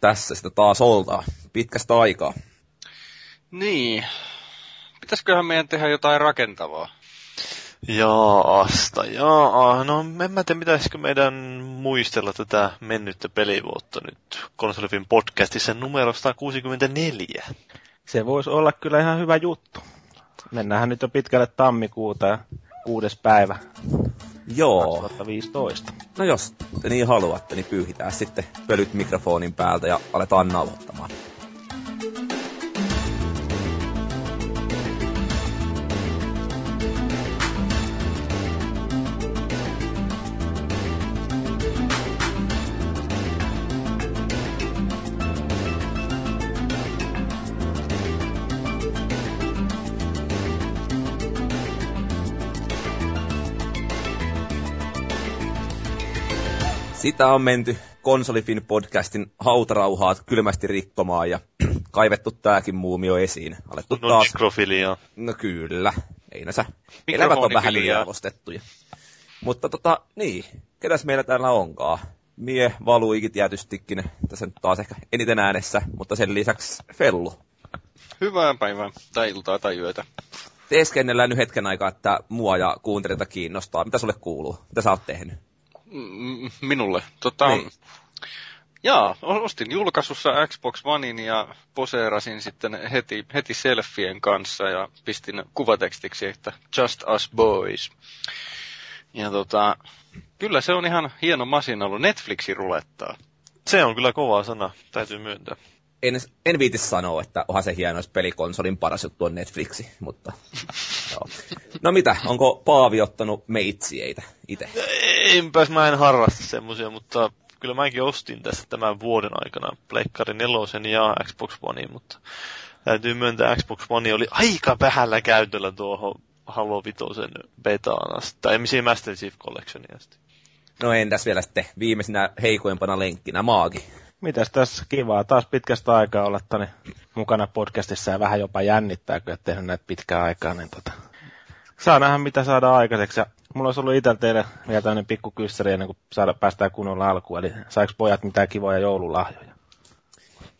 tässä sitä taas oltaa. Pitkästä aikaa. Niin. Pitäisiköhän meidän tehdä jotain rakentavaa? Jaasta, jaa. No en mä tiedä, pitäisikö meidän muistella tätä mennyttä pelivuotta nyt Konsolifin podcastissa numero 164. Se voisi olla kyllä ihan hyvä juttu. Mennään nyt jo pitkälle tammikuuta ja kuudes päivä Joo. 2015. No jos te niin haluatte, niin pyyhitään sitten pölyt mikrofonin päältä ja aletaan nauhoittamaan. Sitä on menty Konsolifin podcastin hautarauhaat kylmästi rikkomaan ja kaivettu tääkin muumio esiin. Alettu No taas... nekrofilia. No kyllä, ei näsä. Elämät on vähän liiavostettuja. Mutta tota, niin, ketäs meillä täällä onkaan? Mie valuikin tietystikin, tässä nyt taas ehkä eniten äänessä, mutta sen lisäksi Fellu. Hyvää päivää, tai iltaa, tai yötä. Teeskennellään nyt hetken aikaa, että mua ja kuuntelijoita kiinnostaa. Mitä sulle kuuluu? Mitä sä oot tehnyt? Minulle. Tota, niin. Jaa, ostin julkaisussa Xbox Onein ja poseerasin sitten heti, heti selfien kanssa ja pistin kuvatekstiksi, että Just Us Boys. Ja tota, kyllä se on ihan hieno masina ollut. Netflixi rulettaa. Se on kyllä kova sana, täytyy myöntää. En, en viiti sanoa, että onhan se hieno, jos pelikonsolin paras juttu on Netflixi, mutta... joo. No mitä, onko Paavi ottanut meitsieitä itse? Enpäs mä en harrasta semmosia, mutta kyllä mäkin ostin tässä tämän vuoden aikana Pleikkari 4 ja Xbox One, mutta täytyy myöntää, Xbox One oli aika vähällä käytöllä tuohon Halo 5 betaan asti, tai siinä Master Chief Collectionia asti. No entäs vielä sitten viimeisenä heikoimpana lenkkinä Maagi? Mitäs tässä kivaa taas pitkästä aikaa olla tänne mukana podcastissa ja vähän jopa jännittää, kun et tehnyt näitä pitkää aikaa, niin tota, saa nähdä mitä saadaan aikaiseksi. Ja mulla olisi ollut itsellä teille vielä tämmöinen pikku kyssäri ennen kuin saada, päästään kunnolla alkuun, eli saiko pojat mitään kivoja joululahjoja?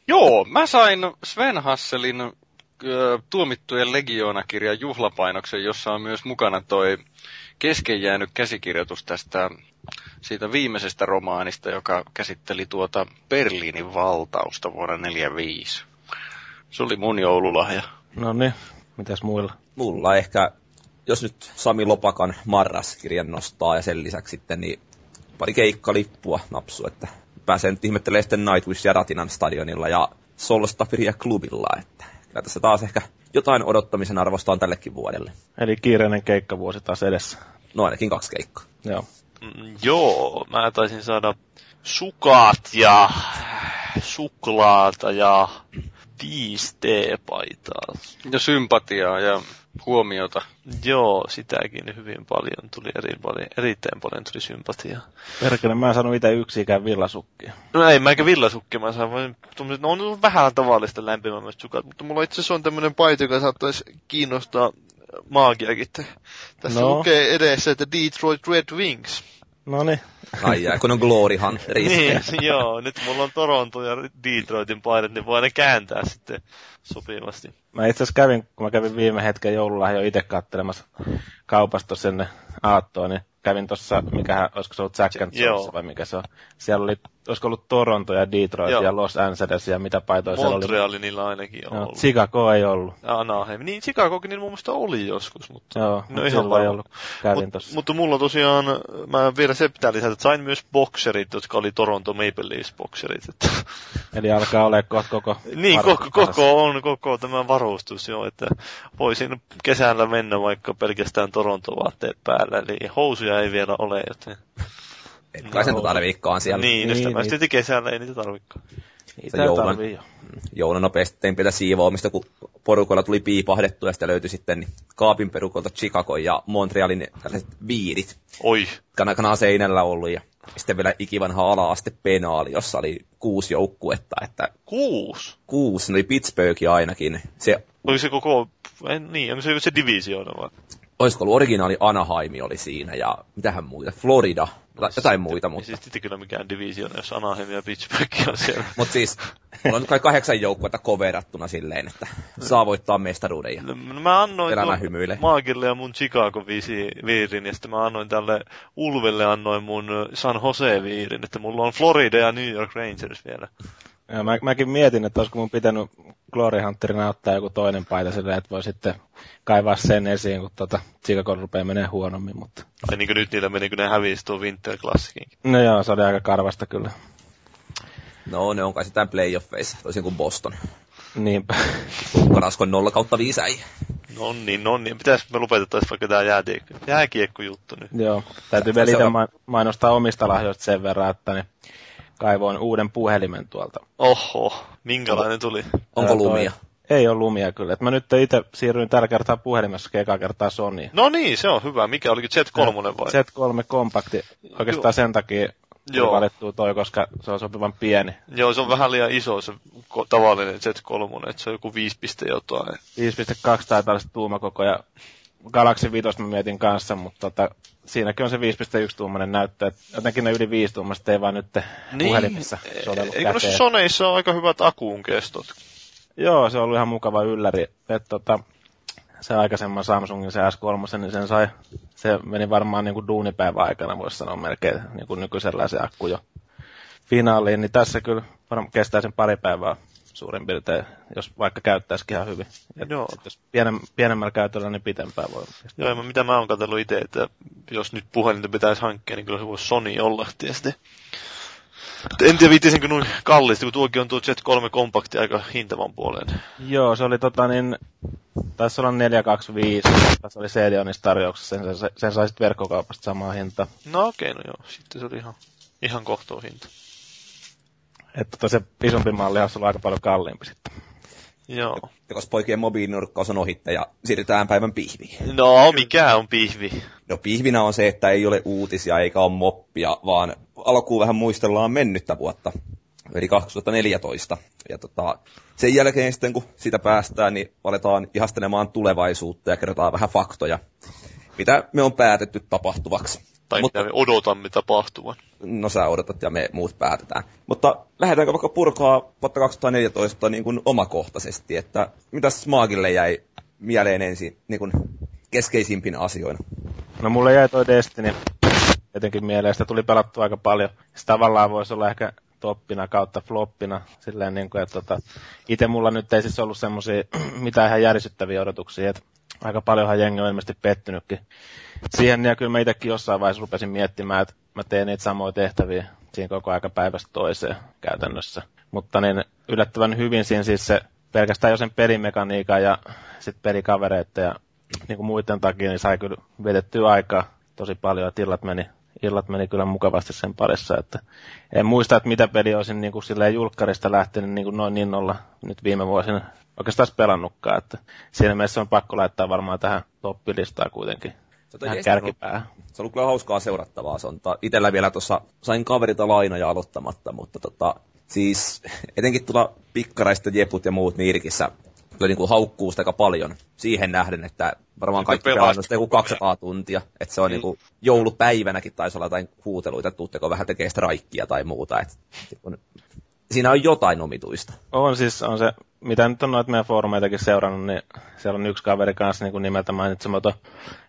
Joo, mä sain Sven Hasselin ö, tuomittujen legioonakirjan juhlapainoksen, jossa on myös mukana toi kesken jäänyt käsikirjoitus tästä siitä viimeisestä romaanista, joka käsitteli tuota Berliinin valtausta vuonna 1945. Se oli mun joululahja. No niin, mitäs muilla? Mulla ehkä, jos nyt Sami Lopakan Marras-kirjan nostaa ja sen lisäksi sitten, niin pari keikkalippua napsu, että pääsee nyt ihmettelemään sitten Nightwish ja Ratinan stadionilla ja Solstafiria klubilla, että kyllä tässä taas ehkä jotain odottamisen arvosta on tällekin vuodelle. Eli kiireinen keikkavuosi taas edessä. No ainakin kaksi keikkaa. Joo. Mm, joo, mä taisin saada sukat ja suklaata ja 5D-paitaa. Ja sympatiaa ja huomiota. Joo, sitäkin hyvin paljon tuli, eri, paljon, erittäin paljon tuli sympatiaa. Perkele, mä en saanut itse yksikään villasukkia. No ei, mä enkä villasukki, mä saan vain tommoset, no on vähän tavallista lämpimämmät sukat, mutta mulla itse asiassa on tämmönen paita, joka saattaisi kiinnostaa maagiakin. Tässä no. lukee edessä, että Detroit Red Wings. No niin. Ai jää, kun on Glory Hunterista. niin, joo, nyt mulla on Toronto ja Detroitin paidat, niin voi ne kääntää sitten sopivasti. Mä itse asiassa kävin, kun mä kävin viime hetken joululahjo itse kattelemassa kaupasta sinne aattoon, niin kävin tuossa, mikähän, olisiko se ollut Jack and. Jones vai mikä se on. Siellä oli, olisiko ollut Toronto ja Detroit Joo. ja Los Angeles ja mitä paitoja siellä oli. Montreali niillä ainakin on Joo, ollut. Chicago ei ollut. Anaheim. Niin, Chicagokin niillä mun mielestä oli joskus, mutta... Joo, No no ihan ei ollut. Kävin Mut, tossa. mutta mulla tosiaan, mä vielä se pitää lisätä, että sain myös bokserit, jotka oli Toronto Maple Leafs bokserit. Että, Eli alkaa olla kohta koko... niin, varustus koko, koko, on koko tämä varustus jo, että voisin kesällä mennä vaikka pelkästään Toronto-vaatteet päällä, eli housuja ei vielä ole, joten... Et kai sen tarviikaan siellä. Niin, niin, Niin, niin, niin. niin. kesällä ei niitä tarvikaan. Niitä Se ei joulan- tarvii jo. Jouna nopeasti tein pientä siivoamista, kun porukoilla tuli piipahdettu ja sitten löytyi sitten niin kaapin perukolta Chicago ja Montrealin tällaiset viidit. Oi, Kanaa seinällä ollut ja sitten vielä ikivanha ala-aste penaali, jossa oli kuusi joukkuetta, että kuusi. kuusi, ne oli Pittsburghi ainakin. Se, Oliko se koko, en, niin, onko se se divisioona vai? olisiko ollut originaali Anaheim oli siinä ja mitähän muuta, Florida jotain muita, Mutta... mutta... Siis sitten kyllä mikään division, jos Anaheim ja Pittsburgh on siellä. Mutta siis, mulla on kai kahdeksan joukkuetta coverattuna silleen, että saa voittaa mestaruuden ja No, mä annoin. Maagille ja mun Chicago viirin, ja sitten mä annoin tälle Ulvelle annoin mun San Jose viirin, että mulla on Florida ja New York Rangers vielä. Ja mä, mäkin mietin, että olisiko mun pitänyt Glory Hunterina ottaa joku toinen paita silleen, että voi sitten kaivaa sen esiin, kun tota Chicago rupeaa menee huonommin, mutta... Ai niin kuin nyt niillä meni, kun ne hävisi tuon Winter Classicin. No joo, se oli aika karvasta kyllä. No, ne on kai sitä playoffeissa, toisin kuin Boston. Niinpä. Karaskon 0 kautta 5 äijä. No niin, no niin. Pitäis me lopetettaisiin vaikka tää jääkiekko, jääkiekko-juttu nyt. Joo, täytyy vielä Se itse mainostaa omista lahjoista sen verran, että niin kaivoin uuden puhelimen tuolta. Oho, minkälainen tuli? Onko lumia? Ei ole lumia kyllä. Et mä nyt itse siirryin tällä kertaa puhelimessa ekaa kertaa Sony. No niin, se on hyvä. Mikä olikin Z3 vai? Z3 kompakti. Oikeastaan Joo. sen takia Joo. tuli valittua toi, koska se on sopivan pieni. Joo, se on vähän liian iso se ko- tavallinen Z3, että se on joku 5 piste jotain. 5.2 taitaa olla se tuumakoko ja Galaxy 5 mä mietin kanssa, mutta tota, siinäkin on se 5.1 tuumainen näyttö. Et jotenkin ne yli 5 tuumaiset ei vaan nyt puhelimessa sovellu Eikö noissa. Soneissa ole aika hyvät akuun kestot? Joo, se on ollut ihan mukava ylläri. Et, tota, se aikaisemman Samsungin se S3, niin sen sai, se meni varmaan niin kuin duunipäivän aikana, voisi sanoa melkein niin kuin nykyisellä se akku jo finaaliin, niin tässä kyllä varmaan kestää sen pari päivää suurin piirtein, jos vaikka käyttäisikin ihan hyvin. Et Joo. Jos pienem, pienemmällä käytöllä, niin pitempään voi. Joo, ja mitä mä oon katsellut itse, että jos nyt puhelinta pitäisi hankkia, niin kyllä se voisi Sony olla tietysti. En tiedä, viittisinkö noin kalliisti, kun tuokin on tuo Z3 kompakti aika hintavan puoleen. Joo, se oli tota niin, taisi olla 425, tässä oli CD-onissa tarjouksessa, sen, sen, sen sai sitten verkkokaupasta samaa hintaa. No okei, no joo, sitten se oli ihan, ihan kohtuun hinta. Että tota se isompi malli ollut aika paljon kalliimpi sitten. Joo. Tekospoikien mobiilinurkkaus on ohitte ja siirrytään päivän pihviin. No, mikä on pihvi? No pihvinä on se, että ei ole uutisia eikä ole moppia, vaan alkuun vähän muistellaan mennyttä vuotta, eli 2014. Ja tota, sen jälkeen sitten, kun sitä päästään, niin aletaan ihastelemaan tulevaisuutta ja kerrotaan vähän faktoja, mitä me on päätetty tapahtuvaksi. Tai Mutta- mitä me odotamme tapahtuvan. No sä odotat ja me muut päätetään. Mutta lähdetäänkö vaikka purkaa vuotta 2014 niin kuin omakohtaisesti, että mitäs Maagille jäi mieleen ensin niin kuin keskeisimpin asioina? No mulle jäi toi Destiny jotenkin mieleen, sitä tuli pelattua aika paljon. Se tavallaan voisi olla ehkä toppina kautta floppina, silleen niin kuin, että tota, itse mulla nyt ei siis ollut semmosia mitään ihan järisyttäviä odotuksia, että aika paljonhan jengi on ilmeisesti pettynytkin siihen, ja kyllä mä itsekin jossain vaiheessa rupesin miettimään, että mä teen niitä samoja tehtäviä siinä koko aika päivästä toiseen käytännössä. Mutta niin yllättävän hyvin siinä siis se pelkästään jo sen pelimekaniikan ja sitten pelikavereiden ja niin kuin muiden takia niin sai kyllä vietettyä aikaa tosi paljon, että illat meni, illat meni kyllä mukavasti sen parissa. Että en muista, että mitä peli olisin niin kuin silleen julkkarista lähtenyt niin kuin noin innolla nyt viime vuosina oikeastaan pelannutkaan. Että siinä mielessä on pakko laittaa varmaan tähän toppilistaan kuitenkin tähän kärkipäähän. Se on ollut kyllä hauskaa seurattavaa. Se on ta- itellä vielä tuossa, sain kaverita lainoja aloittamatta, mutta tota, siis etenkin tuolla pikkaraista jeput ja muut Nirkissä kyllä niin kuin haukkuu sitä aika paljon siihen nähden, että varmaan Että kaikki pelannut sitä joku koko ajan. 200 tuntia. Että se on Niin. niin kuin joulupäivänäkin taisi olla jotain huuteluita, että tuutteko vähän tekee strikkia tai muuta. Et, kun, siinä on jotain omituista. On siis, on se, mitä nyt on noita meidän foorumeitakin seurannut, niin siellä on yksi kaveri kanssa niin nimeltä mainitsematon,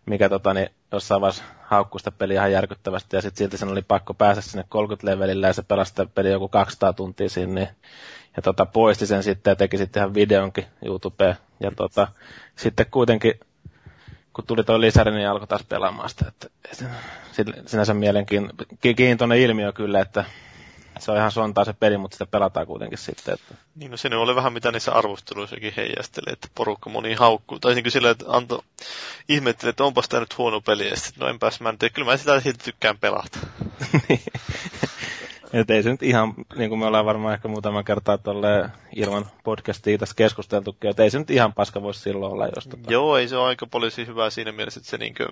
mikä tota, niin jossain vaiheessa haukkui sitä peliä ihan järkyttävästi, ja sitten silti sen oli pakko päästä sinne 30 levelille, ja se pelasi sitä peliä joku 200 tuntia siinä, niin, ja tota, poisti sen sitten, ja teki sitten ihan videonkin YouTubeen, ja tota, sitten kuitenkin, kun tuli tuo lisäri, niin alkoi taas pelaamaan sitä, että, sinänsä mielenkiintoinen ilmiö kyllä, että se on ihan sontaa se peli, mutta sitä pelataan kuitenkin sitten, että Niin, no se oli vähän mitä niissä arvosteluissakin heijastelee, että porukka moni haukkuu. Tai niin kuin silleen, että Anto ihmetteli, että onpas tämä nyt huono peli, ja sitten, no enpäs mä nyt, kyllä mä sitä silti tykkään pelata. Et ei se nyt ihan, niin kuin me ollaan varmaan ehkä muutaman kertaa tuolle ilman podcastia tässä keskusteltukin, että ei se nyt ihan paska voisi silloin olla, jos tota... Joo, ei se ole aika paljon siis hyvää siinä mielessä, että se niinkö,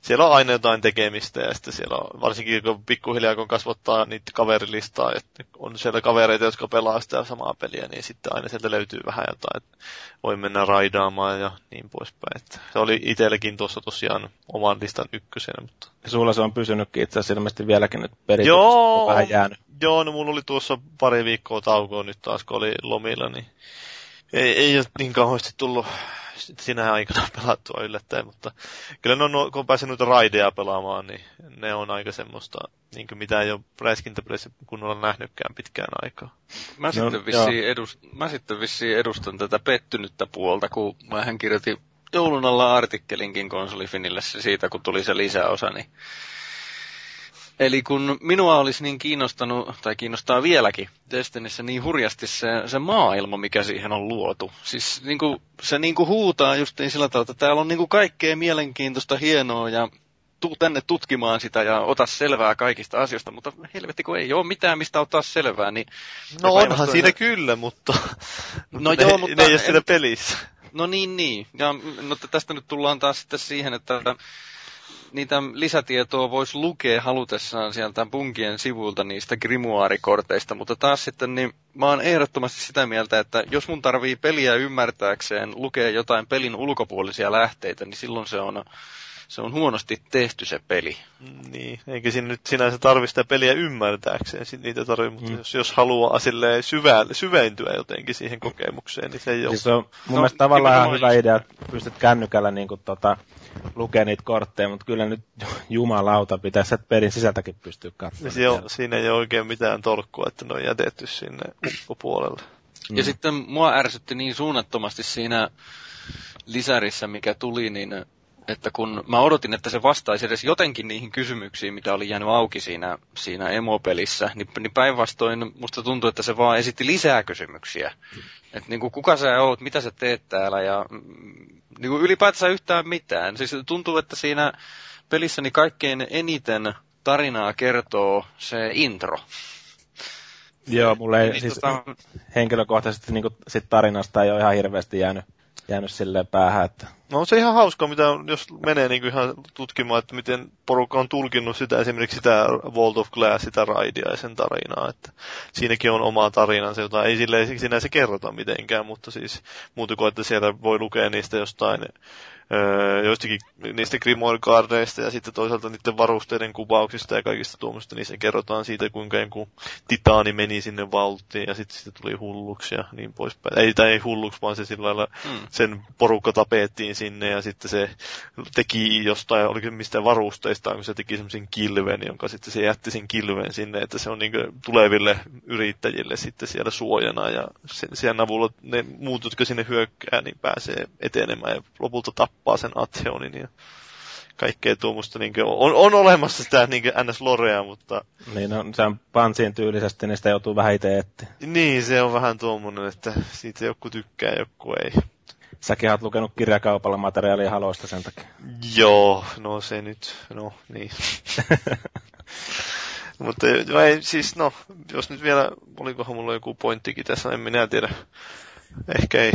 siellä on aina jotain tekemistä ja sitten siellä on, varsinkin kun pikkuhiljaa kun kasvattaa niitä kaverilistaa, että on siellä kavereita, jotka pelaa sitä samaa peliä, niin sitten aina sieltä löytyy vähän jotain, että voi mennä raidaamaan ja niin poispäin. Että se oli itsellekin tuossa tosiaan oman listan ykkösenä, mutta Sulla se on pysynytkin itse asiassa ilmeisesti vieläkin nyt perinteisesti Joo, vähän jäänyt. Joo, no mulla oli tuossa pari viikkoa taukoa nyt taas, kun oli lomilla, niin ei, ei ole niin kauheasti tullut sinä aikana pelattua yllättäen, mutta kyllä ne on, kun on päässyt noita raideja pelaamaan, niin ne on aika semmoista, niin kuin mitä ei ole räiskintäpeleissä kunnolla nähnytkään pitkään aikaa. Mä, no, sitten vissiin edust, mä sitten vissiin edustan tätä pettynyttä puolta, kun mä kirjoitin joulun alla artikkelinkin konsolifinille siitä, kun tuli se lisäosa, niin Eli kun minua olisi niin kiinnostanut, tai kiinnostaa vieläkin Destinissä niin hurjasti se, se maailma, mikä siihen on luotu. Siis niin kuin, se niin kuin huutaa just niin sillä tavalla, että täällä on niin kuin kaikkea mielenkiintoista, hienoa ja tuu tänne tutkimaan sitä ja ota selvää kaikista asioista, mutta helvetti kun ei ole mitään mistä ottaa selvää, niin... No onhan siinä ne... kyllä, mutta, no ne, joo, mutta ne ei ole siinä pelissä. No niin, niin. Ja no, tästä nyt tullaan taas sitten siihen, että niitä lisätietoa voisi lukea halutessaan sieltä punkien sivuilta niistä grimoire-korteista, mutta taas sitten niin mä oon ehdottomasti sitä mieltä, että jos mun tarvii peliä ymmärtääkseen lukea jotain pelin ulkopuolisia lähteitä, niin silloin se on, se on huonosti tehty se peli. Niin, eikä siinä nyt sinänsä tarvitse sitä peliä ymmärtääkseen niitä tarvii, mutta mm. jos, jos haluaa silleen syvä, syventyä jotenkin siihen kokemukseen, niin se ei ole. Siis on mun no, mielestä tavallaan hyvä idea, että pystyt kännykällä niin kuin, tota, lukea niitä kortteja, mutta kyllä nyt jumalauta pitäisi että perin sisältäkin pystyä katsomaan. Se on, siinä ei ole oikein mitään tolkkua, että ne on jätetty sinne ulkopuolelle. Mm. Ja sitten mua ärsytti niin suunnattomasti siinä lisärissä, mikä tuli, niin että kun mä odotin, että se vastaisi edes jotenkin niihin kysymyksiin, mitä oli jäänyt auki siinä, siinä emopelissä, niin, niin päinvastoin musta tuntuu, että se vaan esitti lisää kysymyksiä. Että niin kuin, kuka sä oot, mitä sä teet täällä ja niin kuin ylipäätänsä yhtään mitään. Siis tuntuu, että siinä pelissäni kaikkein eniten tarinaa kertoo se intro. Joo, mulle ei, niin, siis tota... henkilökohtaisesti niin kuin, sit tarinasta ei ole ihan hirveästi jäänyt jäänyt silleen päähän. Että... No on se ihan hauska, mitä jos menee niin kuin ihan tutkimaan, että miten porukka on tulkinnut sitä esimerkiksi sitä Vault of Glass, sitä raidia ja sen tarinaa. Että siinäkin on oma tarinansa, jota ei silleen sinänsä kerrota mitenkään, mutta siis muuta kuin, että siellä voi lukea niistä jostain öö, joistakin niistä Grimoire Cardeista ja sitten toisaalta niiden varusteiden kuvauksista ja kaikista tuommoista, niin se kerrotaan siitä, kuinka joku titaani meni sinne valttiin ja sitten siitä tuli hulluksi ja niin poispäin. Ei, tai ei hulluksi, vaan se sillä lailla mm. sen porukka tapettiin sinne ja sitten se teki jostain, oliko mistä varusteista, kun se teki semmoisen kilven, jonka sitten se jätti sen kilven sinne, että se on niin tuleville yrittäjille sitten siellä suojana ja sen, sen avulla ne muut, jotka sinne hyökkää, niin pääsee etenemään ja lopulta tappaa tappaa sen Atheonin ja kaikkea tuommoista. Niin on, on, olemassa sitä niin NS-lorea, mutta... Niin, no, se on pansiin tyylisesti, niin sitä joutuu vähän itse etti. Niin, se on vähän tuommoinen, että siitä joku tykkää, joku ei. Säkin oot lukenut kirjakaupalla materiaalia haloista sen takia. Joo, no se nyt, no niin. Mutta ei, siis no, jos nyt vielä, olikohan mulla joku pointtikin tässä, en minä tiedä. Ehkä ei.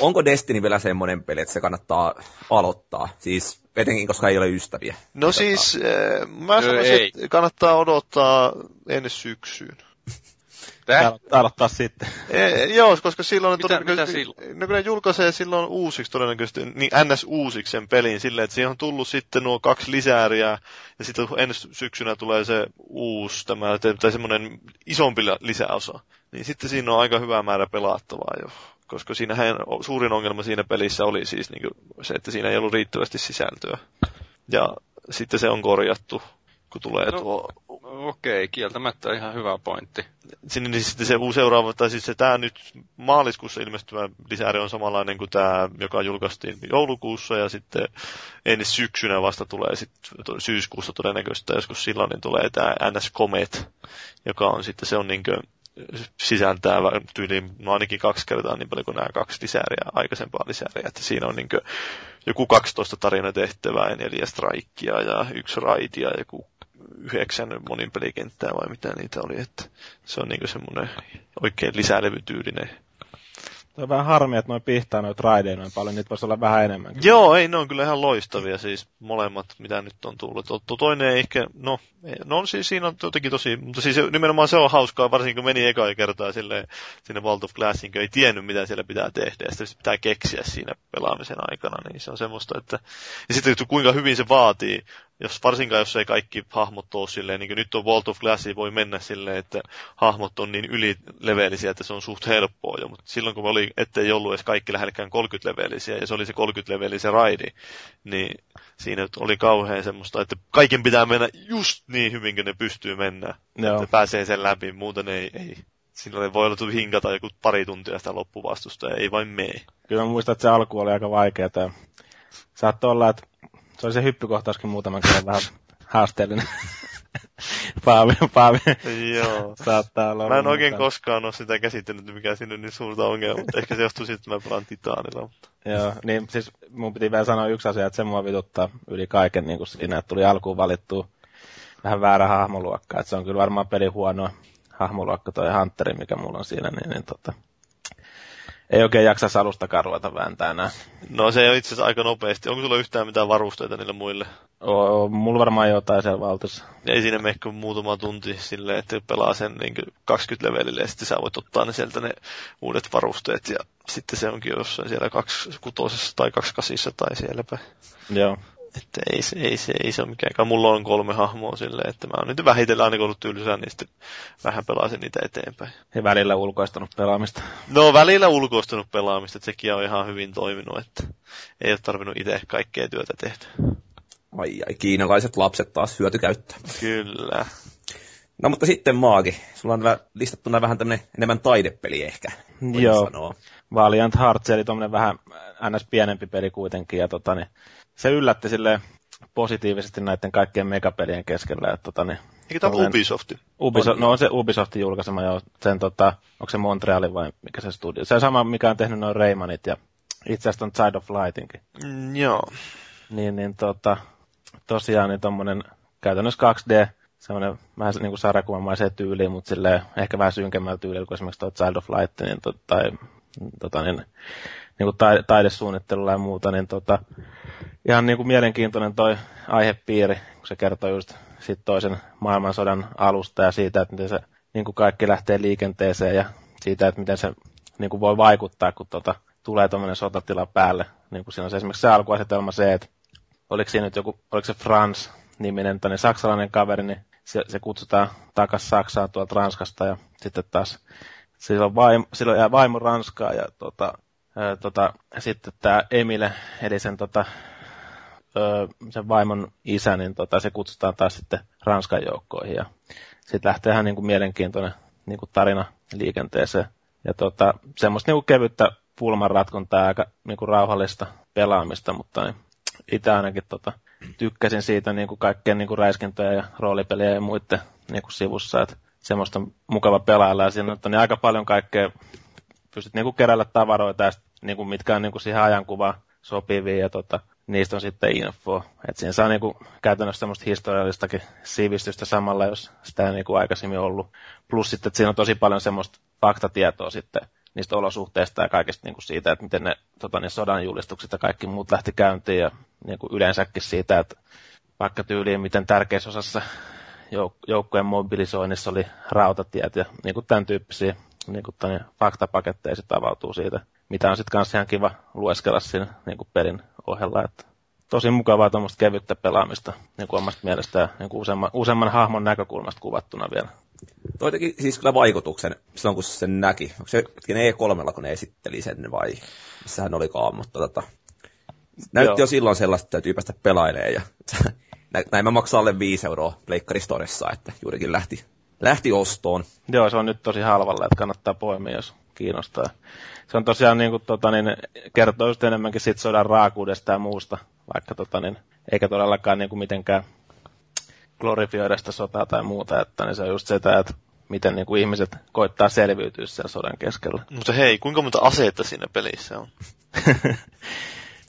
Onko Destiny vielä semmoinen peli, että se kannattaa aloittaa? Siis etenkin, koska ei ole ystäviä. No siis, äh, mä sanoisin, että kannattaa odottaa ennen syksyyn. Tää? Aloittaa sitten. E, joo, koska silloin... Mitä, mitä silloin? No kun ne julkaisee silloin uusiksi todennäköisesti, niin ns. uusiksi sen pelin silleen, että siihen on tullut sitten nuo kaksi lisääriä, ja sitten ensi syksynä tulee se uusi, tämä, tai semmoinen isompi lisäosa. Niin sitten siinä on aika hyvä määrä pelattavaa jo. Koska siinähän suurin ongelma siinä pelissä oli siis niin se, että siinä ei ollut riittävästi sisältöä. Ja sitten se on korjattu kun tulee no, tuo... Okei, okay, kieltämättä ihan hyvä pointti. Sinne niin sitten se uusi seuraava, tai siis se tämä nyt maaliskuussa ilmestyvä lisääri on samanlainen kuin tämä, joka julkaistiin joulukuussa, ja sitten ensi syksynä vasta tulee sitten syyskuussa todennäköisesti, joskus silloin niin tulee tämä NS Comet, joka on sitten, se on niin kuin sisältää tyyliin no ainakin kaksi kertaa niin paljon kuin nämä kaksi lisääriä, aikaisempaa lisääriä, että siinä on niin joku 12 tarinatehtävää ja neljä strikea ja yksi raidia ja joku yhdeksän monin pelikenttää vai mitä niitä oli, että se on niinku semmoinen oikein lisälevytyylinen se on vähän harmi, että noin pihtaa noita raideja noin paljon, niitä voisi olla vähän enemmän. Joo, ei, ne on kyllä ihan loistavia siis molemmat, mitä nyt on tullut. Toinen ei ehkä, no, no siis siinä on jotenkin tosi, mutta siis nimenomaan se on hauskaa, varsinkin kun meni eka kertaa sille, sinne Vault of Glassiin, ei tiennyt mitä siellä pitää tehdä, ja sitten pitää keksiä siinä pelaamisen aikana, niin se on semmoista, että, ja sitten kuinka hyvin se vaatii jos, varsinkaan jos ei kaikki hahmot ole silleen, niin kuin nyt on World of Glass, voi mennä silleen, että hahmot on niin ylilevelisiä, että se on suht helppoa jo, mutta silloin kun oli, ettei ollut edes kaikki lähellekään 30-levelisiä, ja se oli se 30-levelisen raidi, niin siinä oli kauhean semmoista, että kaiken pitää mennä just niin hyvin, kuin ne pystyy mennä, Joo. että pääsee sen läpi, muuten ei, ei. Silloin voi olla hinkata joku pari tuntia sitä loppuvastusta, ja ei vain mene. Kyllä muistan, että se alku oli aika vaikeaa. Saattoi olla, että se oli se hyppykohtauskin muutaman kerran vähän haasteellinen. Paavi, Paavi. Joo. Saattaa olla. Mä en oikein mukaan. koskaan ole sitä käsitellyt, mikä siinä on niin suurta ongelmaa, mutta ehkä se johtuu siitä, että mä pelaan Titaanilla. Mutta... Joo, niin siis mun piti vielä sanoa yksi asia, että se mua vituttaa yli kaiken niin kuin siinä, että tuli alkuun valittu vähän väärä hahmoluokka. Että se on kyllä varmaan peli huono hahmoluokka toi Hunteri, mikä mulla on siinä, niin, niin tota, ei oikein jaksa alustakaan ruveta vääntää enää. No se on itse asiassa aika nopeasti. Onko sulla yhtään mitään varusteita niille muille? Oo, mulla varmaan jotain siellä valtuussa. Ei siinä mene kuin muutama tunti silleen, että pelaa sen niin 20 levelille ja sitten sä voit ottaa ne sieltä ne uudet varusteet ja sitten se onkin jossain siellä 26 tai 28 tai sielläpä. Joo. Että ei se, ei se, ei se ole mikään. Mulla on kolme hahmoa silleen, että mä oon nyt vähitellen aina ollut tylsää, niin sitten vähän pelasin niitä eteenpäin. Ja välillä ulkoistanut pelaamista. No välillä ulkoistanut pelaamista, että sekin on ihan hyvin toiminut, että ei ole tarvinnut itse kaikkea työtä tehdä. Ai ai, kiinalaiset lapset taas hyötykäyttää. Kyllä. No mutta sitten Maagi, sulla on listattuna vähän tämmönen enemmän taidepeli ehkä. Joo. Sanoa. Valiant Hearts, eli tuommoinen vähän ns. pienempi peli kuitenkin, ja tota, niin, se yllätti sille positiivisesti näiden kaikkien megapelien keskellä. Että, tota, niin, Eikö tämä ole Ubisoft? Ubisoft, no on se Ubisoftin julkaisema, joo. Sen, tota, onko se Montreali vai mikä se studio? Se on sama, mikä on tehnyt noin Raymanit ja itse asiassa on Side of Lightinkin. Mm, joo. Niin, niin tota, tosiaan niin tommonen käytännössä 2D, semmoinen vähän niin kuin sarjakuvamaiseen tyyliin, mutta silleen ehkä vähän synkemmällä tyylillä kuin esimerkiksi tuo Child of Light, niin, to, tai tota, niin, niin kuin taidesuunnittelulla ja muuta, niin tota, ihan niin kuin mielenkiintoinen toi aihepiiri, kun se kertoo just sit toisen maailmansodan alusta ja siitä, että miten se niin kuin kaikki lähtee liikenteeseen ja siitä, että miten se niin kuin voi vaikuttaa, kun tota, tulee tuommoinen sotatila päälle. Niin kuin siinä on se esimerkiksi se alkuasetelma se, että oliko siinä nyt joku, oliko se Frans niminen tänne saksalainen kaveri, niin se, se kutsutaan takaisin Saksaan tuolta Ranskasta ja sitten taas silloin, vaimo, silloin jää vaimo Ranskaa ja tota, ää, tota, sitten tämä Emile, eli sen, tota, ö, sen vaimon isä, niin tota, se kutsutaan taas sitten Ranskan joukkoihin ja sitten lähtee ihan niin kuin mielenkiintoinen niin kuin tarina liikenteeseen. Ja tota, semmoista niin kuin kevyttä pulmanratkontaa aika niin kuin rauhallista pelaamista, mutta niin, itse ainakin tota, tykkäsin siitä niin kuin kaikkien niin kuin räiskintöjä ja roolipeliä ja muiden niin kuin sivussa, että semmoista mukava pelailla ja siinä on niin aika paljon kaikkea, pystyt niin kuin tavaroita ja sit, niin kuin mitkä on niin kuin siihen ajankuvaan sopivia ja tota, niistä on sitten info. Että siinä saa niin kuin käytännössä semmoista historiallistakin sivistystä samalla, jos sitä ei niin kuin aikaisemmin ollut. Plus sitten, että siinä on tosi paljon semmoista faktatietoa sitten niistä olosuhteista ja kaikesta niin kuin siitä, että miten ne, tota, ne sodan julistukset ja kaikki muut lähti käyntiin ja niin kuin yleensäkin siitä, että vaikka tyyliin miten tärkeässä osassa jouk- joukkojen mobilisoinnissa oli rautatiet ja niin kuin tämän tyyppisiä niin kuin tämän faktapaketteja sitten avautuu siitä, mitä on sitten kanssa ihan kiva lueskella siinä niin kuin pelin ohella, että tosi mukavaa tuommoista kevyttä pelaamista niin kuin omasta mielestä ja niin kuin useamman, useamman hahmon näkökulmasta kuvattuna vielä. Toi teki siis kyllä vaikutuksen silloin, kun sen näki. Onko se E3, kun ne esitteli sen vai missä hän olikaan, mutta tota, näytti Joo. jo silloin sellaista, että täytyy päästä pelailemaan. Ja, näin mä maksaa alle 5 euroa Pleikkaristoressa, että juurikin lähti, lähti ostoon. Joo, se on nyt tosi halvalla, että kannattaa poimia, jos kiinnostaa. Se on tosiaan niin kuin, tota, niin, kertoo just enemmänkin sit sodan raakuudesta ja muusta, vaikka tota, niin, eikä todellakaan niin kuin mitenkään glorifioida sitä sotaa tai muuta, että niin se on just se, että miten niin kuin ihmiset koittaa selviytyä sen sodan keskellä. Mutta hei, kuinka monta aseita siinä pelissä on?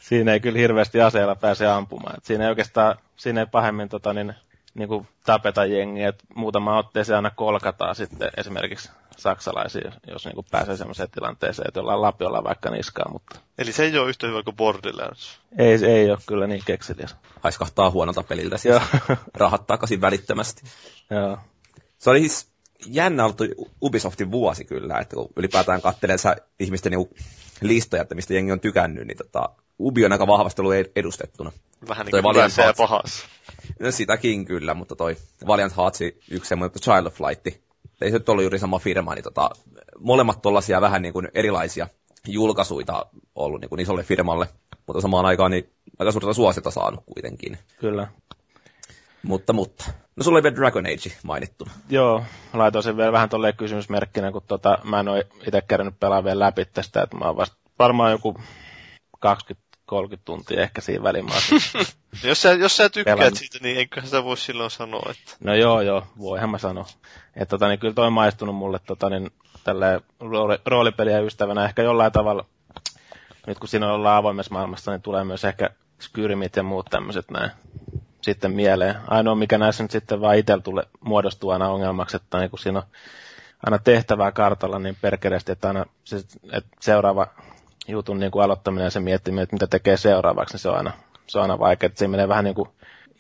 siinä ei kyllä hirveästi aseella pääse ampumaan. Et siinä ei oikeastaan, siinä ei pahemmin tota, niin, niin kuin tapeta jengiä, että muutama otteeseen aina kolkataan sitten esimerkiksi saksalaisia, jos niin kuin pääsee sellaiseen tilanteeseen, että jollain lapiolla vaikka niskaa. Mutta... Eli se ei ole yhtä hyvä kuin Borderlands? Ei, ei ole kyllä niin kekseliäs. Haiskahtaa huonolta peliltä siis. Rahat takaisin välittömästi. Joo. Se oli siis jännä ollut Ubisoftin vuosi kyllä, että kun ylipäätään katselee ihmisten niinku listoja, että mistä jengi on tykännyt, niin tota, Ubi on aika vahvasti ollut edustettuna. Vähän niin Toi kuin Valiant ja pahassa. No sitäkin kyllä, mutta toi Valiant Hearts yksi semmoinen, että Child of Light, ei se nyt ollut juuri sama firma, niin tota, molemmat tollasia vähän niin kuin erilaisia julkaisuita ollut niin kuin isolle firmalle, mutta samaan aikaan niin aika suurta suosiota saanut kuitenkin. Kyllä. Mutta, mutta. No sulla oli vielä Dragon Age mainittu. Joo, laitoin sen vielä vähän tolleen kysymysmerkkinä, kun tota, mä en ole itse kerännyt pelaa vielä läpi tästä, että mä oon vasta varmaan joku 20-30 tuntia ehkä siinä oon- Jos sä, jos sä tykkäät Pelannut. siitä, niin eiköhän sitä voi silloin sanoa, että No joo, joo, voihan mä sanoa. Että tota, niin kyllä toi on maistunut mulle tota, niin, tälle rooli, roolipeliä ystävänä ehkä jollain tavalla. Nyt kun siinä ollaan avoimessa maailmassa, niin tulee myös ehkä Skyrimit ja muut tämmöiset näin sitten mieleen. Ainoa, mikä näissä nyt sitten vaan itsellä tulee muodostuu aina ongelmaksi, että niin kun siinä on aina tehtävää kartalla niin perkeleesti, että aina se, että seuraava jutun niin kuin aloittaminen ja se miettiminen, että mitä tekee seuraavaksi, niin se on aina, se on aina vaikea. Että se menee vähän niin kuin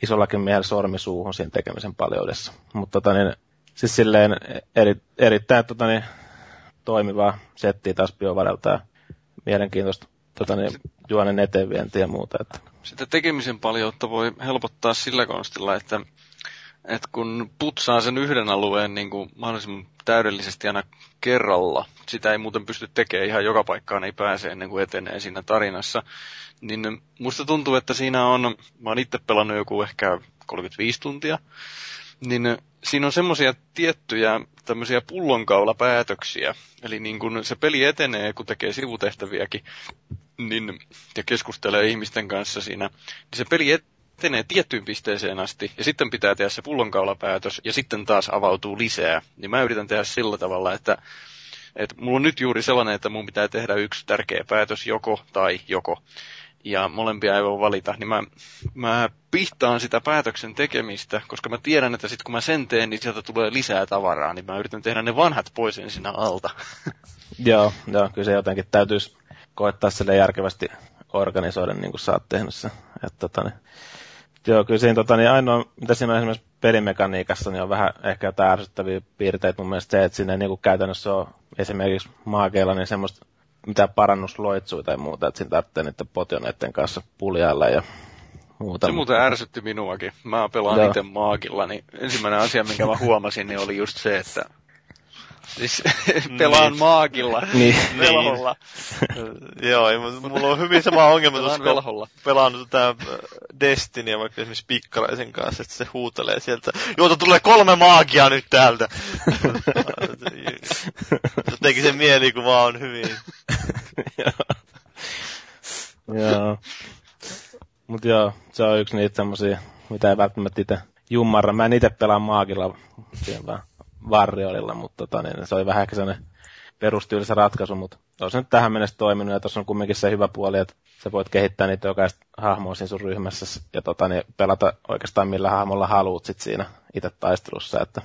isollakin miehellä sormi suuhun siinä tekemisen paljoudessa. Mutta tota, niin, siis silleen eri, erittäin tota, niin, toimivaa settiä taas biovarelta ja mielenkiintoista tota, niin, juonen eteenvientiä ja muuta. Että. Sitä tekemisen paljoutta voi helpottaa sillä konstilla, että, että kun putsaa sen yhden alueen niin kuin mahdollisimman täydellisesti aina kerralla, sitä ei muuten pysty tekemään ihan joka paikkaan, ei pääse ennen kuin etenee siinä tarinassa, niin musta tuntuu, että siinä on, mä oon itse pelannut joku ehkä 35 tuntia, niin siinä on semmoisia tiettyjä tämmöisiä pullonkaulapäätöksiä. Eli niin kun se peli etenee, kun tekee sivutehtäviäkin, niin, ja keskustelee ihmisten kanssa siinä, niin se peli etenee tiettyyn pisteeseen asti, ja sitten pitää tehdä se pullonkaulapäätös, ja sitten taas avautuu lisää. Niin mä yritän tehdä sillä tavalla, että että mulla on nyt juuri sellainen, että mun pitää tehdä yksi tärkeä päätös, joko tai joko. Ja molempia ei voi valita, niin mä, mä pihtaan sitä päätöksen tekemistä, koska mä tiedän, että sitten kun mä sen teen, niin sieltä tulee lisää tavaraa, niin mä yritän tehdä ne vanhat pois ensin alta. Joo, joo, kyllä se jotenkin täytyisi koettaa sille järkevästi organisoida, niin kuin sä oot tehnyt se. Että, tota, niin, joo, kyllä siinä tota, niin ainoa, mitä siinä on esimerkiksi pelimekaniikassa, niin on vähän ehkä jotain ärsyttäviä piirteitä mun mielestä se, että siinä niin kuin käytännössä ole esimerkiksi maakeilla niin semmoista mitään parannusloitsuja tai muuta, että siinä tarvitsee niiden potioneiden kanssa puljailla ja muuta. Se muuten ärsytti minuakin. Mä pelaan Joo. itse maagilla, niin ensimmäinen asia, minkä mä huomasin, niin oli just se, että siis pelaan Niin. maagilla, Niin. velholla. Joo, ei, mutta mulla on hyvin sama ongelma Pelaan tuossa, kun velholla. pelannut tätä Destinyä vaikka esimerkiksi Pikkaraisen kanssa, että se huutelee sieltä, joo, tulee kolme maagia nyt täältä. Jotenkin se mielikuva on hyvin. joo. Mut joo, se on yksi niitä semmosia, mitä ei välttämättä itse jummarra. Mä en itse pelaa maagilla, vaan varriolilla, mutta tota, niin se oli vähän ehkä sellainen perustyylisä ratkaisu, mutta on se nyt tähän mennessä toiminut, ja tuossa on kumminkin se hyvä puoli, että sä voit kehittää niitä jokaista hahmoa siinä sun ryhmässä, ja tota, niin pelata oikeastaan millä hahmolla haluut sit siinä itse taistelussa, että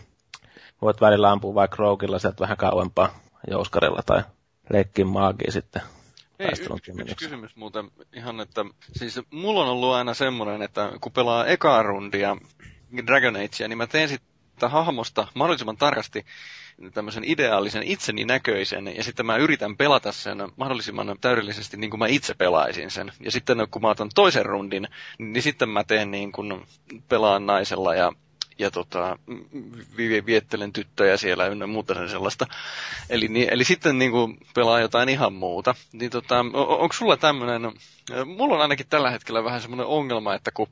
voit välillä ampua vaikka rougilla sieltä vähän kauempaa jouskarilla tai leikkiä maagia sitten Ei, yksi, yksi kysymys muuten ihan, että siis mulla on ollut aina semmoinen, että kun pelaa ekaa rundia Dragon Agea, niin mä teen sitä hahmosta mahdollisimman tarkasti tämmöisen ideaalisen itseni näköisen, ja sitten mä yritän pelata sen mahdollisimman täydellisesti niin kuin mä itse pelaisin sen. Ja sitten kun mä otan toisen rundin, niin sitten mä teen niin kuin pelaan naisella ja ja tota, vi- viettelen tyttöjä siellä ynnä muuta sen sellaista. Eli, niin, eli sitten niin kuin pelaa jotain ihan muuta. Niin tota, on, onko sulla tämmöinen, mulla on ainakin tällä hetkellä vähän semmoinen ongelma, että kun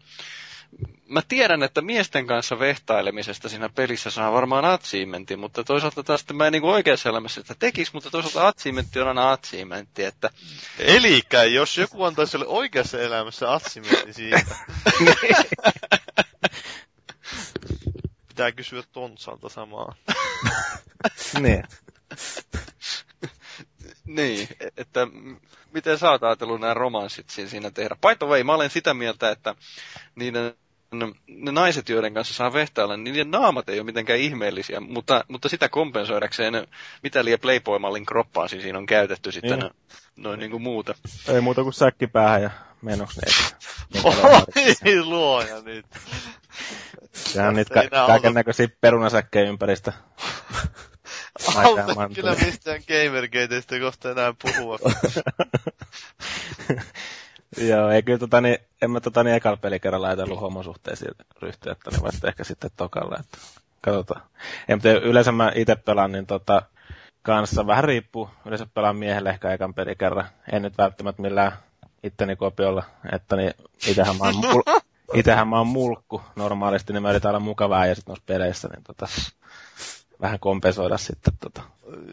mä tiedän, että miesten kanssa vehtailemisesta siinä pelissä saa varmaan achievementin, mutta toisaalta taas mä en niin kuin oikeassa elämässä sitä tekisi, mutta toisaalta achievementti on aina achievementti, että Elikkä, jos joku antaisi sulle oikeassa elämässä atsimentti siitä. Pitää kysyä Tontsalta samaa. Niin. Niin, että m- miten sä oot ajatellut nämä romanssit siinä- siinä tehdä? By the way, mä olen sitä mieltä, että niiden ne naiset, joiden kanssa saa vehtailla, niin niiden naamat ei ole mitenkään ihmeellisiä, mutta, mutta sitä kompensoidakseen, mitä liian Playboy-mallin kroppaa siis siinä on käytetty sitten Niin. noin niin kuin muuta. Ei muuta kuin säkki päähän ja menoksi ne. Oi, luoja nyt. Sehän on niitä ka- kaiken näköisiä perunasäkkejä ympäristä. Alta manteli. kyllä mistään gamergateista kohta enää puhua. Joo, ei kyllä tota, niin, en mä tota, niin ekalla pelikerralla ajatellut homosuhteisiin ryhtyä, että niin vasta ehkä sitten tokalla, että katsotaan. Ja, mutta yleensä mä itse pelaan, niin tota, kanssa vähän riippuu. Yleensä pelaan miehelle ehkä ekan pelikerran. En nyt välttämättä millään itteni kopiolla, että niin itähän mä oon, mul- itähän mä oon mulkku normaalisti, niin mä yritän olla mukavaa ja sitten noissa peleissä, niin tota, vähän kompensoida sitten tota.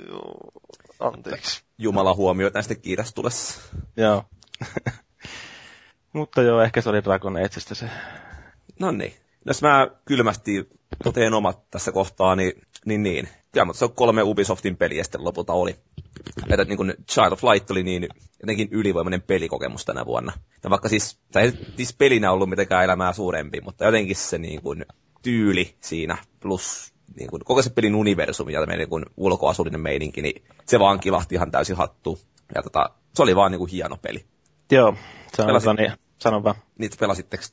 Joo, anteeksi. Jumala huomioi näistä kiitos tulessa. Joo. Mutta joo, ehkä se oli Dragon Ageista se. No niin. Jos mä kylmästi toteen omat tässä kohtaa, niin, niin, niin. Kyllä, mutta se on kolme Ubisoftin peliä sitten lopulta oli. Että niin kuin Child of Light oli niin jotenkin ylivoimainen pelikokemus tänä vuonna. Ja vaikka siis, tai ei siis pelinä ollut mitenkään elämää suurempi, mutta jotenkin se niin kuin tyyli siinä, plus niin kuin, koko se pelin universumi ja meidän niin ulkoasullinen meininki, niin se vaan kilahti ihan täysin hattu. Ja tota, se oli vaan niin kuin hieno peli. Joo, se on Pelasin, niin, sanon vaan. Niitä pelasitteko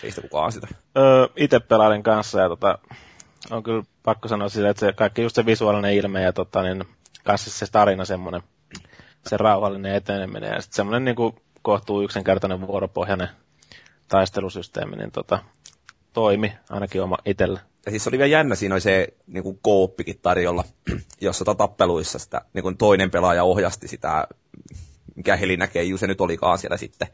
teistä kukaan sitä? Öö, itse pelailin kanssa ja tota, on kyllä pakko sanoa sitä, että se kaikki just se visuaalinen ilme ja tota, niin, kanssa se tarina semmoinen, se rauhallinen eteneminen ja sitten semmoinen niin kuin kohtuu yksinkertainen vuoropohjainen taistelusysteemi, niin tota, toimi ainakin oma itsellä. Ja siis oli vielä jännä, siinä oli se niin kuin kooppikin tarjolla, jossa tota tappeluissa sitä, niin kuin toinen pelaaja ohjasti sitä, mikä helinäkeijus se nyt olikaan siellä sitten.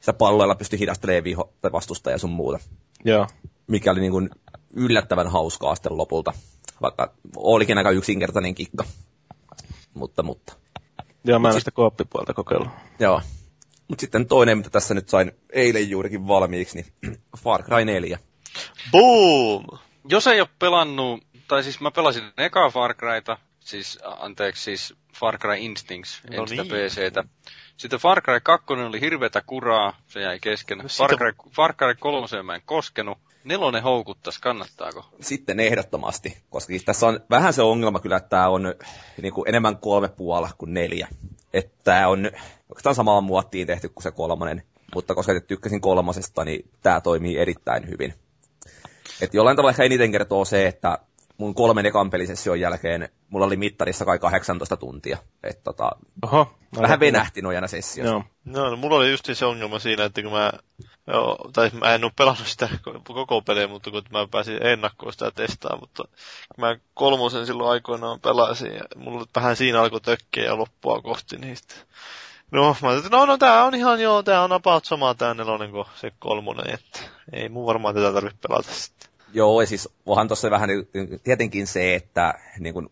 Sitä palloilla pystyi hidastelemaan viho tai vastustaja sun muuta. Joo. Mikä oli niin kuin yllättävän hauskaa sitten lopulta, vaikka olikin aika yksinkertainen kikka. Mutta, mutta. Joo, mä en sitä kooppipuolta kokeillut. Joo. Mutta sitten toinen, mitä tässä nyt sain eilen juurikin valmiiksi, niin Far Cry 4. Boom! Jos ei ole pelannut, tai siis mä pelasin eka Far Cryta, siis anteeksi, siis Far Cry Instincts, no en niin. sitä PCtä. Sitten Far Cry 2 oli hirveätä kuraa, se jäi kesken. No Far, Cry, Far Cry 3 mä en koskenut. Nelonen houkuttas, kannattaako? Sitten ehdottomasti, koska siis tässä on vähän se ongelma kyllä, että tämä on niin kuin enemmän kolme puolella kuin neljä. Että tämä on oikeastaan samaan muottiin tehty kuin se kolmonen, mutta koska tykkäsin kolmosesta, niin tämä toimii erittäin hyvin. Et jollain tavalla ehkä eniten kertoo se, että mun kolmen ekan pelisession jälkeen mulla oli mittarissa kai 18 tuntia. Et tota, Oho, vähän venähti nojana sessiossa. Joo. No, no, mulla oli just se ongelma siinä, että kun mä, joo, tai mä en ole pelannut sitä koko peliä, mutta kun mä pääsin ennakkoon sitä testaa, mutta kun mä kolmosen silloin aikoinaan pelasin, ja mulla vähän siinä alkoi tökkeä ja loppua kohti, niin sitten No, mä ajattelin, no, no tää on ihan joo, tää on about sama tää nelonen kuin se kolmonen, että ei mun varmaan tätä tarvitse pelata sitten. Joo, ja siis onhan tuossa vähän tietenkin se, että niin kun,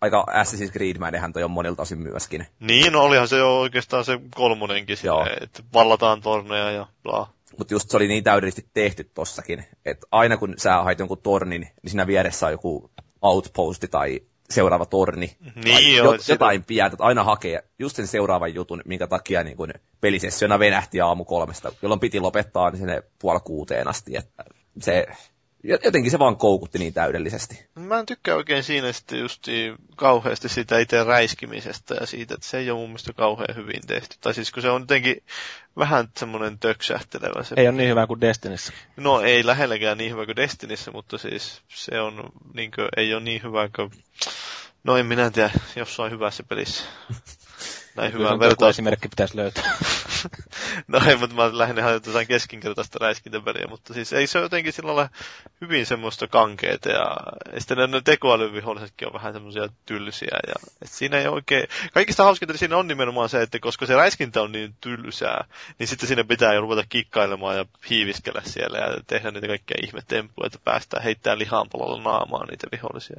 aika Assassin's Creed-mäinenhän toi on monilta osin myöskin. Niin, no olihan se jo oikeastaan se kolmonenkin että vallataan torneja ja bla. Mutta just se oli niin täydellisesti tehty tossakin, että aina kun sä hait jonkun tornin, niin siinä vieressä on joku outposti tai seuraava torni. Niin joo, jotain sitä... pientä, että aina hakee just sen seuraavan jutun, minkä takia niin kun pelisessiona venähti aamu kolmesta, jolloin piti lopettaa niin sinne puoli kuuteen asti. Että se, jotenkin se vaan koukutti niin täydellisesti. Mä en tykkää oikein siinä sitten just kauheasti siitä itse räiskimisestä ja siitä, että se ei ole mun mielestä kauhean hyvin tehty. Tai siis kun se on jotenkin vähän semmoinen töksähtelevä. Se... Ei ole niin hyvä kuin Destinissä. No ei lähelläkään niin hyvä kuin Destinissä, mutta siis se on, niin kuin, ei ole niin hyvä kuin... No en minä tiedä, jossain hyvässä pelissä. Näin hyvä vertaus. esimerkki pitäisi löytää. no ei, mutta mä lähinnä jotain keskinkertaista räiskintäpeliä, mutta siis ei se jotenkin sillä ole hyvin semmoista kankeeta ja, ja sitten ne tekoälyvihollisetkin on vähän semmoisia tylsiä ja et siinä ei oikein, kaikista hauskinta siinä on nimenomaan se, että koska se räiskintä on niin tylsää, niin sitten siinä pitää jo ruveta kikkailemaan ja hiiviskellä siellä ja tehdä niitä kaikkia ihmetemppuja, että päästään heittämään lihanpalolla naamaan niitä vihollisia.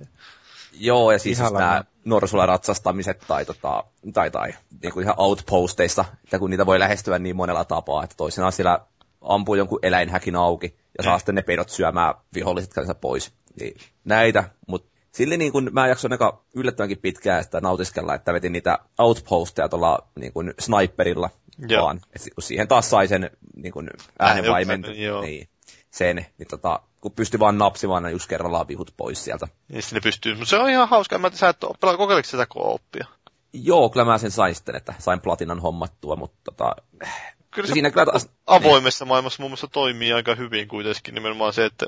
Joo, ja siis nämä norsulla ratsastamiset tai, tota, tai, tai niin kuin ihan outposteissa, että kun niitä voi lähestyä niin monella tapaa, että toisinaan siellä ampuu jonkun eläinhäkin auki ja saa mm. sitten ne pedot syömään viholliset kanssa pois. Niin näitä, mutta sille niin kun mä jaksoin aika yllättävänkin pitkään että nautiskella, että vetin niitä outposteja tuolla niin kuin sniperilla Joo. vaan. Et kun siihen taas sai sen niin kuin äänenvaimen, niin, sen, niin tota, kun pystyi vaan napsimaan just kerrallaan vihut pois sieltä. Niin ne pystyy, mutta se on ihan hauska. Mä sä et pelaa, kokeiliko sitä kooppia? Joo, kyllä mä sen sain sitten, että sain platinan hommattua, mutta tota, kyllä se siinä kyllä taas, avoimessa niin. maailmassa mun mielestä toimii aika hyvin kuitenkin nimenomaan se, että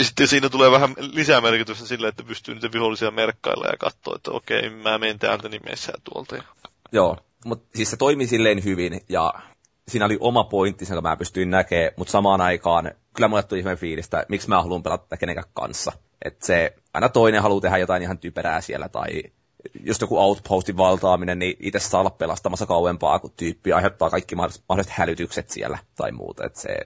sitten siinä tulee vähän lisää merkitystä sille, että pystyy niitä vihollisia merkkailla ja katsoa, että okei, mä menen täältä nimessä tuolta. Joo, mutta siis se toimii silleen hyvin ja siinä oli oma pointti, jonka mä pystyin näkemään, mutta samaan aikaan kyllä mulle tuli ihmeen fiilistä, miksi mä haluan pelata kenenkään kanssa. Että se, aina toinen haluaa tehdä jotain ihan typerää siellä, tai just joku outpostin valtaaminen, niin itse saa olla pelastamassa kauempaa, kun tyyppi aiheuttaa kaikki mahdolliset hälytykset siellä tai muuta. Että se,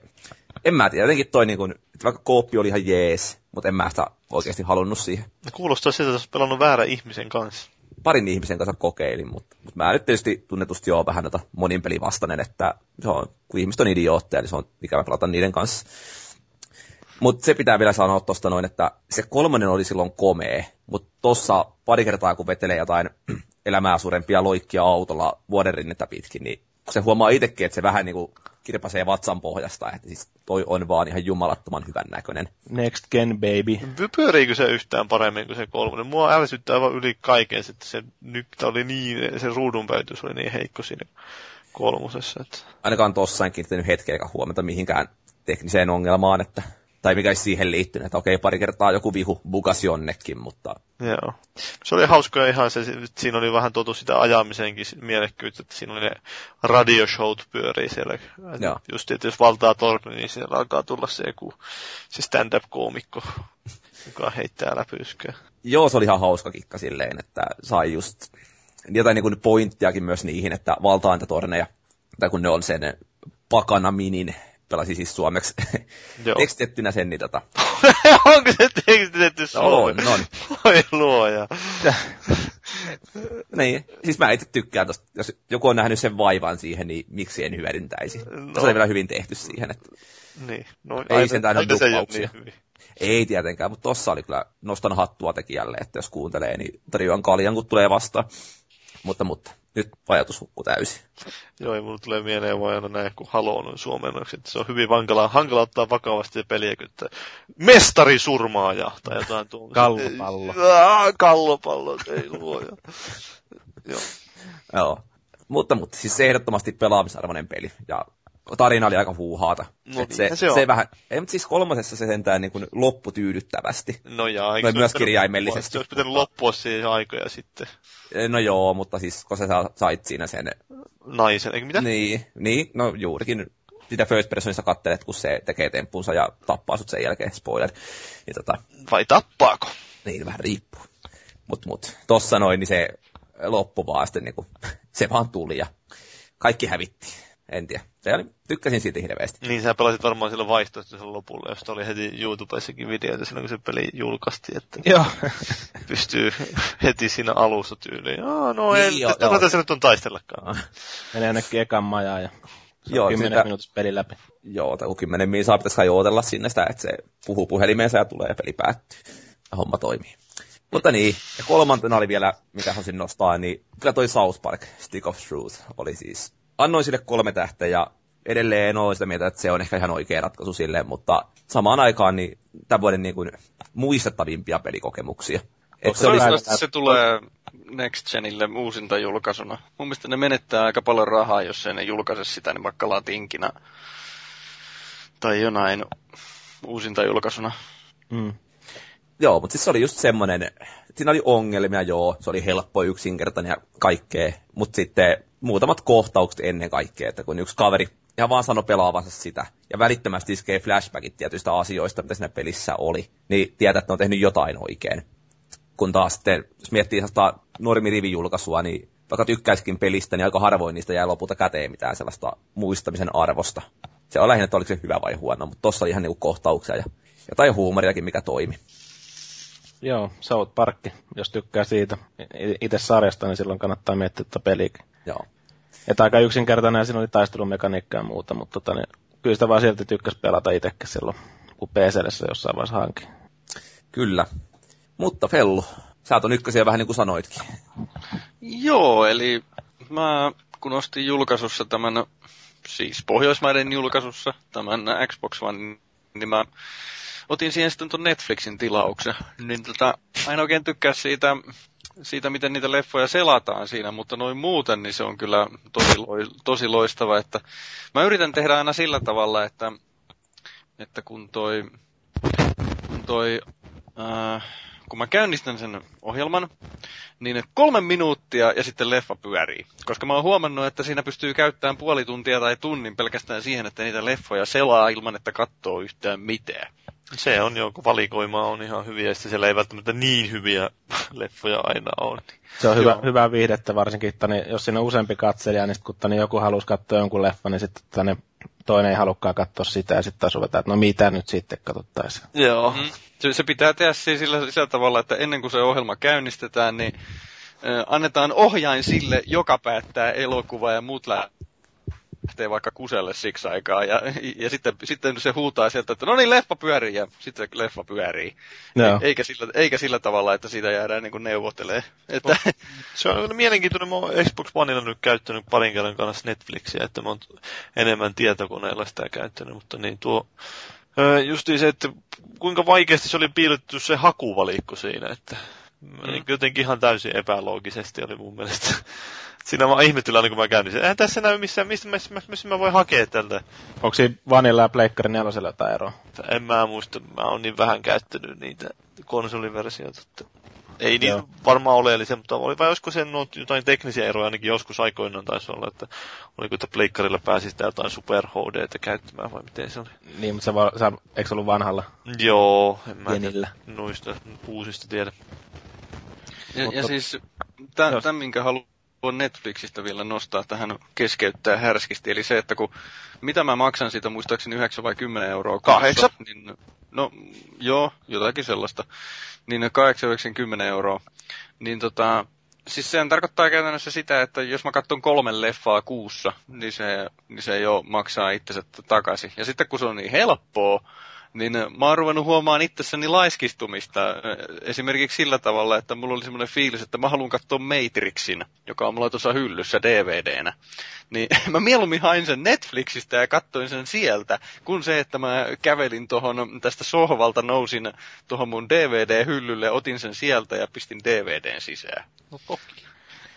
en mä tiedä, jotenkin toi niin kun, että vaikka kooppi oli ihan jees, mutta en mä sitä oikeasti halunnut siihen. Kuulostaa siltä, että olisi pelannut väärän ihmisen kanssa parin ihmisen kanssa kokeilin, mutta, mutta mä nyt tietysti tunnetusti joo vähän noita monin vastainen, että se on, kun ihmiset on idiootteja, niin se on ikävä pelata niiden kanssa. Mutta se pitää vielä sanoa tuosta noin, että se kolmonen oli silloin komea, mutta tuossa pari kertaa kun vetelee jotain elämää suurempia loikkia autolla vuoden rinnettä pitkin, niin se huomaa itsekin, että se vähän niin kuin kirpasee vatsan pohjasta, että siis toi on vaan ihan jumalattoman hyvän näköinen. Next gen baby. Pyöriikö se yhtään paremmin kuin se kolmonen? Mua ärsyttää aivan yli kaiken, että se nyt oli niin, se ruudun oli niin heikko siinä kolmosessa. Että... Ainakaan tossa en kiinnittänyt hetkeäkään huomenta mihinkään tekniseen ongelmaan, että tai mikä siihen liittynyt, että okei, pari kertaa joku vihu bukas jonnekin, mutta... Joo. Se oli hauska ihan se, siinä oli vähän tuotu sitä ajamisenkin mielekkyyttä, että siinä oli ne radioshowt pyörii siellä. Joo. Just, että jos valtaa torni, niin siellä alkaa tulla se joku se stand-up-koomikko, joka heittää läpyskää. Joo, se oli ihan hauska kikka silleen, että sai just jotain niin kuin pointtiakin myös niihin, että valtaantatorneja, tai kun ne on sen pakana minin pelasi siis suomeksi tekstettynä sen, niin tota... Onko se tekstitetty suomeksi? No, on, on. Voi luoja. niin, siis mä itse tykkään tosta, jos joku on nähnyt sen vaivan siihen, niin miksi en hyödyntäisi. No. Se oli vielä hyvin tehty siihen, että... Niin, no, ei aina, sentään ole duppauksia. Niin ei tietenkään, mutta tossa oli kyllä, nostan hattua tekijälle, että jos kuuntelee, niin tarjoan kaljan, kun tulee vastaan. Mutta, mutta nyt ajatus hukkuu täysin. Joo, ei mulle tulee mieleen vaan aina näin, kun Halo on suomennoksi, että se on hyvin vankala, hankala ottaa vakavasti peliä, että mestari surmaaja tai jotain tuolla. Kallopallo. Kallopallo, ei luoja. Joo. Joo. Mutta, mutta siis se ehdottomasti pelaamisarvoinen peli. Ja tarina oli aika huuhaata. No, se, se, se vähän, ei, mutta siis kolmosessa se sentään niin kuin loppu tyydyttävästi. No jaa, eikö myös kirjaimellisesti. Se olisi pitänyt loppua siihen aikoja sitten. No joo, mutta siis kun sä sait siinä sen... Naisen, eikö mitä? Niin, niin no juurikin sitä first personista kattelet, kun se tekee temppunsa ja tappaa sut sen jälkeen, spoiler. Niin tota, Vai tappaako? Niin, vähän riippuu. Mut, mut, tossa noin, niin se loppu vaan sitten niinku, se vaan tuli ja kaikki hävitti en tiedä. Se oli, tykkäsin siitä hirveästi. Niin, sä pelasit varmaan silloin vaihtoehtoisen lopulle, josta oli heti YouTubessakin videoita silloin, kun se peli julkaistiin, että Joo. pystyy heti siinä alussa tyyliin. Aa, no niin, en, joo, joo. tässä nyt on taistellakaan. Menee ainakin ekan majaa ja Joo, 10 sitä, minuutissa peli läpi. Joo, tai kun 10 minuuttia pitäisi kai odotella sinne sitä, että se puhuu puhelimeensa ja tulee ja peli päättyy. Ja homma toimii. Mutta niin, ja kolmantena oli vielä, mikä haluaisin nostaa, niin kyllä toi South Park Stick of Truth oli siis annoin sille kolme tähteä ja edelleen en ole sitä mieltä, että se on ehkä ihan oikea ratkaisu silleen, mutta samaan aikaan niin tämän vuoden niin kuin muistettavimpia pelikokemuksia. Et se, oli, se, se tulee Next Genille uusinta julkaisuna. Mun mielestä ne menettää aika paljon rahaa, jos ei ne julkaise sitä, niin vaikka latinkinä tai jonain uusinta julkaisuna. Mm. Joo, mutta siis se oli just semmoinen, siinä oli ongelmia, joo, se oli helppo, yksinkertainen ja kaikkea, mutta sitten muutamat kohtaukset ennen kaikkea, että kun yksi kaveri ihan vaan sanoi pelaavansa sitä, ja välittömästi iskee flashbackit tietyistä asioista, mitä siinä pelissä oli, niin tietää, että ne on tehnyt jotain oikein. Kun taas sitten, jos miettii sellaista normirivijulkaisua, niin vaikka tykkäisikin pelistä, niin aika harvoin niistä jää lopulta käteen mitään sellaista muistamisen arvosta. Se on lähinnä, että oliko se hyvä vai huono, mutta tossa oli ihan niinku kohtauksia ja jotain huumoriakin, mikä toimi. Joo, South Park, jos tykkää siitä itse sarjasta, niin silloin kannattaa miettiä tuota peliä. Joo. Että aika yksinkertainen ja siinä oli taistelumekaniikkaa ja muuta, mutta tota, niin, kyllä sitä vaan silti tykkäs pelata itsekin silloin, kun PClle jossain vaiheessa hankin. Kyllä. Mutta Fellu, sä on ykkösiä vähän niin kuin sanoitkin. Joo, eli mä kun ostin julkaisussa tämän, siis Pohjoismaiden julkaisussa, tämän Xbox One, niin mä otin siihen sitten tuon Netflixin tilauksen. Niin tota, aina oikein tykkää siitä siitä, miten niitä leffoja selataan siinä, mutta noin muuten, niin se on kyllä tosi, tosi loistava. Että mä yritän tehdä aina sillä tavalla, että, että kun toi, kun toi äh, kun mä käynnistän sen ohjelman, niin kolme minuuttia ja sitten leffa pyörii. Koska mä oon huomannut, että siinä pystyy käyttämään puoli tuntia tai tunnin pelkästään siihen, että niitä leffoja selaa ilman, että katsoo yhtään mitään. Se on jo, kun valikoima on ihan hyviä, ja siellä ei välttämättä niin hyviä leffoja aina ole. Se on hyvä, hyvä viihdettä varsinkin, että niin, jos siinä on useampi katselija, niin sit, kun niin joku halusi katsoa jonkun leffan, niin sitten niin toinen ei halukkaan katsoa sitä, ja sitten taas ruvetaan, että no mitä nyt sitten katsottaisiin. Joo. Mm. Se, se pitää tehdä siis sillä, sillä tavalla, että ennen kuin se ohjelma käynnistetään, niin äh, annetaan ohjain sille, joka päättää elokuvaa ja muut lä- lähtee vaikka kuselle siksi aikaa, ja, ja sitten, sitten se huutaa sieltä, että no niin, leffa pyörii, ja sitten leffa pyörii. No. Eikä, sillä, eikä sillä tavalla, että siitä jäädään niin neuvottelee. Että... Se on mielenkiintoinen, mä oon Xbox Oneilla nyt käyttänyt parin kerran kanssa Netflixiä, että mä oon enemmän tietokoneella sitä käyttänyt, mutta niin tuo Justiin se, että kuinka vaikeasti se oli piirretty se hakuvalikko siinä, että mm. Niin jotenkin ihan täysin epäloogisesti oli mun mielestä Siinä vaan ihmettelyä, aina kun mä käyn, niin eihän tässä näy missään, mistä, mistä, mistä, mistä mä voin hakea tältä. Onko siinä Vanilla ja Pleikkari nelosella jotain eroa? En mä muista, mä oon niin vähän käyttänyt niitä konsoliversioita, että ei niin varmaan oleellisia, mutta oli vai olisiko sen jotain teknisiä eroja ainakin joskus aikoinaan taisi olla, että oliko, että pleikkarilla pääsi sitä jotain Super HDtä käyttämään vai miten se oli? Niin, mutta se, va- se eikö ollut vanhalla? Joo, en mä tiedä, noista uusista tiedä. Ja, mutta... ja siis tämän, minkä haluan Netflixistä vielä nostaa tähän keskeyttää härskisti. Eli se, että kun, mitä mä maksan siitä muistaakseni 9 vai 10 euroa. Kahdeksan? Niin, no, joo, jotakin sellaista. Niin 8 10 euroa. Niin tota, siis sehän tarkoittaa käytännössä sitä, että jos mä katson kolmen leffaa kuussa, niin se, niin se jo maksaa itsensä takaisin. Ja sitten kun se on niin helppoa, niin mä oon ruvennut huomaan itsessäni laiskistumista esimerkiksi sillä tavalla, että mulla oli semmoinen fiilis, että mä haluan katsoa Matrixin, joka on mulla tuossa hyllyssä DVDnä. Niin mä mieluummin hain sen Netflixistä ja katsoin sen sieltä, kun se, että mä kävelin tohon, tästä sohvalta nousin tuohon mun DVD-hyllylle, otin sen sieltä ja pistin DVDn sisään. No toki.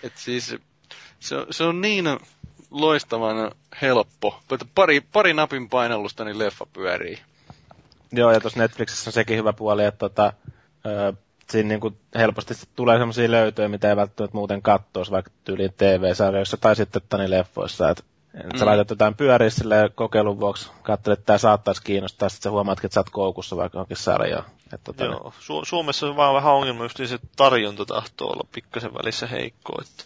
Et siis se, se on niin loistavan helppo. Pari, pari napin painallusta, niin leffa pyörii. Joo, ja tuossa Netflixissä on sekin hyvä puoli, että tota, ö, siinä niinku helposti tulee sellaisia löytöjä, mitä ei välttämättä muuten katsoisi, vaikka tyyliin TV-sarjoissa tai sitten tani leffoissa. Että mm. sä laitat jotain pyöriä sille kokeilun vuoksi, katselet, että tämä saattaisi kiinnostaa, sitten sä huomaat, että sä oot koukussa vaikka johonkin sarjaan. Että, tota, Joo, Su- Suomessa on vaan vähän ongelma, just se tarjonta tahtoo olla pikkasen välissä heikko. Että...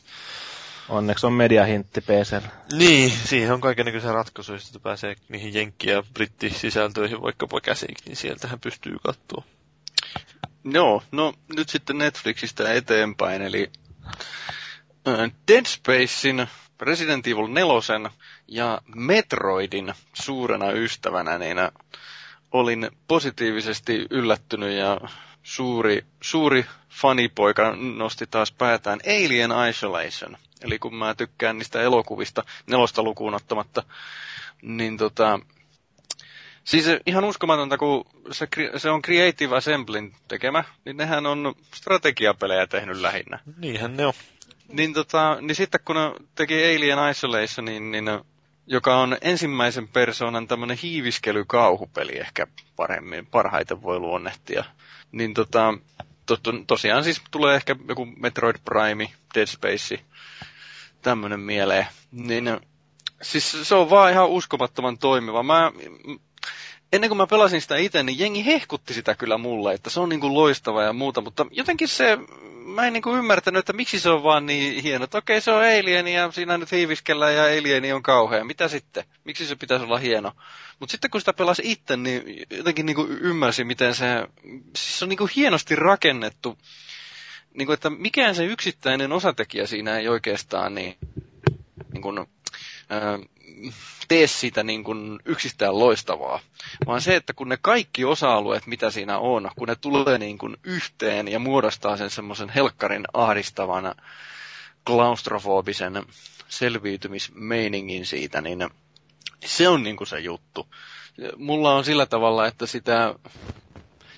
Onneksi on mediahintti PC. Niin, siihen on kaikenlaisia ratkaisuja, että pääsee niihin jenkki- ja brittisisältöihin vaikkapa käsikin, niin sieltähän pystyy katsoa. Joo, no nyt sitten Netflixistä eteenpäin, eli Dead Spacein, Resident Evil 4 ja Metroidin suurena ystävänä, niin olin positiivisesti yllättynyt ja suuri, suuri fanipoika nosti taas päätään Alien Isolation. Eli kun mä tykkään niistä elokuvista nelosta lukuun ottamatta, niin tota, Siis ihan uskomatonta, kun se, se on Creative Assemblyn tekemä, niin nehän on strategiapelejä tehnyt lähinnä. Niinhän ne on. Niin, tota, niin sitten kun ne teki Alien Isolation, niin, niin joka on ensimmäisen persoonan tämmöinen hiiviskelykauhupeli ehkä paremmin, parhaiten voi luonnehtia. Niin tota, to, to, tosiaan siis tulee ehkä joku Metroid Prime, Dead Space, tämmönen mieleen. Niin siis se on vaan ihan uskomattoman toimiva. Mä, ennen kuin mä pelasin sitä itse, niin jengi hehkutti sitä kyllä mulle, että se on niin kuin loistava ja muuta, mutta jotenkin se, mä en niin kuin ymmärtänyt, että miksi se on vaan niin hieno. Että okei, se on Alien ja siinä nyt hiiviskellään ja Alien on kauhea. Mitä sitten? Miksi se pitäisi olla hieno? Mutta sitten kun sitä pelasi itse, niin jotenkin niin kuin ymmärsin, miten se, siis se on niin kuin hienosti rakennettu. Niin kuin, että mikään se yksittäinen osatekijä siinä ei oikeastaan niin, niin kuin, ää, tee siitä niin kuin yksistään loistavaa, vaan se, että kun ne kaikki osa-alueet, mitä siinä on, kun ne tulee niin kuin yhteen ja muodostaa sen semmoisen helkkarin ahdistavan klaustrofobisen selviytymismeiningin siitä, niin se on niin kuin se juttu. Mulla on sillä tavalla, että sitä,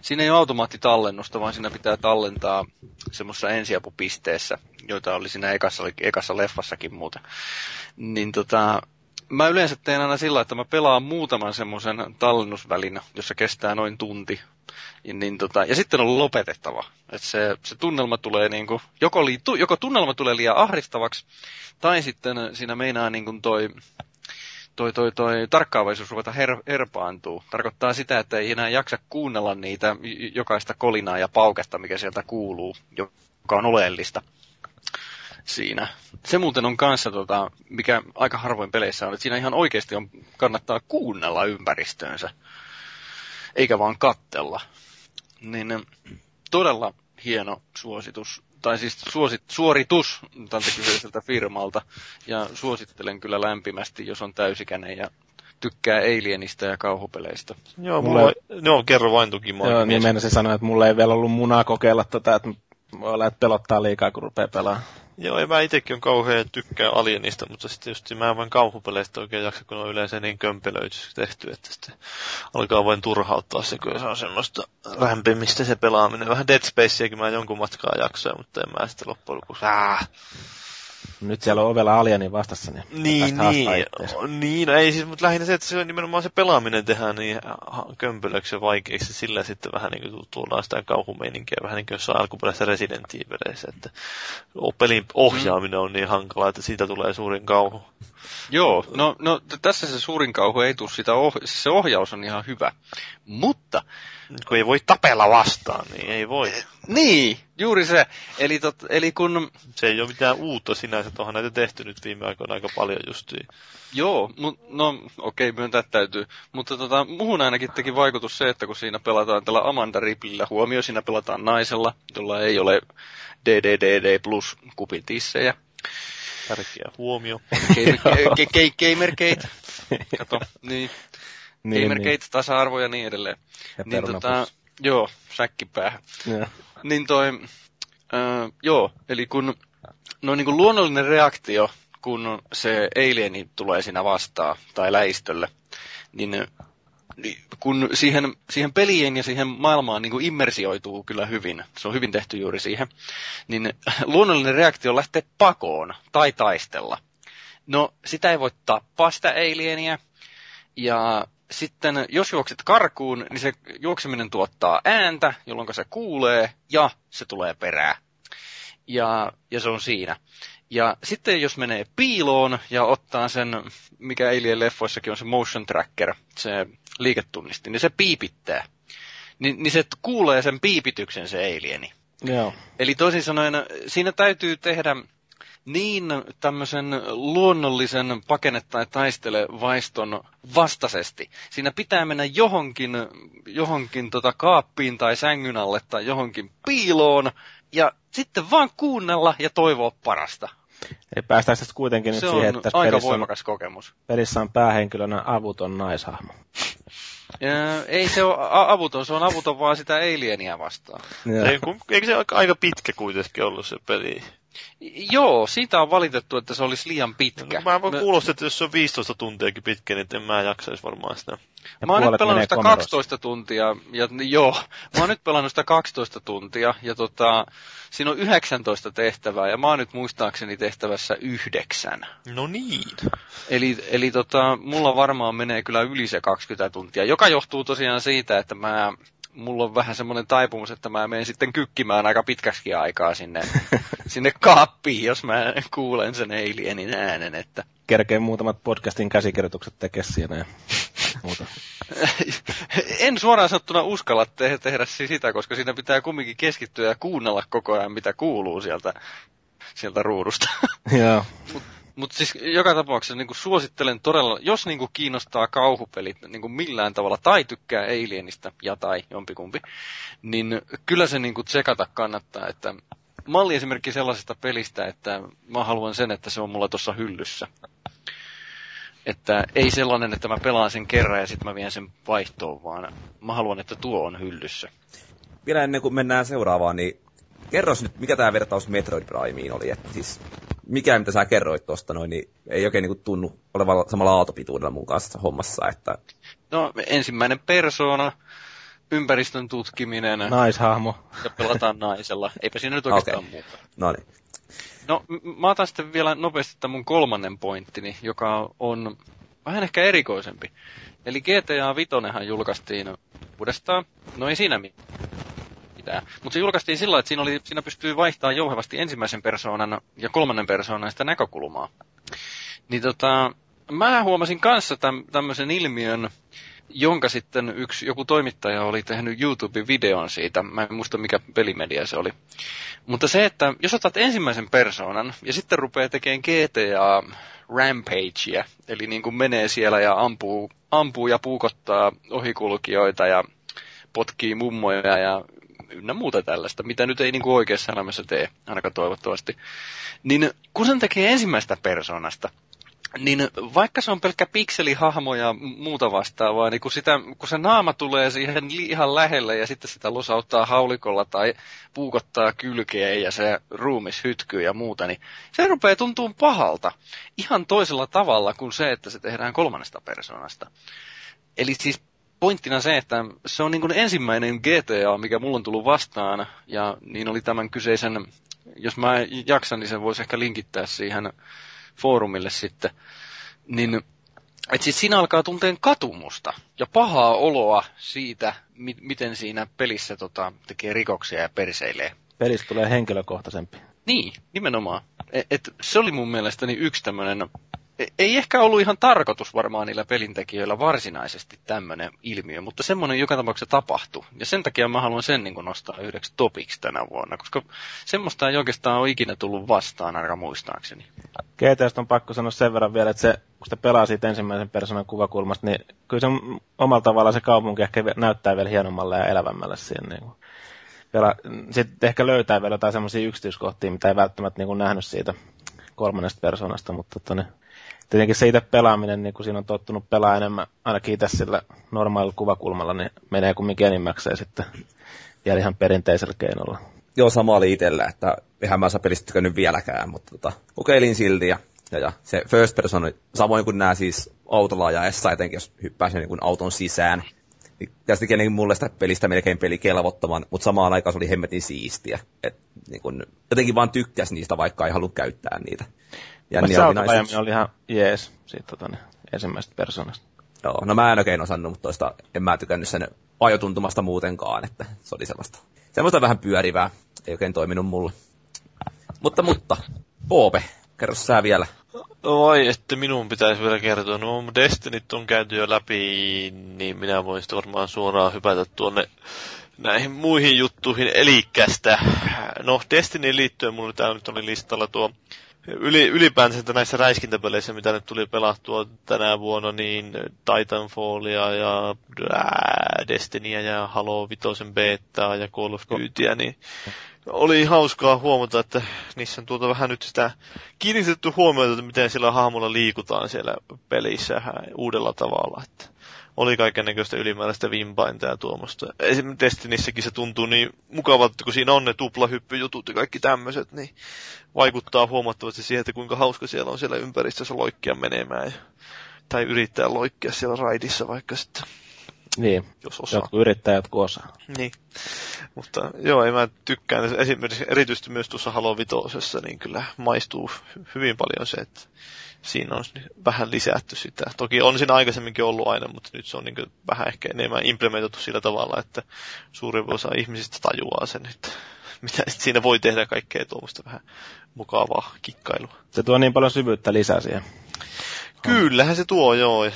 siinä ei ole automaattitallennusta, vaan siinä pitää tallentaa semmoisessa ensiapupisteessä, joita oli siinä ekassa, ekassa leffassakin muuten. Niin tota, mä yleensä teen aina sillä, että mä pelaan muutaman semmoisen tallennusvälin, jossa kestää noin tunti Ja, niin tota, ja sitten on lopetettava. Et se, se tunnelma tulee niinku, joko, li, tu, joko tunnelma tulee liian ahdistavaksi, tai sitten siinä meinaa niinku toi, toi, toi, toi tarkkaavaisuus ruveta her, herpaantuu. Tarkoittaa sitä, että ei enää jaksa kuunnella niitä jokaista kolinaa ja pauketta, mikä sieltä kuuluu, joka on oleellista siinä. Se muuten on kanssa, tota, mikä aika harvoin peleissä on, että siinä ihan oikeasti on, kannattaa kuunnella ympäristöönsä, eikä vaan kattella. Niin todella hieno suositus, tai siis suosit, suoritus tältä kyseiseltä firmalta, ja suosittelen kyllä lämpimästi, jos on täysikäinen ja tykkää Alienista ja kauhupeleistä. Joo, mulla, mulla ei... no, kerro vain tuki Joo, niin mennä sanoa, että mulla ei vielä ollut munaa kokeilla tota, että voi olla, että pelottaa liikaa, kun rupeaa pelaamaan. Joo, ja mä itsekin on kauhean tykkää Alienista, mutta sitten just mä en vain kauhupeleistä oikein jaksa, kun on yleensä niin kömpelöitysti tehty, että sitten alkaa vain turhauttaa se, kun se on semmoista rämpimistä se pelaaminen. Vähän Dead Spaceakin mä jonkun matkaa jaksaa, mutta en mä sitten loppujen lopuksi. Nyt siellä on ovella alienin vastassa, niin Niin, niin, niin, no ei siis, mutta lähinnä se, että se on nimenomaan se pelaaminen tehdään niin kömpelöksi ja vaikeiksi, sillä sitten vähän niin kuin tuodaan sitä kauhumeininkiä, vähän niin kuin jossain alkuperäisessä Resident Evileissä, että pelin ohjaaminen on niin hankala, että siitä tulee suurin kauhu. Joo, no, no tässä se suurin kauhu ei tule sitä, oh, se ohjaus on ihan hyvä, mutta kun ei voi tapella vastaan, niin ei voi. Niin, juuri se. Eli, tot, eli kun... Se ei ole mitään uutta sinänsä, onhan näitä tehty nyt viime aikoina aika paljon justiin. Joo, mu- no okei, okay, myöntää täytyy. Mutta tota, muhun ainakin teki vaikutus se, että kun siinä pelataan tällä Amanda Riplillä, huomio, siinä pelataan naisella, jolla ei ole DDDD plus kupin tissejä. Tärkeä huomio. Gamergate. Kato, niin. Niin, Gamergate, niin. tasa-arvo ja niin edelleen. Ja niin tota, joo, säkkipäähän. Ja. Niin toi, äh, joo, eli kun no niin kuin luonnollinen reaktio, kun se alieni tulee siinä vastaan, tai läistölle, niin, niin kun siihen, siihen peliin ja siihen maailmaan niin kuin immersioituu kyllä hyvin, se on hyvin tehty juuri siihen, niin luonnollinen reaktio lähtee pakoon tai taistella. No, sitä ei voi tappaa sitä alienia, ja sitten jos juokset karkuun, niin se juokseminen tuottaa ääntä, jolloin se kuulee ja se tulee perää. Ja, ja se on siinä. Ja sitten jos menee piiloon ja ottaa sen, mikä Alien leffoissakin on se motion tracker, se liiketunnisti, niin se piipittää. Ni, niin se kuulee sen piipityksen se alieni. Joo. Eli toisin sanoen siinä täytyy tehdä niin tämmöisen luonnollisen pakene- tai taistelevaiston vastaisesti. Siinä pitää mennä johonkin, johonkin tota kaappiin tai sängyn alle tai johonkin piiloon ja sitten vaan kuunnella ja toivoa parasta. Ei päästä sitten kuitenkin se nyt siihen, että aika voimakas on, kokemus. Pelissä on päähenkilönä avuton naishahmo. Ja, ei se ole avuton, se on avuton vaan sitä alienia vastaan. Ei, eikö se aika pitkä kuitenkin ollut se peli? Joo, siitä on valitettu, että se olisi liian pitkä. No, mä voin kuulostaa, että jos se on 15 tuntiakin pitkä, niin en mä jaksaisi varmaan sitä. Ja mä oon nyt pelannut sitä komerossa. 12 tuntia, ja joo, mä oon nyt pelannut sitä 12 tuntia, ja tota, siinä on 19 tehtävää, ja mä oon nyt muistaakseni tehtävässä yhdeksän. No niin. Eli, eli tota, mulla varmaan menee kyllä yli se 20 tuntia, joka johtuu tosiaan siitä, että mä mulla on vähän semmoinen taipumus, että mä menen sitten kykkimään aika pitkäksi aikaa sinne, sinne kaappiin, jos mä kuulen sen alienin äänen. Että... Kerkeen muutamat podcastin käsikirjoitukset tekee siinä ja muuta. en suoraan sanottuna uskalla te- tehdä sitä, koska siinä pitää kumminkin keskittyä ja kuunnella koko ajan, mitä kuuluu sieltä, sieltä ruudusta. Joo. Mutta siis joka tapauksessa niin suosittelen todella, jos niin kuin kiinnostaa kauhupelit niin kuin millään tavalla, tai tykkää Alienista ja tai jompikumpi, niin kyllä se niin kuin tsekata kannattaa. Että malli esimerkki sellaisesta pelistä, että mä haluan sen, että se on mulla tuossa hyllyssä. Että ei sellainen, että mä pelaan sen kerran ja sitten mä vien sen vaihtoon, vaan mä haluan, että tuo on hyllyssä. Vielä ennen kuin mennään seuraavaan, niin kerros nyt, mikä tämä vertaus Metroid Primeen oli. Että siis mikä, mitä sä kerroit tuosta noin, niin ei oikein niin kuin tunnu olevan samalla aaltopituudella mun kanssa hommassa. Että... No, ensimmäinen persona, ympäristön tutkiminen. Naishahmo. Ja pelataan naisella. Eipä siinä nyt oikeastaan okay. muuta. No niin. No, mä otan sitten vielä nopeasti tämän mun kolmannen pointtini, joka on vähän ehkä erikoisempi. Eli GTA 5 julkaistiin uudestaan. No ei siinä mitään. Mutta se julkaistiin sillä että siinä, oli, siinä pystyy vaihtamaan jouhevasti ensimmäisen persoonan ja kolmannen persoonan sitä näkökulmaa. Niin tota, mä huomasin kanssa täm, tämmöisen ilmiön, jonka sitten yksi, joku toimittaja oli tehnyt YouTube-videon siitä, mä en muista mikä pelimedia se oli. Mutta se, että jos otat ensimmäisen persoonan ja sitten rupeaa tekemään GTA Rampagea, eli niin kuin menee siellä ja ampuu, ampuu ja puukottaa ohikulkijoita ja potkii mummoja ja ynnä muuta tällaista, mitä nyt ei niin kuin oikeassa elämässä tee, ainakaan toivottavasti. Niin kun sen tekee ensimmäistä persoonasta, niin vaikka se on pelkkä pikselihahmo ja muuta vastaavaa, niin kun, sitä, kun se naama tulee siihen ihan lähelle ja sitten sitä losauttaa haulikolla tai puukottaa kylkeen ja se ruumis hytkyy ja muuta, niin se rupeaa tuntuu pahalta. Ihan toisella tavalla kuin se, että se tehdään kolmannesta persoonasta. Eli siis pointtina se, että se on niin kuin ensimmäinen GTA, mikä mulla on tullut vastaan, ja niin oli tämän kyseisen, jos mä jaksan, niin sen voisi ehkä linkittää siihen foorumille sitten, niin että siis siinä alkaa tunteen katumusta ja pahaa oloa siitä, mi- miten siinä pelissä tota, tekee rikoksia ja perseilee. Pelistä tulee henkilökohtaisempi. Niin, nimenomaan. Et, et se oli mun mielestäni yksi tämmöinen ei ehkä ollut ihan tarkoitus varmaan niillä pelintekijöillä varsinaisesti tämmöinen ilmiö, mutta semmoinen joka tapauksessa tapahtui. Ja sen takia mä haluan sen niin nostaa yhdeksi topiksi tänä vuonna, koska semmoista ei oikeastaan ole ikinä tullut vastaan, ainakaan muistaakseni. GTS on pakko sanoa sen verran vielä, että se, kun sitä pelaa siitä ensimmäisen persoonan kuvakulmasta, niin kyllä se omalla tavallaan se kaupunki ehkä näyttää vielä hienommalle ja elävämmälle siinä. Niin Sitten ehkä löytää vielä jotain semmoisia yksityiskohtia, mitä ei välttämättä niin kuin nähnyt siitä kolmannesta persoonasta, mutta tonne, tota tietenkin se itse pelaaminen, niin kun siinä on tottunut pelaa enemmän, ainakin itse sillä normaalilla kuvakulmalla, niin menee kumminkin enimmäkseen sitten vielä ihan perinteisellä keinolla. Joo, sama oli itsellä, että eihän mä saa nyt vieläkään, mutta tota, kokeilin silti ja, ja, ja, se first person, samoin kuin nämä siis autolla ajaessa, etenkin jos hyppää sen niin auton sisään, niin tästä teki mulle sitä pelistä melkein peli kelvottoman, mutta samaan aikaan se oli hemmetin siistiä. Et, niin kun, jotenkin vaan tykkäsi niistä, vaikka ei halua käyttää niitä. Ja niin oli, oli ihan jees siitä tota, niin, ensimmäisestä persoonasta. Joo, no mä en oikein osannut, mutta toista en mä tykännyt sen ajotuntumasta muutenkaan, että se oli sellaista, semmoista vähän pyörivää, ei oikein toiminut mulle. Mutta, mutta, Poope, kerro sä vielä. Oi, että minun pitäisi vielä kertoa. No, Destinit on käyty jo läpi, niin minä voisin varmaan suoraan hypätä tuonne näihin muihin juttuihin. Elikästä, no Destinin liittyen mulla täällä nyt oli listalla tuo yli, ylipäänsä näissä räiskintäpeleissä, mitä nyt tuli pelattua tänä vuonna, niin Titanfallia ja Destinyä ja Halo Vitoisen betaa ja Call of Dutyä, niin oli hauskaa huomata, että niissä on tuota vähän nyt sitä kiinnitetty huomiota, että miten sillä hahmolla liikutaan siellä pelissä uudella tavalla. Että oli näköistä ylimääräistä vimpainta ja tuommoista. Esimerkiksi Destinissäkin se tuntuu niin mukavalta, kun siinä on ne tuplahyppyjutut ja kaikki tämmöiset, niin vaikuttaa huomattavasti siihen, että kuinka hauska siellä on siellä ympäristössä loikkia menemään. Ja, tai yrittää loikkia siellä raidissa vaikka sitten. Niin, jos osaa. jotkut yrittää, jotkut osaa. Niin, mutta joo, ei mä tykkään. Esimerkiksi erityisesti myös tuossa Halo Vitosessa, niin kyllä maistuu hyvin paljon se, että siinä on vähän lisätty sitä. Toki on siinä aikaisemminkin ollut aina, mutta nyt se on niin vähän ehkä enemmän implementoitu sillä tavalla, että suurin osa ihmisistä tajuaa sen, että mitä siinä voi tehdä kaikkea tuommoista vähän mukavaa kikkailua. Se tuo niin paljon syvyyttä lisää siihen. Kyllähän se tuo, joo.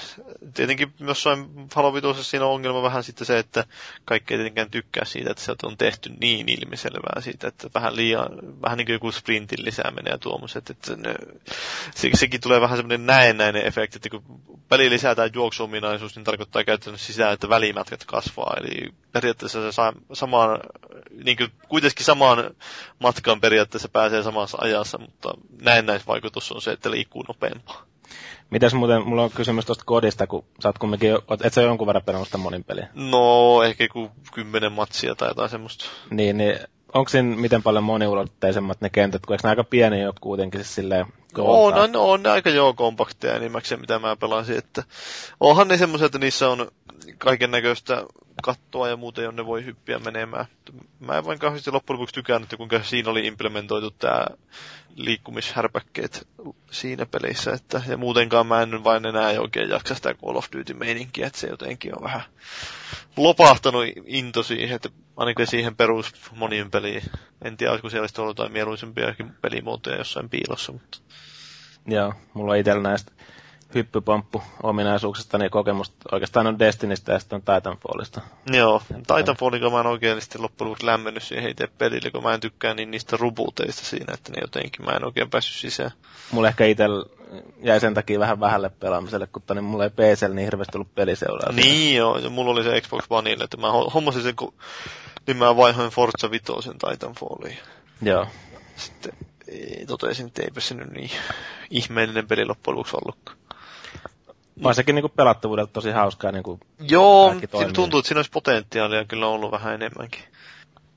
Tietenkin jossain Halo siinä on ongelma vähän sitten se, että kaikki ei tietenkään tykkää siitä, että se on tehty niin ilmiselvää siitä, että vähän liian, vähän niin kuin joku sprintin lisääminen ja tuommoiset. Että ne, se, sekin tulee vähän semmoinen näennäinen efekti, että kun peli lisätään juoksuominaisuus, niin tarkoittaa käytännössä sitä, että välimätkät kasvaa. Eli periaatteessa se saa samaan, niin kuin kuitenkin samaan matkaan periaatteessa pääsee samassa ajassa, mutta näennäisvaikutus on se, että liikkuu nopeampaa. Mitäs muuten, mulla on kysymys tuosta kodista, kun sä oot kumminkin, et sä jonkun verran pelannut sitä monin peliä? No, ehkä joku kymmenen matsia tai jotain semmoista. Niin, niin onko siinä miten paljon moniulotteisemmat ne kentät, kun eikö ne aika pieniä ole kuitenkin siis silleen on, on, on, ne aika joo kompakteja enimmäkseen, mitä mä pelasin, että onhan ne semmoiset, että niissä on kaiken näköistä kattoa ja muuta, jonne voi hyppiä menemään. Mä en vain kauheasti loppujen lopuksi tykännyt, kuinka siinä oli implementoitu tämä liikkumishärpäkkeet siinä pelissä, että, ja muutenkaan mä en vain enää oikein jaksa sitä Call of Duty-meininkiä, että se jotenkin on vähän lopahtanut into siihen, että ainakin siihen perus monien peliin. En tiedä, olisiko siellä ollut jotain mieluisempiakin pelimuotoja jossain piilossa, mutta... Joo, mulla on itsellä näistä hyppypomppu-ominaisuuksista niin kokemusta oikeastaan on Destinistä ja sitten on Titanfallista. Joo, Titanfallin mä en oikeasti loppujen lopuksi lämmennyt siihen itse pelille, kun mä en tykkää niin niistä rubuteista siinä, että ne jotenkin mä en oikein päässyt sisään. Mulla ehkä itse jäi sen takia vähän vähälle pelaamiselle, kun niin mulla ei PC niin hirveästi ollut peliseuraa. Niin joo, ja mulla oli se Xbox Oneille, että mä hommasin sen, kun niin mä vaihoin Forza Vitoisen Titanfalliin. Joo. Sitten totesin, että eipä se nyt niin ihmeellinen peli loppujen lopuksi ollutkaan. Vaan sekin niin pelattavuudelta tosi hauskaa. Niin kuin Joo, siinä tuntuu, että siinä olisi potentiaalia kyllä ollut vähän enemmänkin.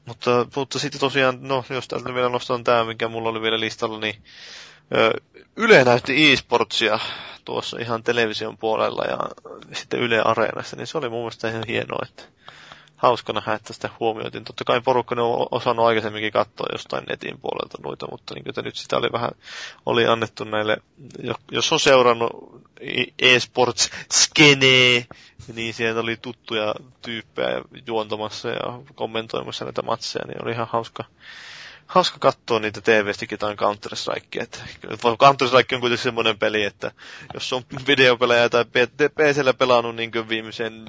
Mutta, mutta sitten tosiaan, no jos täältä vielä nostan tämä, mikä mulla oli vielä listalla, niin Yle näytti e-sportsia tuossa ihan television puolella ja sitten Yle Areenassa, niin se oli mun mielestä ihan hienoa, että hauska nähdä, että sitä huomioitiin. Totta kai porukka on osannut aikaisemminkin katsoa jostain netin puolelta noita, mutta niin nyt sitä oli vähän, oli annettu näille, jos on seurannut e-sports skenee, niin sieltä oli tuttuja tyyppejä juontamassa ja kommentoimassa näitä matseja, niin oli ihan hauska, hauska katsoa niitä TV-stikin tai Counter-Strike. Counter-Strike on kuitenkin semmoinen peli, että jos on videopelejä tai PCllä pelannut niin viimeisen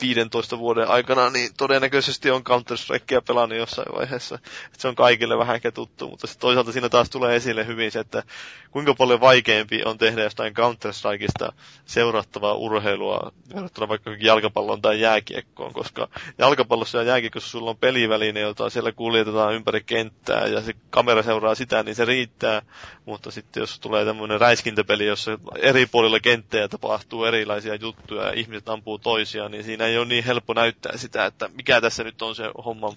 15 vuoden aikana, niin todennäköisesti on Counter-Strikea pelannut jossain vaiheessa. Että se on kaikille vähän tuttu, mutta toisaalta siinä taas tulee esille hyvin se, että kuinka paljon vaikeampi on tehdä jostain Counter-Strikeista seurattavaa urheilua verrattuna vaikka jalkapallon tai jääkiekkoon, koska jalkapallossa ja jääkiekossa sulla on peliväline, jota siellä kuljetetaan ympäri kenttää ja se kamera seuraa sitä, niin se riittää, mutta sitten jos tulee tämmöinen räiskintäpeli, jossa eri puolilla kenttää tapahtuu erilaisia juttuja ja ihmiset ampuu toisiaan, niin siinä ei ole niin helppo näyttää sitä, että mikä tässä nyt on se homman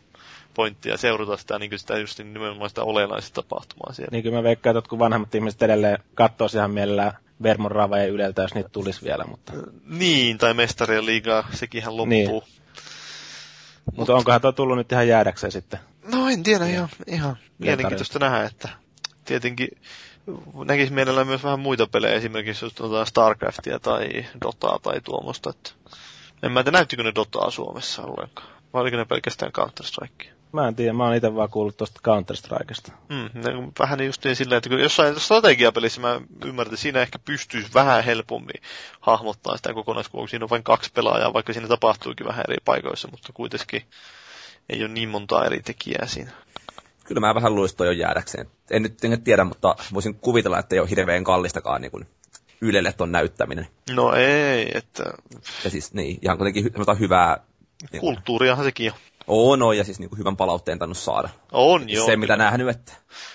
pointti ja seurata sitä, niin sitä just nimenomaan sitä olennaista tapahtumaa siellä. Niin kyllä mä veikkaan, että kun vanhemmat ihmiset edelleen katsoo ihan mielellään Vermon Rava ja Yleltä, jos niitä tulisi vielä. Mutta... Niin, tai Mestarien liigaa, sekinhän loppuu. Niin. Mutta Mut onkohan tuo tullut nyt ihan jäädäkseen sitten? No en tiedä, ihan, ihan mielenkiintoista nähdä, että tietenkin näkisi mielellään myös vähän muita pelejä, esimerkiksi jos Starcraftia tai Dotaa tai tuommoista. Että en mä tiedä, näyttikö ne Dotaa Suomessa ollenkaan. Vai oliko ne pelkästään Counter-Strike? Mä en tiedä, mä oon itse vaan kuullut tuosta Counter-Strikesta. Mm, vähän niin justiin silleen, että jossain strategiapelissä mä ymmärrän, että siinä ehkä pystyisi vähän helpommin hahmottaa sitä kokonaiskuvaa, siinä on vain kaksi pelaajaa, vaikka siinä tapahtuukin vähän eri paikoissa, mutta kuitenkin ei ole niin montaa eri tekijää siinä. Kyllä mä vähän luulisin toi jo jäädäkseen. En nyt en tiedä, mutta voisin kuvitella, että ei ole hirveän kallistakaan niin kuin Ylelle ton näyttäminen. No ei, että... Ja siis niin, ihan kuitenkin hyvää... Niin Kulttuuriahan sekin on. On, on, ja siis niin kuin hyvän palautteen tannut saada. On, joo. Se, mitä nähnyt, että...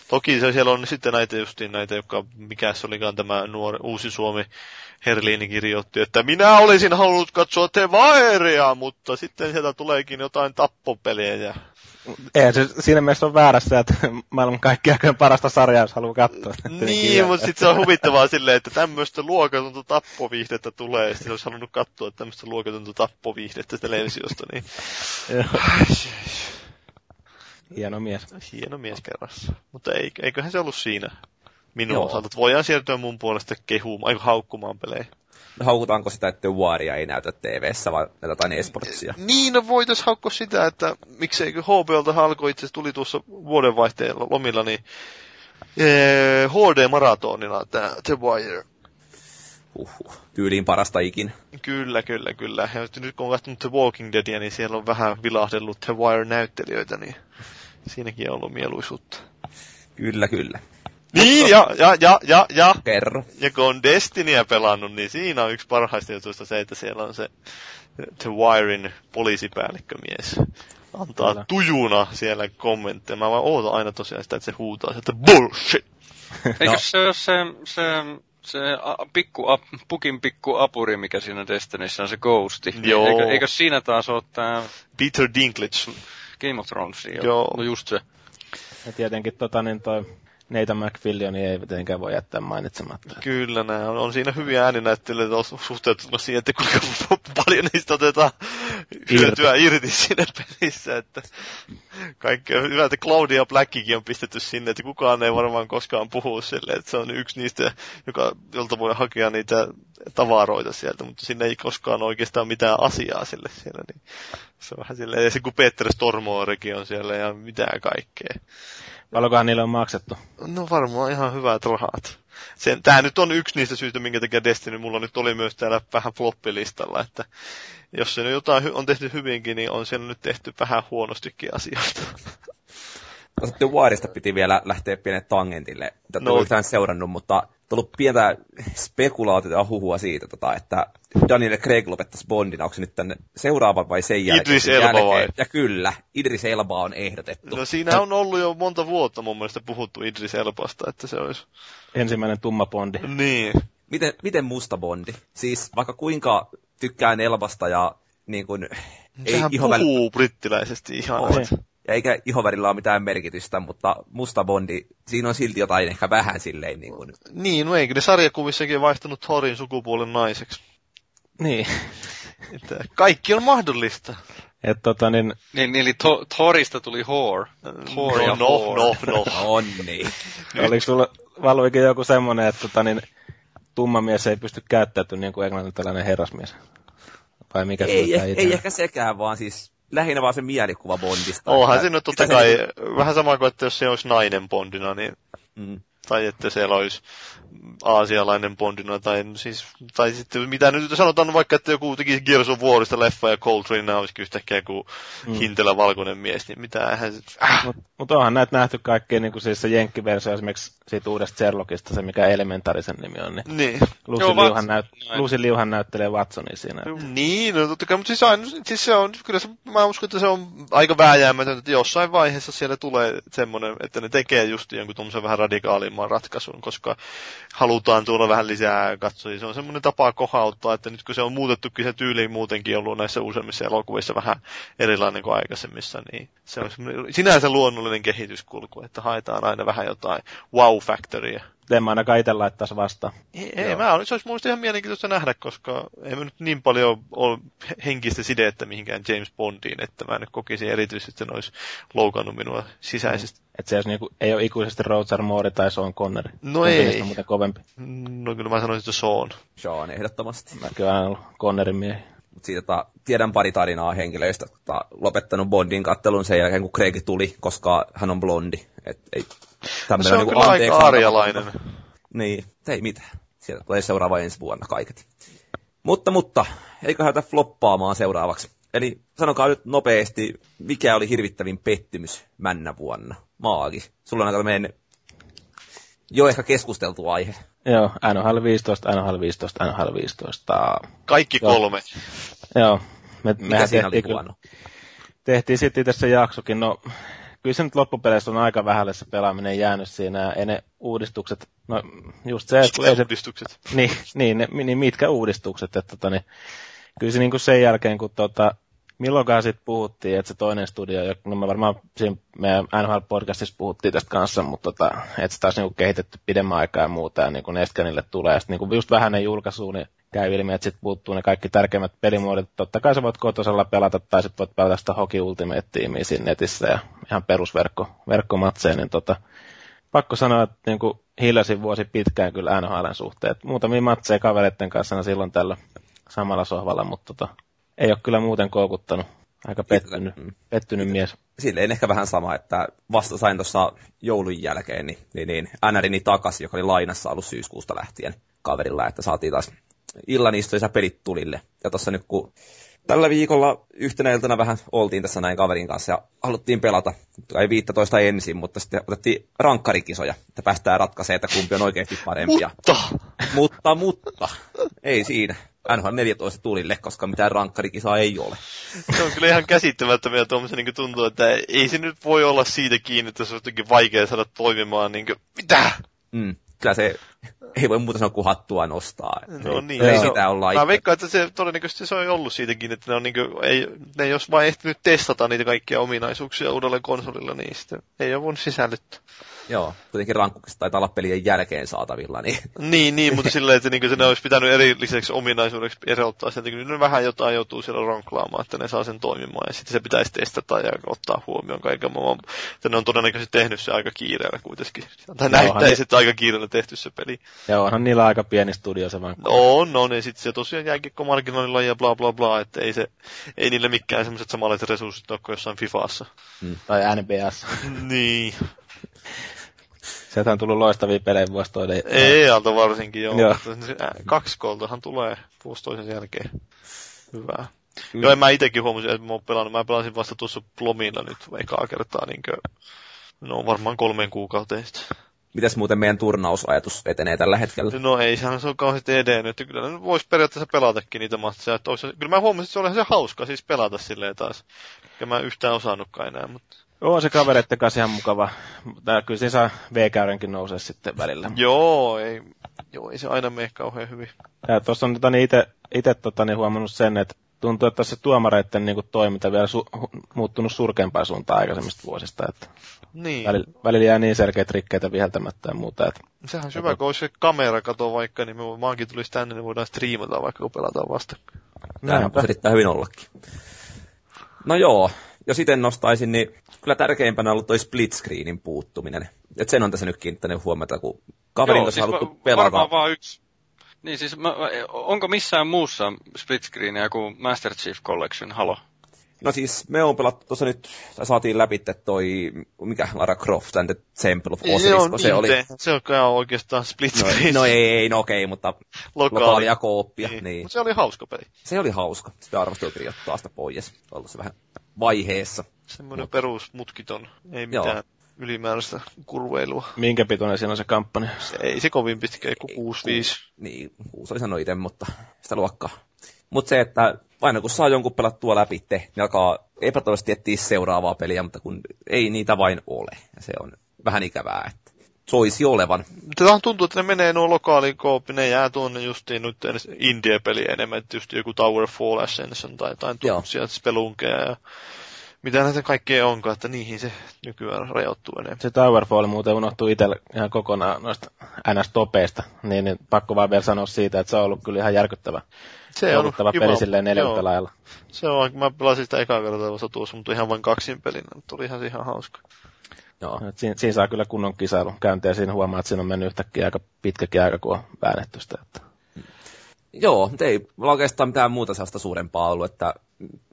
Toki se siellä on sitten näitä justiin näitä, jotka, mikä se olikaan tämä nuori, uusi Suomi, Herliini kirjoitti, että minä olisin halunnut katsoa te Vaeria, mutta sitten sieltä tuleekin jotain tappopelejä ja ei se siinä mielessä on väärässä, että maailman kaikki aikojen parasta sarjaa, jos haluaa katsoa. niin, mutta sitten se on huvittavaa silleen, että tämmöistä luokatonta tappoviihdettä tulee, ja sitten olisi halunnut katsoa tämmöistä luokatonta tappoviihdettä televisiosta, niin... Hieno mies. Hieno mies kerrassa. Mutta eiköhän se ollut siinä minun Joo. osalta. Voidaan siirtyä mun puolesta kehumaan, haukkumaan pelejä haukutaanko sitä, että Waria ei näytä TV-ssä, vaan näitä jotain esportsia? Niin, no voitaisiin haukkoa sitä, että mikseikö HBOlta alkoi itse tuli tuossa vuodenvaihteen lomilla, niin ee, HD-maratonilla tämä The Wire. Uhuh, tyyliin parasta ikin. Kyllä, kyllä, kyllä. Ja nyt kun on katsonut The Walking Deadia, niin siellä on vähän vilahdellut The Wire-näyttelijöitä, niin siinäkin on ollut mieluisuutta. Kyllä, kyllä. Niin, ja, ja, ja, ja, ja. Kerro. Ja kun on Destinyä pelannut, niin siinä on yksi parhaista jutuista se, että siellä on se The Wirein poliisipäällikkömies. Antaa Kyllä. tujuna siellä kommentteja. Mä vaan ootan aina tosiaan sitä, että se huutaa että bullshit. Eikö no. se ole se, se, se pikku, pukin pikku apuri, mikä siinä Destinyssä on se Ghosti? Joo. Eikö, eikö siinä taas ole tämä... Peter Dinklage Game of Thronesia. Joo. No just se. Ja tietenkin tota, niin toi Nathan McFillion ei tietenkään voi jättää mainitsematta. Kyllä, nämä on, on siinä hyviä ääninäyttelyitä suhteutettuna siihen, että kuinka paljon niistä otetaan hyötyä irti siinä pelissä. Että kaikki on hyvä, että Claudia Blackikin on pistetty sinne, että kukaan ei varmaan koskaan puhu sille, että se on yksi niistä, joka, jolta voi hakea niitä tavaroita sieltä, mutta sinne ei koskaan oikeastaan mitään asiaa sille siellä. Niin se on vähän silleen, ja se kun Peter Stormorekin on siellä ja mitään kaikkea. Paljonkohan niille on maksettu? No varmaan ihan hyvät rahat. Sen, tämä nyt on yksi niistä syistä, minkä takia Destiny mulla nyt oli myös täällä vähän floppilistalla, että jos se nyt jotain on tehty hyvinkin, niin on siellä nyt tehty vähän huonostikin asioita. No sitten Wireista piti vielä lähteä pienet tangentille. Tätä No. yhtään seurannut, mutta tullut pientä spekulaatiota ja huhua siitä, tota, että Daniel Craig lopettaisi Bondina. Onko se nyt tänne seuraava vai sen jälkeen? Idris Elba jälkeen. vai? Ja kyllä, Idris Elba on ehdotettu. No siinä on ollut jo monta vuotta mun mielestä puhuttu Idris Elbasta, että se olisi... Ensimmäinen tumma bondi. Niin. Miten, miten musta Bondi? Siis vaikka kuinka tykkään Elbasta ja niin kuin, ei Sehän puhuu brittiläisesti ihan. On. Ja eikä ihovärillä ole mitään merkitystä, mutta musta Bondi, siinä on silti jotain ehkä vähän silleen niin kuin, Niin, no eikö ne sarjakuvissakin vaihtanut Thorin sukupuolen naiseksi? Niin. Että kaikki on mahdollista. Et tota niin, Niin, eli to, Thorista tuli whore. Thor ja no, whore. no, no, no. on niin. oliko sulla valuikin joku semmonen, että tota niin, tumma mies ei pysty käyttäytymään niin kuin englantilainen herrasmies? Vai mikä Ei, sulla ei, ei ehkä sekään, vaan siis lähinnä vaan se mielikuva Bondista. Onhan se nyt totta kai, vähän sama kuin, että jos se olisi nainen Bondina, niin Mm. Tai että siellä olisi aasialainen Bondina, tai, siis, tai sitten mitä nyt sanotaan vaikka, että joku tekisi Gears of Warista leffa ja Coltrane olisikin yhtäkkiä joku mm. hintelä valkoinen mies, niin mitä eihän se... Äh, Mutta mut onhan näitä nähty kaikkia, niin kuin siis se jenkkiversio esimerkiksi siitä uudesta Sherlockista, se mikä Elementarisen nimi on, niin niin. Lucy, Joo, Liuhan, näyt. Lucy Liuhan näyttelee Watsonia siinä. Niin, no totta kai, mutta siis, aina, siis se on, kyllä se, mä uskon, että se on aika vääjäämätöntä, että jossain vaiheessa siellä tulee semmoinen, että ne tekee just jonkun tuommoisen vähän radikaalimman ratkaisun, koska halutaan tuolla vähän lisää katsojia. Se on semmoinen tapa kohauttaa, että nyt kun se on muutettukin se tyyli muutenkin ollut näissä useimmissa elokuvissa vähän erilainen kuin aikaisemmissa, niin se on semmoinen sinänsä luonnollinen kehityskulku, että haetaan aina vähän jotain wow-factoria. En mä ainakaan itse laittaisi vastaan. Ei, ei mä olisi, se olisi muista ihan mielenkiintoista nähdä, koska ei mä nyt niin paljon ole henkistä sidettä mihinkään James Bondiin, että mä nyt kokisin erityisesti, että ne olisi loukannut minua sisäisesti. Että se olisi niinku, ei ole ikuisesti Roger Moore tai Sean Connery. No Kumpi ei. niistä on muuten kovempi. No kyllä mä sanoisin, että se on. Sean ehdottomasti. Olen aina ollut Connerin miehi. Mut siitä tota, tiedän pari tarinaa henkilöistä, jotka tota, lopettanut Bondin kattelun sen jälkeen, kun Craig tuli, koska hän on blondi. Et ei, No se on niinku kyllä aika arjalainen. Niin, ei mitään. Sieltä tulee seuraava ensi vuonna kaiket. Mutta, mutta, eikö hätä floppaamaan seuraavaksi. Eli sanokaa nyt nopeasti, mikä oli hirvittävin pettymys männä vuonna? Maagi. Sulla on aika tämmöinen jo ehkä keskusteltu aihe. Joo, NHL 15, NHL 15, NHL 15. Kaikki Joo. kolme. Joo, me, Mikä mehän siinä oli tehtiin, kyllä, huono? tehtiin sitten se jaksokin. No, kyllä se nyt loppupeleissä on aika vähälle se pelaaminen jäänyt siinä. Ja ei ne uudistukset, no just se, että kun ei se Uudistukset. niin, niin, ne, niin mitkä uudistukset, että tota, niin, kyllä se niin kuin sen jälkeen, kun tota, milloinkaan sitten puhuttiin, että se toinen studio, no me varmaan siinä meidän NHL-podcastissa puhuttiin tästä kanssa, mutta tota, että sitä olisi niin kuin kehitetty pidemmän aikaa ja muuta, ja niin kuin Escanille tulee, ja sitten niin kuin just vähäinen julkaisu, niin käy ilmi, että sitten puuttuu ne kaikki tärkeimmät pelimuodot. Totta kai sä voit kotosalla pelata, tai sitten voit pelata sitä Hockey Ultimate-tiimiä siinä netissä, ja ihan perusverkko, niin tota, pakko sanoa, että niin kuin hiljasin vuosi pitkään kyllä NHLn suhteen. Et muutamia matseja kavereiden kanssa silloin tällä samalla sohvalla, mutta tota, ei ole kyllä muuten koukuttanut. Aika pettynyt, Mm. pettynyt mies. silleen ehkä vähän sama, että vasta sain tuossa joulun jälkeen niin, niin, niin NRini takaisin, joka oli lainassa ollut syyskuusta lähtien kaverilla, että saatiin taas illan istuisa pelit tulille. Ja tuossa nyt kun tällä viikolla yhtenä iltana vähän oltiin tässä näin kaverin kanssa ja haluttiin pelata. Ei 15 ensin, mutta sitten otettiin rankkarikisoja, että päästään ratkaisemaan, että kumpi on oikeasti parempia. Mutta! mutta, mutta, ei siinä. NHL 14 tulille, koska mitään rankkarikisaa ei ole. Se on kyllä ihan käsittämättömiä tuommoisia niin tuntuu, että ei se nyt voi olla siitä kiinni, että se on jotenkin vaikea saada toimimaan niin kuin, mitä? Mm. kyllä se ei voi muuta sanoa kuin hattua nostaa. No ei, niin, ei sitä on- Mä veikkaan, että se todennäköisesti se on ollut siitäkin, että ne, on niinku, ei, ne olisi vain ehtinyt testata niitä kaikkia ominaisuuksia uudelle konsolilla, niin sitten ei ole voinut sisällyttää. Joo, kuitenkin rankkukset taitaa olla pelien jälkeen saatavilla, niin Niin, niin mutta silleen, että niinku, se ne olisi pitänyt erilliseksi ominaisuudeksi erottaa sieltä, kun ne vähän jotain joutuu siellä ronklaamaan, että ne saa sen toimimaan, ja sitten se pitäisi testata ja ottaa huomioon kaiken maailman. Että ne on todennäköisesti tehnyt se aika kiireellä kuitenkin. Tai näyttäisi, että aika kiireellä tehty se peli. Ja onhan niillä aika pieni studio se vaan. On, on, ja sitten se tosiaan jääkiekkomarkkinoilla ja bla bla bla, että ei, se, ei niille mikään semmoiset samanlaiset resurssit ole kuin jossain Fifassa. Tai NBS. Niin. Sieltä on tullut loistavia pelejä vuosi toinen. Ei alta varsinkin, joo. Joo. Mutta se, ä, Kaksi koltahan tulee vuosi toisen jälkeen. Hyvä. Mm. Joo, en mä itekin huomasin, että mä oon pelannut. Mä pelasin vasta tuossa Plomilla nyt ekaa kertaa, niin kuin, no varmaan kolmeen kuukauteen sitten. mitäs muuten meidän turnausajatus etenee tällä hetkellä? No ei, sehän se on kauheasti edennyt. Että kyllä ne vois periaatteessa pelatakin niitä matseja. Että olisi, kyllä mä huomasin, että se oli se hauska siis pelata silleen taas. Enkä mä yhtään osannutkaan enää, mutta... On se kavereitten kanssa ihan mukava. Mutta kyllä siinä saa V-käyrenkin nousee sitten välillä. Joo, ei, joo, ei se aina mene kauhean hyvin. Ja tuossa on tota, niin itse ite, tota, niin huomannut sen, että tuntuu, että se tuomareiden niin kuin, toiminta vielä su- hu- muuttunut surkeampaan suuntaan aikaisemmista vuosista. Että Niin. välillä, välillä jää niin selkeitä rikkeitä viheltämättä ja muuta. Että, Sehän on hyvä, kun olisi se kamera kato vaikka, niin me maankin tulisi tänne, niin voidaan striimata vaikka, kun pelataan vasta. Tämähän Näinpä. voisi erittäin hyvin ollakin. No joo, jos sitten nostaisin, niin kyllä tärkeimpänä on ollut toi split screenin puuttuminen. Et sen on tässä nyt kiinnittänyt huomiota, kun kaverin kanssa haluttu va- pelata. Vaan yksi. Niin siis, mä, onko missään muussa split screenia kuin Master Chief Collection, halo? No siis me on pelattu tuossa nyt, tai saatiin läpi toi, mikä Lara Croft and the Temple of Osiris, kun se oli... niin, Se on oikeastaan split No, screen. no ei, no okei, mutta Lokaali. lokaalia kooppia, niin. Niin. Mutta se oli hauska peli. Se oli hauska. Sitä arvosteltiin ottaa sitä pois. Ollut se vähän vaiheessa. Semmoinen perusmutkiton, ei Joo. mitään ylimääräistä kurveilua. minkä pituinen siinä on se kampanja? Se ei se kovin pitkä, kuin 6-5. Niin, kuusi oli sanonut itse, mutta sitä luokkaa. Mutta se, että aina kun saa jonkun pelattua läpi, niin alkaa epätoivoisesti etsiä seuraavaa peliä, mutta kun ei niitä vain ole. Ja se on vähän ikävää, että soisi olevan. Tätähän tuntuu, että ne menee nuo lokaaliin kooppi, ne jää tuonne justiin nyt edes indie-peliä enemmän, että just joku Towerfall Ascension tai jotain tuommoisia spelunkeja ja mitä näitä kaikkea onkaan, että niihin se nykyään rajoittuu enemmän. Se Towerfall muuten unohtuu itselle ihan kokonaan noista NS-topeista, niin, niin pakko vaan vielä sanoa siitä, että se on ollut kyllä ihan järkyttävä, Se jouduttava peli silleen joo. pelaajalla. Se on, mä pelasin sitä ekaa kertaa vasta tuossa, mutta ihan vain kaksin pelinä, mutta oli ihan, ihan hauska. Joo. Et Siinä, siinä, saa kyllä kunnon kisailu käyntiä ja siinä huomaa, että siinä on mennyt yhtäkkiä aika pitkäkin aika, kun on väännetty sitä. Että. Joo, mutta ei mulla oikeastaan mitään muuta sellaista suurempaa ollut, että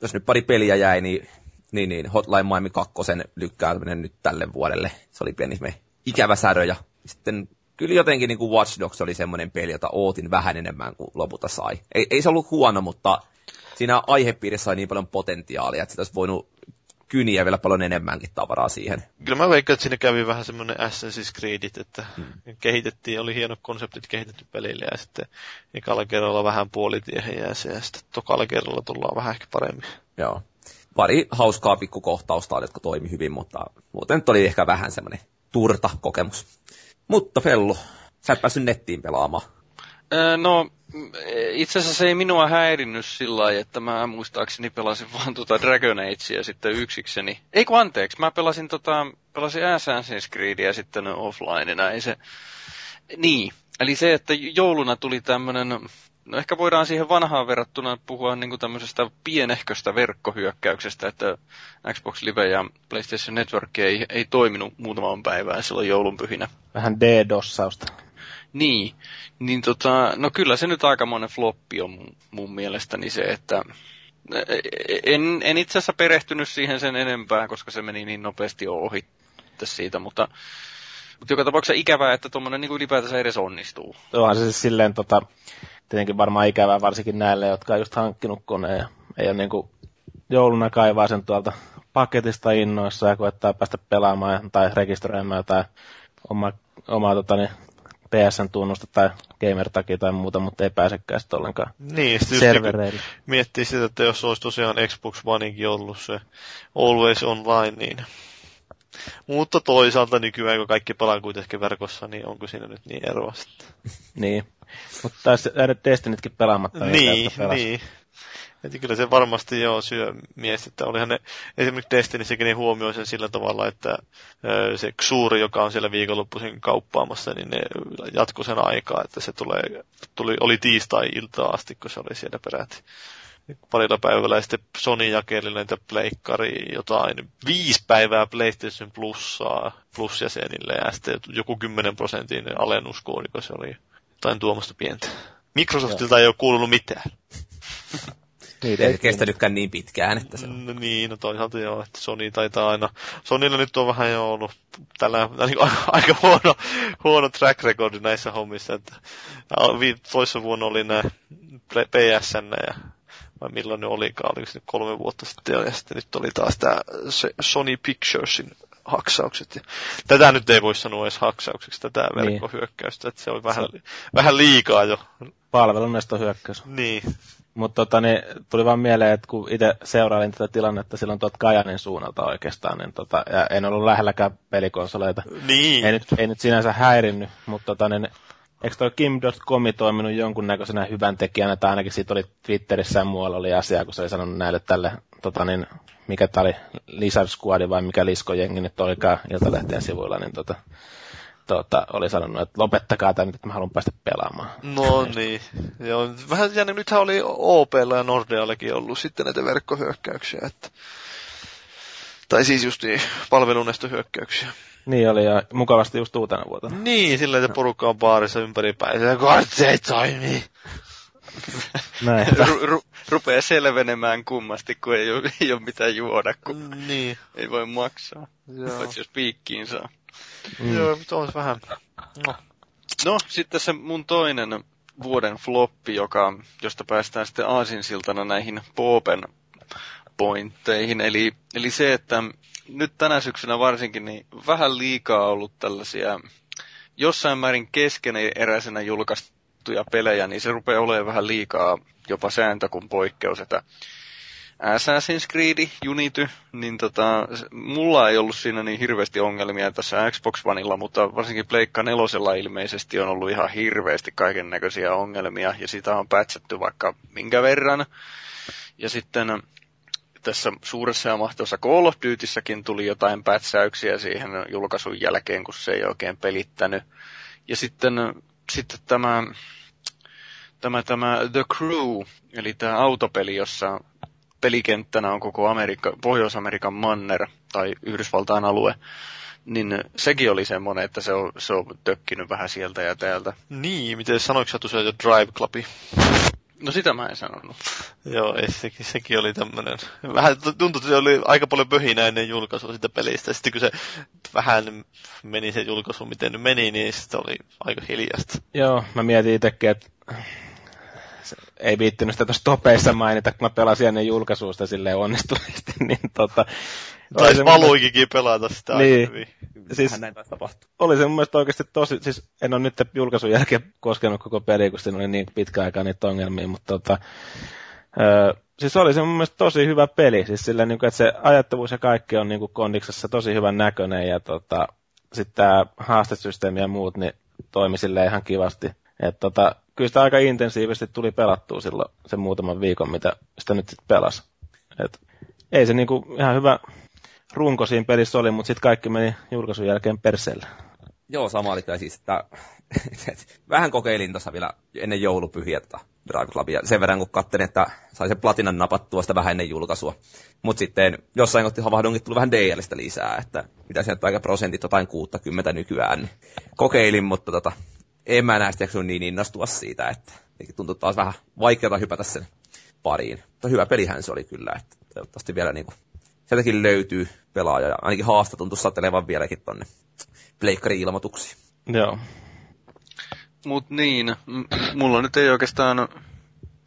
jos nyt pari peliä jäi, niin, niin, niin Hotline Miami 2 lykkääminen nyt tälle vuodelle. Se oli pieni me ikävä särö ja sitten kyllä jotenkin niin kuin Watch Dogs oli semmoinen peli, jota ootin vähän enemmän kuin lopulta sai. Ei, ei se ollut huono, mutta siinä aihepiirissä oli niin paljon potentiaalia, että sitä olisi voinut kyniä vielä paljon enemmänkin tavaraa siihen. Kyllä mä veikkaan, että siinä kävi vähän semmoinen Assassin's Creedit, että hmm. kehitettiin, oli hienot konseptit kehitetty pelille ja sitten ekalla kerralla vähän puolitiehen se ja sitten tokalla kerralla tullaan vähän ehkä paremmin. Joo. Pari hauskaa pikkukohtausta jotka toimi hyvin, mutta muuten oli ehkä vähän semmoinen turta kokemus. Mutta Fellu, sä et päässyt nettiin pelaamaan. No, mm, itse asiassa se ei minua häirinnyt sillä lailla, että mä muistaakseni pelasin vaan tota Dragon Agea sitten yksikseni. Ei kun anteeksi, mä pelasin, tota, pelasin Assassin's Creedia sitten offlineina, ei se... Niin, eli se, että jouluna tuli tämmönen, no ehkä voidaan siihen vanhaan verrattuna puhua niin kuin tämmöisestä pienehköstä verkkohyökkäyksestä, että Xbox Live ja PlayStation Network ei, ei toiminut muutaman päivää silloin joulunpyhinä. Vähän D-dossausta. Niin, niin tota, no kyllä se nyt aikamoinen floppi on mun, mun mielestäni se, että en, en itse asiassa perehtynyt siihen sen enempää, koska se meni niin nopeasti ohi siitä, mutta, mutta joka tapauksessa ikävää, että tuommoinen niin ylipäätänsä edes onnistuu. Onhan se siis silleen tota, tietenkin varmaan ikävää varsinkin näille, jotka on just hankkinut koneen ja ei ole niin kuin jouluna kaivaa sen tuolta paketista innoissa ja koettaa päästä pelaamaan tai rekisteröimään jotain omaa, omaa tota, niin, PSN-tunnusta tai gamer-takia tai muuta, mutta ei pääsekään sitten ollenkaan Niin, sitten just servereille. niinku miettii sitä, että jos olisi tosiaan Xbox Oneikin ollut se Always Online, niin Mutta toisaalta nykyään, kun kaikki pelaa kuitenkin verkossa, niin onko siinä nyt niin eroa sitten? niin. Mutta taisi jäädä Destinitkin pelaamatta. Niin, niin. Että kyllä se varmasti joo syö mies, että olihan ne, esimerkiksi Destinissäkin niin huomioi sen sillä tavalla, että se Xuri, joka on siellä viikonloppuisin kauppaamassa, niin ne jatkoi sen aikaa, että se tulee, tuli, oli tiistai-iltaa asti, kun se oli siellä peräti parilla päivällä ja sitten Sony jakeli näitä pleikkari jotain viisi päivää PlayStation Plussaa plusjäsenille ja sitten joku 10 prosentin alennuskoodi, kun se oli jotain tuomasta pientä. Microsoftilta ei ole kuulunut mitään. Niin, ei kestänytkään niin pitkään, että se on. No, niin, no toisaalta joo, että Sony taitaa aina, Sonylla nyt on vähän jo ollut tällä niin aika huono, huono track record näissä hommissa, että toissa vuonna oli nämä PSN ja vai milloin ne olikaan, oliko se kolme vuotta sitten, ja sitten nyt oli taas tämä Sony Picturesin haksaukset. Ja tätä nyt ei voi sanoa edes haksaukseksi, tätä niin. verkkohyökkäystä, että se on vähän, se... vähän liikaa jo. hyökkäys. Niin. Mutta tota, niin, tuli vaan mieleen, että kun itse seurailin tätä tilannetta silloin tuot Kajanin suunnalta oikeastaan, niin tota, ja en ollut lähelläkään pelikonsoleita. Niin. Ei nyt, ei nyt sinänsä häirinnyt, mutta tota, niin, eikö toi Kim.com toiminut jonkunnäköisenä hyvän tekijänä, tai ainakin siitä oli Twitterissä ja muualla oli asia, kun se oli sanonut näille tälle, tota, niin, mikä tämä oli, Lizard Squad vai mikä liskojengi nyt olikaan Iltalehtien sivuilla, niin tota, tota, oli sanonut, että lopettakaa tämä nyt, että mä haluan päästä pelaamaan. No niin. Joo, vähän jännä, nythän oli OPlla ja Nordeallekin ollut sitten näitä verkkohyökkäyksiä, että tai siis just niin, palvelunestohyökkäyksiä. Niin oli, ja mukavasti just uutena vuotena. Niin, sillä että porukka on baarissa ympäri päin, ja kortti ei toimi. Näin. Ru- ru- rupeaa selvenemään kummasti, kun ei ole, ei ole mitään juoda, kun niin. ei voi maksaa. Joo. Paitsi jos piikkiin saa. Mm. Joo, mutta on vähän. No. no, sitten se mun toinen vuoden floppi, joka, josta päästään sitten aasinsiltana näihin Poopen pointteihin. Eli, eli se, että nyt tänä syksynä varsinkin niin vähän liikaa ollut tällaisia jossain määrin keskeneräisenä julkaistuja pelejä, niin se rupeaa olemaan vähän liikaa jopa sääntö kuin poikkeus. Että Assassin's Creed, Unity, niin tota, mulla ei ollut siinä niin hirveästi ongelmia tässä Xbox Oneilla, mutta varsinkin Pleikka nelosella ilmeisesti on ollut ihan hirveästi kaiken näköisiä ongelmia, ja sitä on pätsätty vaikka minkä verran. Ja sitten tässä suuressa ja mahtavassa Call of Dutyssäkin tuli jotain pätsäyksiä siihen julkaisun jälkeen, kun se ei oikein pelittänyt. Ja sitten, sitten tämä, tämä, tämä The Crew, eli tämä autopeli, jossa pelikenttänä on koko Amerikka, Pohjois-Amerikan manner tai Yhdysvaltain alue, niin sekin oli semmoinen, että se on, se on tökkinyt vähän sieltä ja täältä. Niin, miten sanoiko sä tosiaan Drive Clubi? No sitä mä en sanonut. Joo, ei, sekin, sekin oli tämmöinen. Vähän tuntui, että se oli aika paljon pöhinä ennen julkaisua sitä pelistä. Sitten kun se vähän meni se julkaisu, miten nyt meni, niin sitten oli aika hiljasta. Joo, mä mietin itsekin, että ei viittynyt sitä tuossa topeissa mainita, kun mä pelasin ennen julkaisuusta silleen onnistuneesti, niin tota... Tai se valuikikin pelata sitä niin, hyvin. Siis, näin Oli se mun mielestä oikeasti tosi, siis en ole nyt julkaisun jälkeen koskenut koko peliä, kun siinä oli niin pitkä aika niitä ongelmia, mutta tota, ö, siis oli se mun mielestä tosi hyvä peli, siis silleen, niin kuin, että se ajattavuus ja kaikki on niin kuin kondiksessa tosi hyvän näköinen, ja tota, sitten tämä haastesysteemi ja muut, niin toimi sille ihan kivasti. Et tota, kyllä sitä aika intensiivisesti tuli pelattua silloin sen muutaman viikon, mitä sitä nyt sitten pelasi. Et ei se niinku ihan hyvä runko siinä pelissä oli, mutta sitten kaikki meni julkaisun jälkeen perseelle. Joo, sama oli siis, että vähän kokeilin tuossa vielä ennen joulupyhiä tota Drive Clubia. Sen verran kun katselin, että sai sen platinan napattua sitä vähän ennen julkaisua. Mutta sitten jossain kohti havahdunkin tuli vähän DLstä lisää, että mitä sieltä aika prosentit, jotain 60 nykyään. Niin kokeilin, mutta tota, en mä näistä niin innostua siitä, että tuntuu taas vähän vaikeaa hypätä sen pariin. Mutta hyvä pelihän se oli kyllä, että toivottavasti vielä niin kuin, sieltäkin löytyy pelaaja, ja ainakin haasta tuntuu satelevan vieläkin tonne pleikkari-ilmoituksiin. Joo. Mut niin, m- mulla nyt ei oikeastaan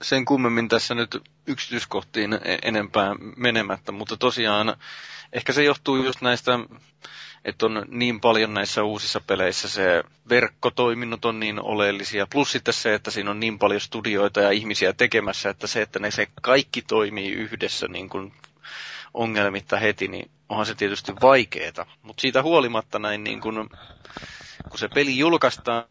sen kummemmin tässä nyt yksityiskohtiin e-, enempää menemättä, mutta tosiaan ehkä se johtuu just näistä että on niin paljon näissä uusissa peleissä se verkkotoiminnot on niin oleellisia. Plus sitten se, että siinä on niin paljon studioita ja ihmisiä tekemässä, että se, että ne se kaikki toimii yhdessä niin kuin ongelmitta heti, niin onhan se tietysti vaikeeta. Mutta siitä huolimatta näin, niin kun, kun se peli julkaistaan,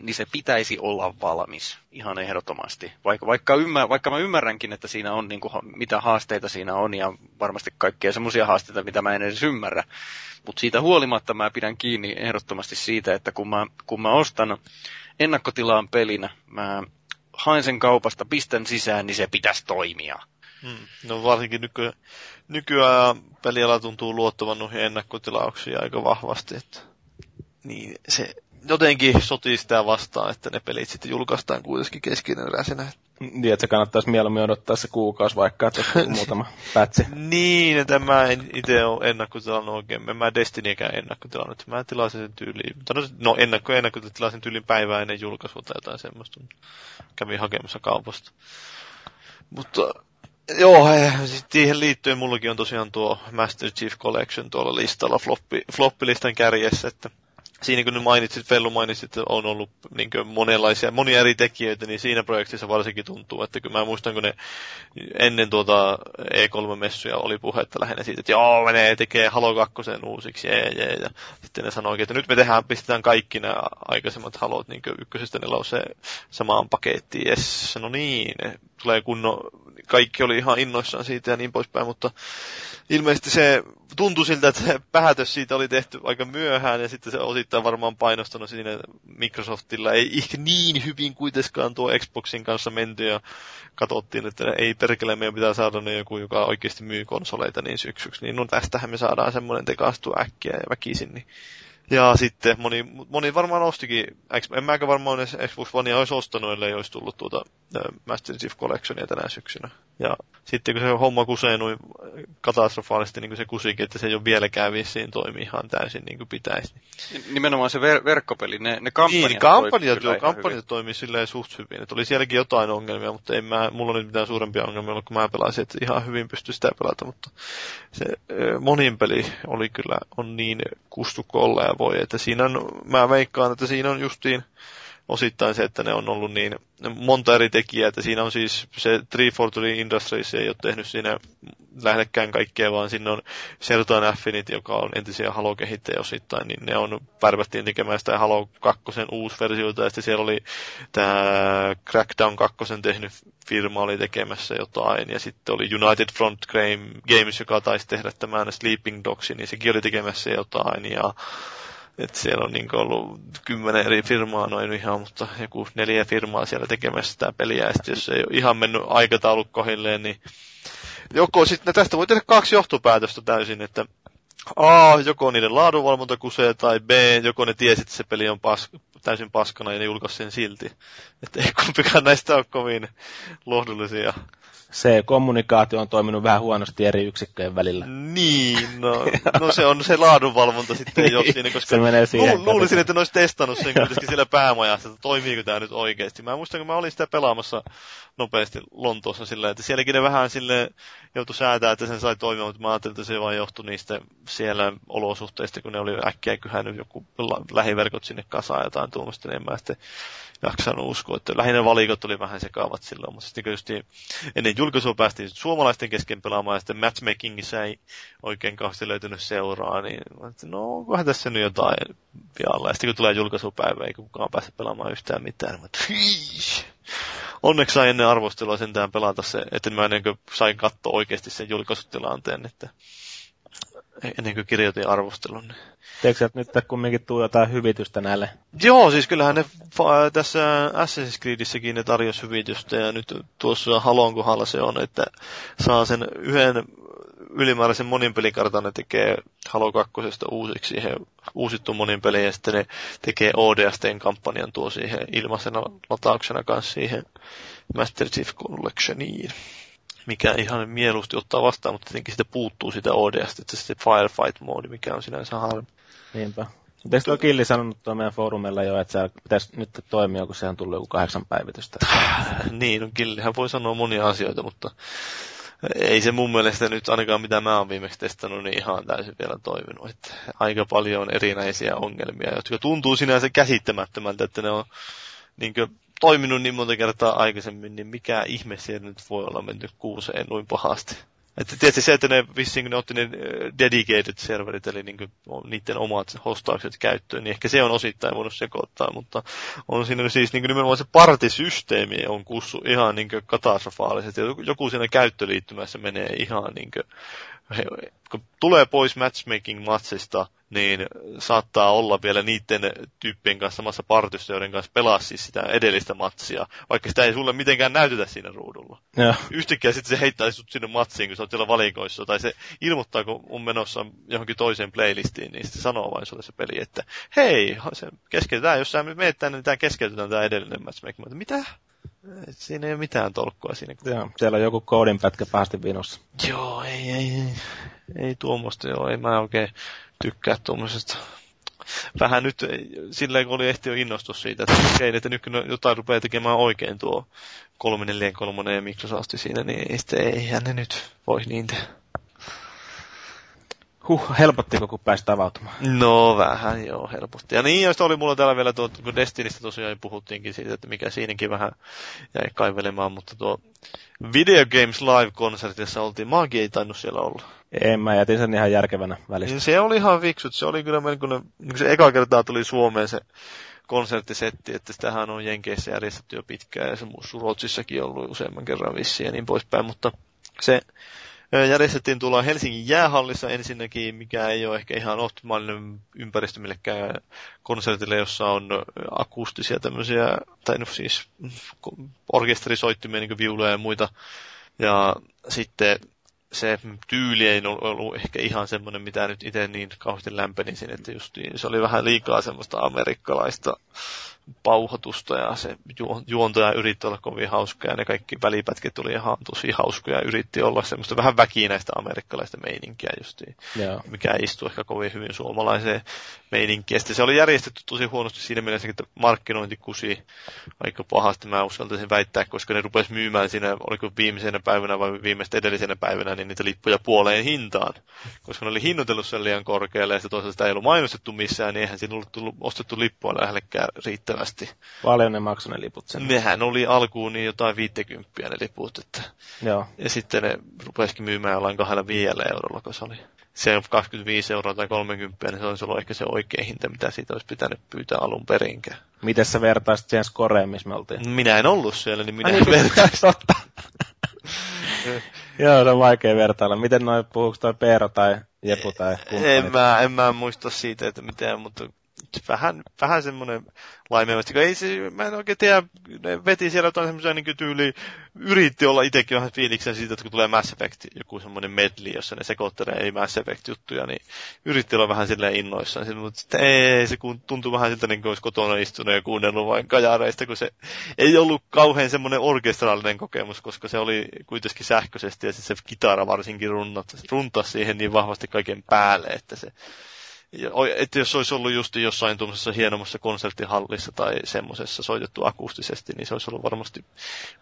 niin se pitäisi olla valmis ihan ehdottomasti. Vaikka, vaikka, ymmär, vaikka mä ymmärränkin, että siinä on niin kuin, mitä haasteita siinä on ja varmasti kaikkea semmoisia haasteita, mitä mä en edes ymmärrä. Mutta siitä huolimatta mä pidän kiinni ehdottomasti siitä, että kun mä, kun mä ostan ennakkotilaan pelinä, mä haen sen kaupasta, pistän sisään, niin se pitäisi toimia. Hmm. No varsinkin nyky, nykyään peliala tuntuu luottavan noihin ennakkotilauksiin aika vahvasti. Että, niin se jotenkin sotii sitä vastaan, että ne pelit sitten julkaistaan kuitenkin keskeneräisenä. Niin, että se kannattaisi mieluummin odottaa se kuukausi vaikka, että muutama pätsi. niin, että mä en itse ole ennakkotilannut oikein. En mä Destinyäkään ennakkotilannut. Mä tilasin sen tyyliin. No, no ennakko, ennakko tilasin tyyliin päivää ennen julkaisua tai jotain semmoista. Kävin hakemassa kaupasta. Mutta Joo, siihen liittyen mullakin on tosiaan tuo Master Chief Collection tuolla listalla floppi, floppilistan kärjessä, että siinä kun mainitsit, Fellu mainitsit, että on ollut niin monenlaisia, monia eri tekijöitä, niin siinä projektissa varsinkin tuntuu, että kun mä muistan, kun ne ennen tuota E3-messuja oli puhetta lähinnä siitä, että joo, ne tekee Halo 2 uusiksi, jee, jee, ja sitten ne sanoi, että nyt me tehdään, pistetään kaikki nämä aikaisemmat Halot niin ykkösestä neloseen samaan pakettiin, jes, no niin, tulee kunnon, kaikki oli ihan innoissaan siitä ja niin poispäin, mutta ilmeisesti se tuntui siltä, että päätös siitä oli tehty aika myöhään ja sitten se osittain varmaan painostanut siinä Microsoftilla. Ei ehkä niin hyvin kuitenkaan tuo Xboxin kanssa menty ja katsottiin, että ei perkele meidän pitää saada ne joku, joka oikeasti myy konsoleita niin syksyksi. Niin no tästähän me saadaan semmoinen tekastua äkkiä ja väkisin. Niin ja sitten moni, moni varmaan ostikin, en mäkään varmaan edes Xbox Onea olisi ostanut, ellei olisi tullut tuota Master Chief Collectionia tänä syksynä. Ja sitten kun se homma kusee noin katastrofaalisesti, niin kuin se kusikin, että se ei ole vieläkään vissiin toimi ihan täysin niin kuin pitäisi. Nimenomaan se ver- verkkopeli, ne, ne kampanjat, niin, kampanjat, joo, kampanjat toimii silleen suht hyvin. Että oli sielläkin jotain ongelmia, mutta ei mä, mulla nyt mitään suurempia ongelmia ollut, kun mä pelasin, että ihan hyvin pystyi sitä pelata, mutta se monin peli oli kyllä, on niin kustukko olla voi. Että siinä on, mä veikkaan, että siinä on justiin osittain se, että ne on ollut niin monta eri tekijää, että siinä on siis se 343 Industries ei ole tehnyt siinä lähellekään kaikkea, vaan siinä on Sertan Affinity, joka on entisiä Halo-kehittäjä osittain, niin ne on värvättiin tekemään sitä Halo 2 uusi versioita, ja sitten siellä oli tämä Crackdown 2 tehnyt firma oli tekemässä jotain, ja sitten oli United Front Games, joka taisi tehdä tämän Sleeping Dogsin, niin sekin oli tekemässä jotain, ja että siellä on niin ollut kymmenen eri firmaa noin ihan, mutta joku neljä firmaa siellä tekemässä sitä peliä. Ja jos ei ole ihan mennyt aikataulut kohilleen, niin joko sitten tästä voi tehdä kaksi johtopäätöstä täysin, että A, joko niiden laadunvalvonta kusee, tai B, joko ne tiesi, että se peli on pas, täysin paskana ja ne julkaisi sen silti. Että ei kumpikaan näistä ole kovin lohdullisia se kommunikaatio on toiminut vähän huonosti eri yksikköjen välillä. Niin, no, no se on se laadunvalvonta sitten jo siinä, koska se menee siihen, luulisin, että ne olisi testannut sen kuitenkin siellä päämajassa, että toimiiko tämä nyt oikeasti. Mä muistan, kun mä olin sitä pelaamassa nopeasti Lontoossa sillä, että sielläkin ne vähän sille joutui säätää, että sen sai toimia, mutta mä ajattelin, että se vain johtui niistä siellä olosuhteista, kun ne oli äkkiä kyhännyt joku lähiverkot sinne kasaan jotain tuommoista, niin en mä sitten jaksanut uskoa, että lähinnä valikot oli vähän sekaavat silloin, mutta sitten just ennen julkaisua päästiin suomalaisten kesken pelaamaan, ja sitten matchmakingissa ei oikein kauheasti löytynyt seuraa, niin että no onkohan tässä nyt jotain vialla. Ja sitten kun tulee julkaisupäivä, ei kukaan pääse pelaamaan yhtään mitään, mutta onneksi sain ennen arvostelua sentään pelata se, että mä ennen kuin sain katsoa oikeasti sen julkaisutilanteen, että ennen kuin kirjoitin arvostelun. Niin. Eikö sieltä nyt kumminkin tuu jotain hyvitystä näille? Joo, siis kyllähän ne tässä Assassin's Creedissäkin ne tarjosi hyvitystä ja nyt tuossa Halon kohdalla se on, että saa sen yhden ylimääräisen moninpelikartan ne tekee Halo 2 uusiksi siihen uusittu moninpeli ja sitten ne tekee ODSTn kampanjan tuo siihen ilmaisena latauksena kanssa siihen Master Chief Collectioniin mikä ihan mieluusti ottaa vastaan, mutta tietenkin sitä puuttuu sitä ODS, että se firefight-moodi, mikä on sinänsä harmi. Niinpä. Mutta eikö tuo Killi sanonut tuo meidän foorumilla jo, että se pitäisi nyt toimia, kun se on tullut joku kahdeksan päivitystä? niin, no Killihän voi sanoa monia asioita, mutta ei se mun mielestä nyt ainakaan mitä mä oon viimeksi testannut, niin ihan täysin vielä toiminut. Että aika paljon on erinäisiä ongelmia, jotka tuntuu sinänsä käsittämättömältä, että ne on niin kuin, toiminut niin monta kertaa aikaisemmin, niin mikä ihme siellä nyt voi olla mennyt kuuseen noin pahasti. Että tietysti se, että ne vissiin ne otti ne dedicated serverit, eli niin niiden omat hostaukset käyttöön, niin ehkä se on osittain voinut sekoittaa, mutta on siinä siis niin nimenomaan se partisysteemi on kussu ihan niin katastrofaalisesti. Joku siinä käyttöliittymässä menee ihan niin kun tulee pois matchmaking-matsista, niin saattaa olla vielä niiden tyyppien kanssa samassa partissä, joiden kanssa pelaa siis sitä edellistä matsia, vaikka sitä ei sulle mitenkään näytetä siinä ruudulla. Ja. Yhtäkkiä sitten se heittää sut sinne matsiin, kun sä oot siellä valikoissa, tai se ilmoittaa, kun on menossa johonkin toiseen playlistiin, niin se sanoo vain sulle se peli, että hei, se keskeytetään, jos sä menet tänne, niin tämä keskeytetään tämä edellinen matchmaking. Mitä? Et siinä ei ole mitään tolkkua siinä. Joo, siellä on joku koodinpätkä pahasti vinossa. Joo, ei, ei, ei. Ei tuommoista, joo, ei mä oikein tykkää tuommoisesta. Vähän nyt silleen, kun oli ehti jo innostus siitä, että okei, että nyt kun jotain rupeaa tekemään oikein tuo 343 ja Microsoft siinä, niin ei, sitten eihän ne nyt voi niin tehdä. Huh, helpottiko kun pääsi avautumaan? No vähän joo, helpotti. Ja niin, joista oli mulla täällä vielä tuo, kun Destinistä tosiaan puhuttiinkin siitä, että mikä siinäkin vähän jäi kaivelemaan, mutta tuo Video Games Live-konsertissa oltiin, maakin ei tainnut siellä olla. En, mä jätin sen ihan järkevänä välissä. Niin se oli ihan viksut, se oli kyllä melkoinen, niin se eka kertaa tuli Suomeen se konserttisetti, että sitähän on Jenkeissä järjestetty jo pitkään ja se Ruotsissakin ollut useamman kerran vissiin ja niin poispäin, mutta se järjestettiin tuolla Helsingin jäähallissa ensinnäkin, mikä ei ole ehkä ihan optimaalinen ympäristö millekään konsertille, jossa on akustisia tämmöisiä, tai no siis orkesterisoittimia, niin viuluja ja muita. Ja sitten se tyyli ei ollut ehkä ihan semmoinen, mitä nyt itse niin kauheasti lämpenisin, että just niin, se oli vähän liikaa semmoista amerikkalaista pauhotusta ja se juontaja yritti olla kovin hauska ja ne kaikki välipätkät tuli ihan tosi hauskoja. Ja yritti olla semmoista vähän väkinäistä amerikkalaista meininkiä justiin, yeah. mikä ei istu ehkä kovin hyvin suomalaiseen meininkiin. Sitten se oli järjestetty tosi huonosti siinä mielessä, että markkinointi kusi aika pahasti, mä uskaltaisin väittää, koska ne rupesi myymään siinä, oliko viimeisenä päivänä vai viimeistä edellisenä päivänä, niin niitä lippuja puoleen hintaan, koska ne oli hinnoitellut sen liian korkealle ja sitten toisaalta sitä ei ollut mainostettu missään, niin eihän siinä ollut tullut, ostettu lippua lähellekään riittävästi. Paljon ne maksoi ne liput sen? Nehän oli alkuun niin jotain 50 ne liput, että Joo. ja sitten ne rupesikin myymään jollain kahdella viidellä eurolla, kun se oli se on 25 euroa tai 30, niin se olisi ollut ehkä se oikea hinta, mitä siitä olisi pitänyt pyytää alun perinkään. Miten sä vertaisit siihen skoreen, missä me oltiin? Minä en ollut siellä, niin minä en vertaisin. Joo, se on vaikea vertailla. Miten noin, puhuuko toi Peero tai Jepu tai kumppanit? En mä, en mä muista siitä, että miten, mutta vähän, vähän semmoinen laimeavasti, ei se, mä en oikein tiedä, ne veti siellä jotain semmoisia niin tyyli, yritti olla itsekin vähän fiiliksen siitä, että kun tulee Mass Effect, joku semmoinen medley, jossa ne sekoittelee ei Mass Effect-juttuja, niin yritti olla vähän silleen innoissaan, mutta sitten ei, se tuntuu vähän siltä, niin kuin olisi kotona istunut ja kuunnellut vain kajareista, kun se ei ollut kauhean semmoinen orkestraalinen kokemus, koska se oli kuitenkin sähköisesti ja se kitara varsinkin runtasi siihen niin vahvasti kaiken päälle, että se että jos olisi ollut just jossain tuollaisessa hienommassa konserttihallissa tai semmoisessa soitettu akustisesti, niin se olisi ollut varmasti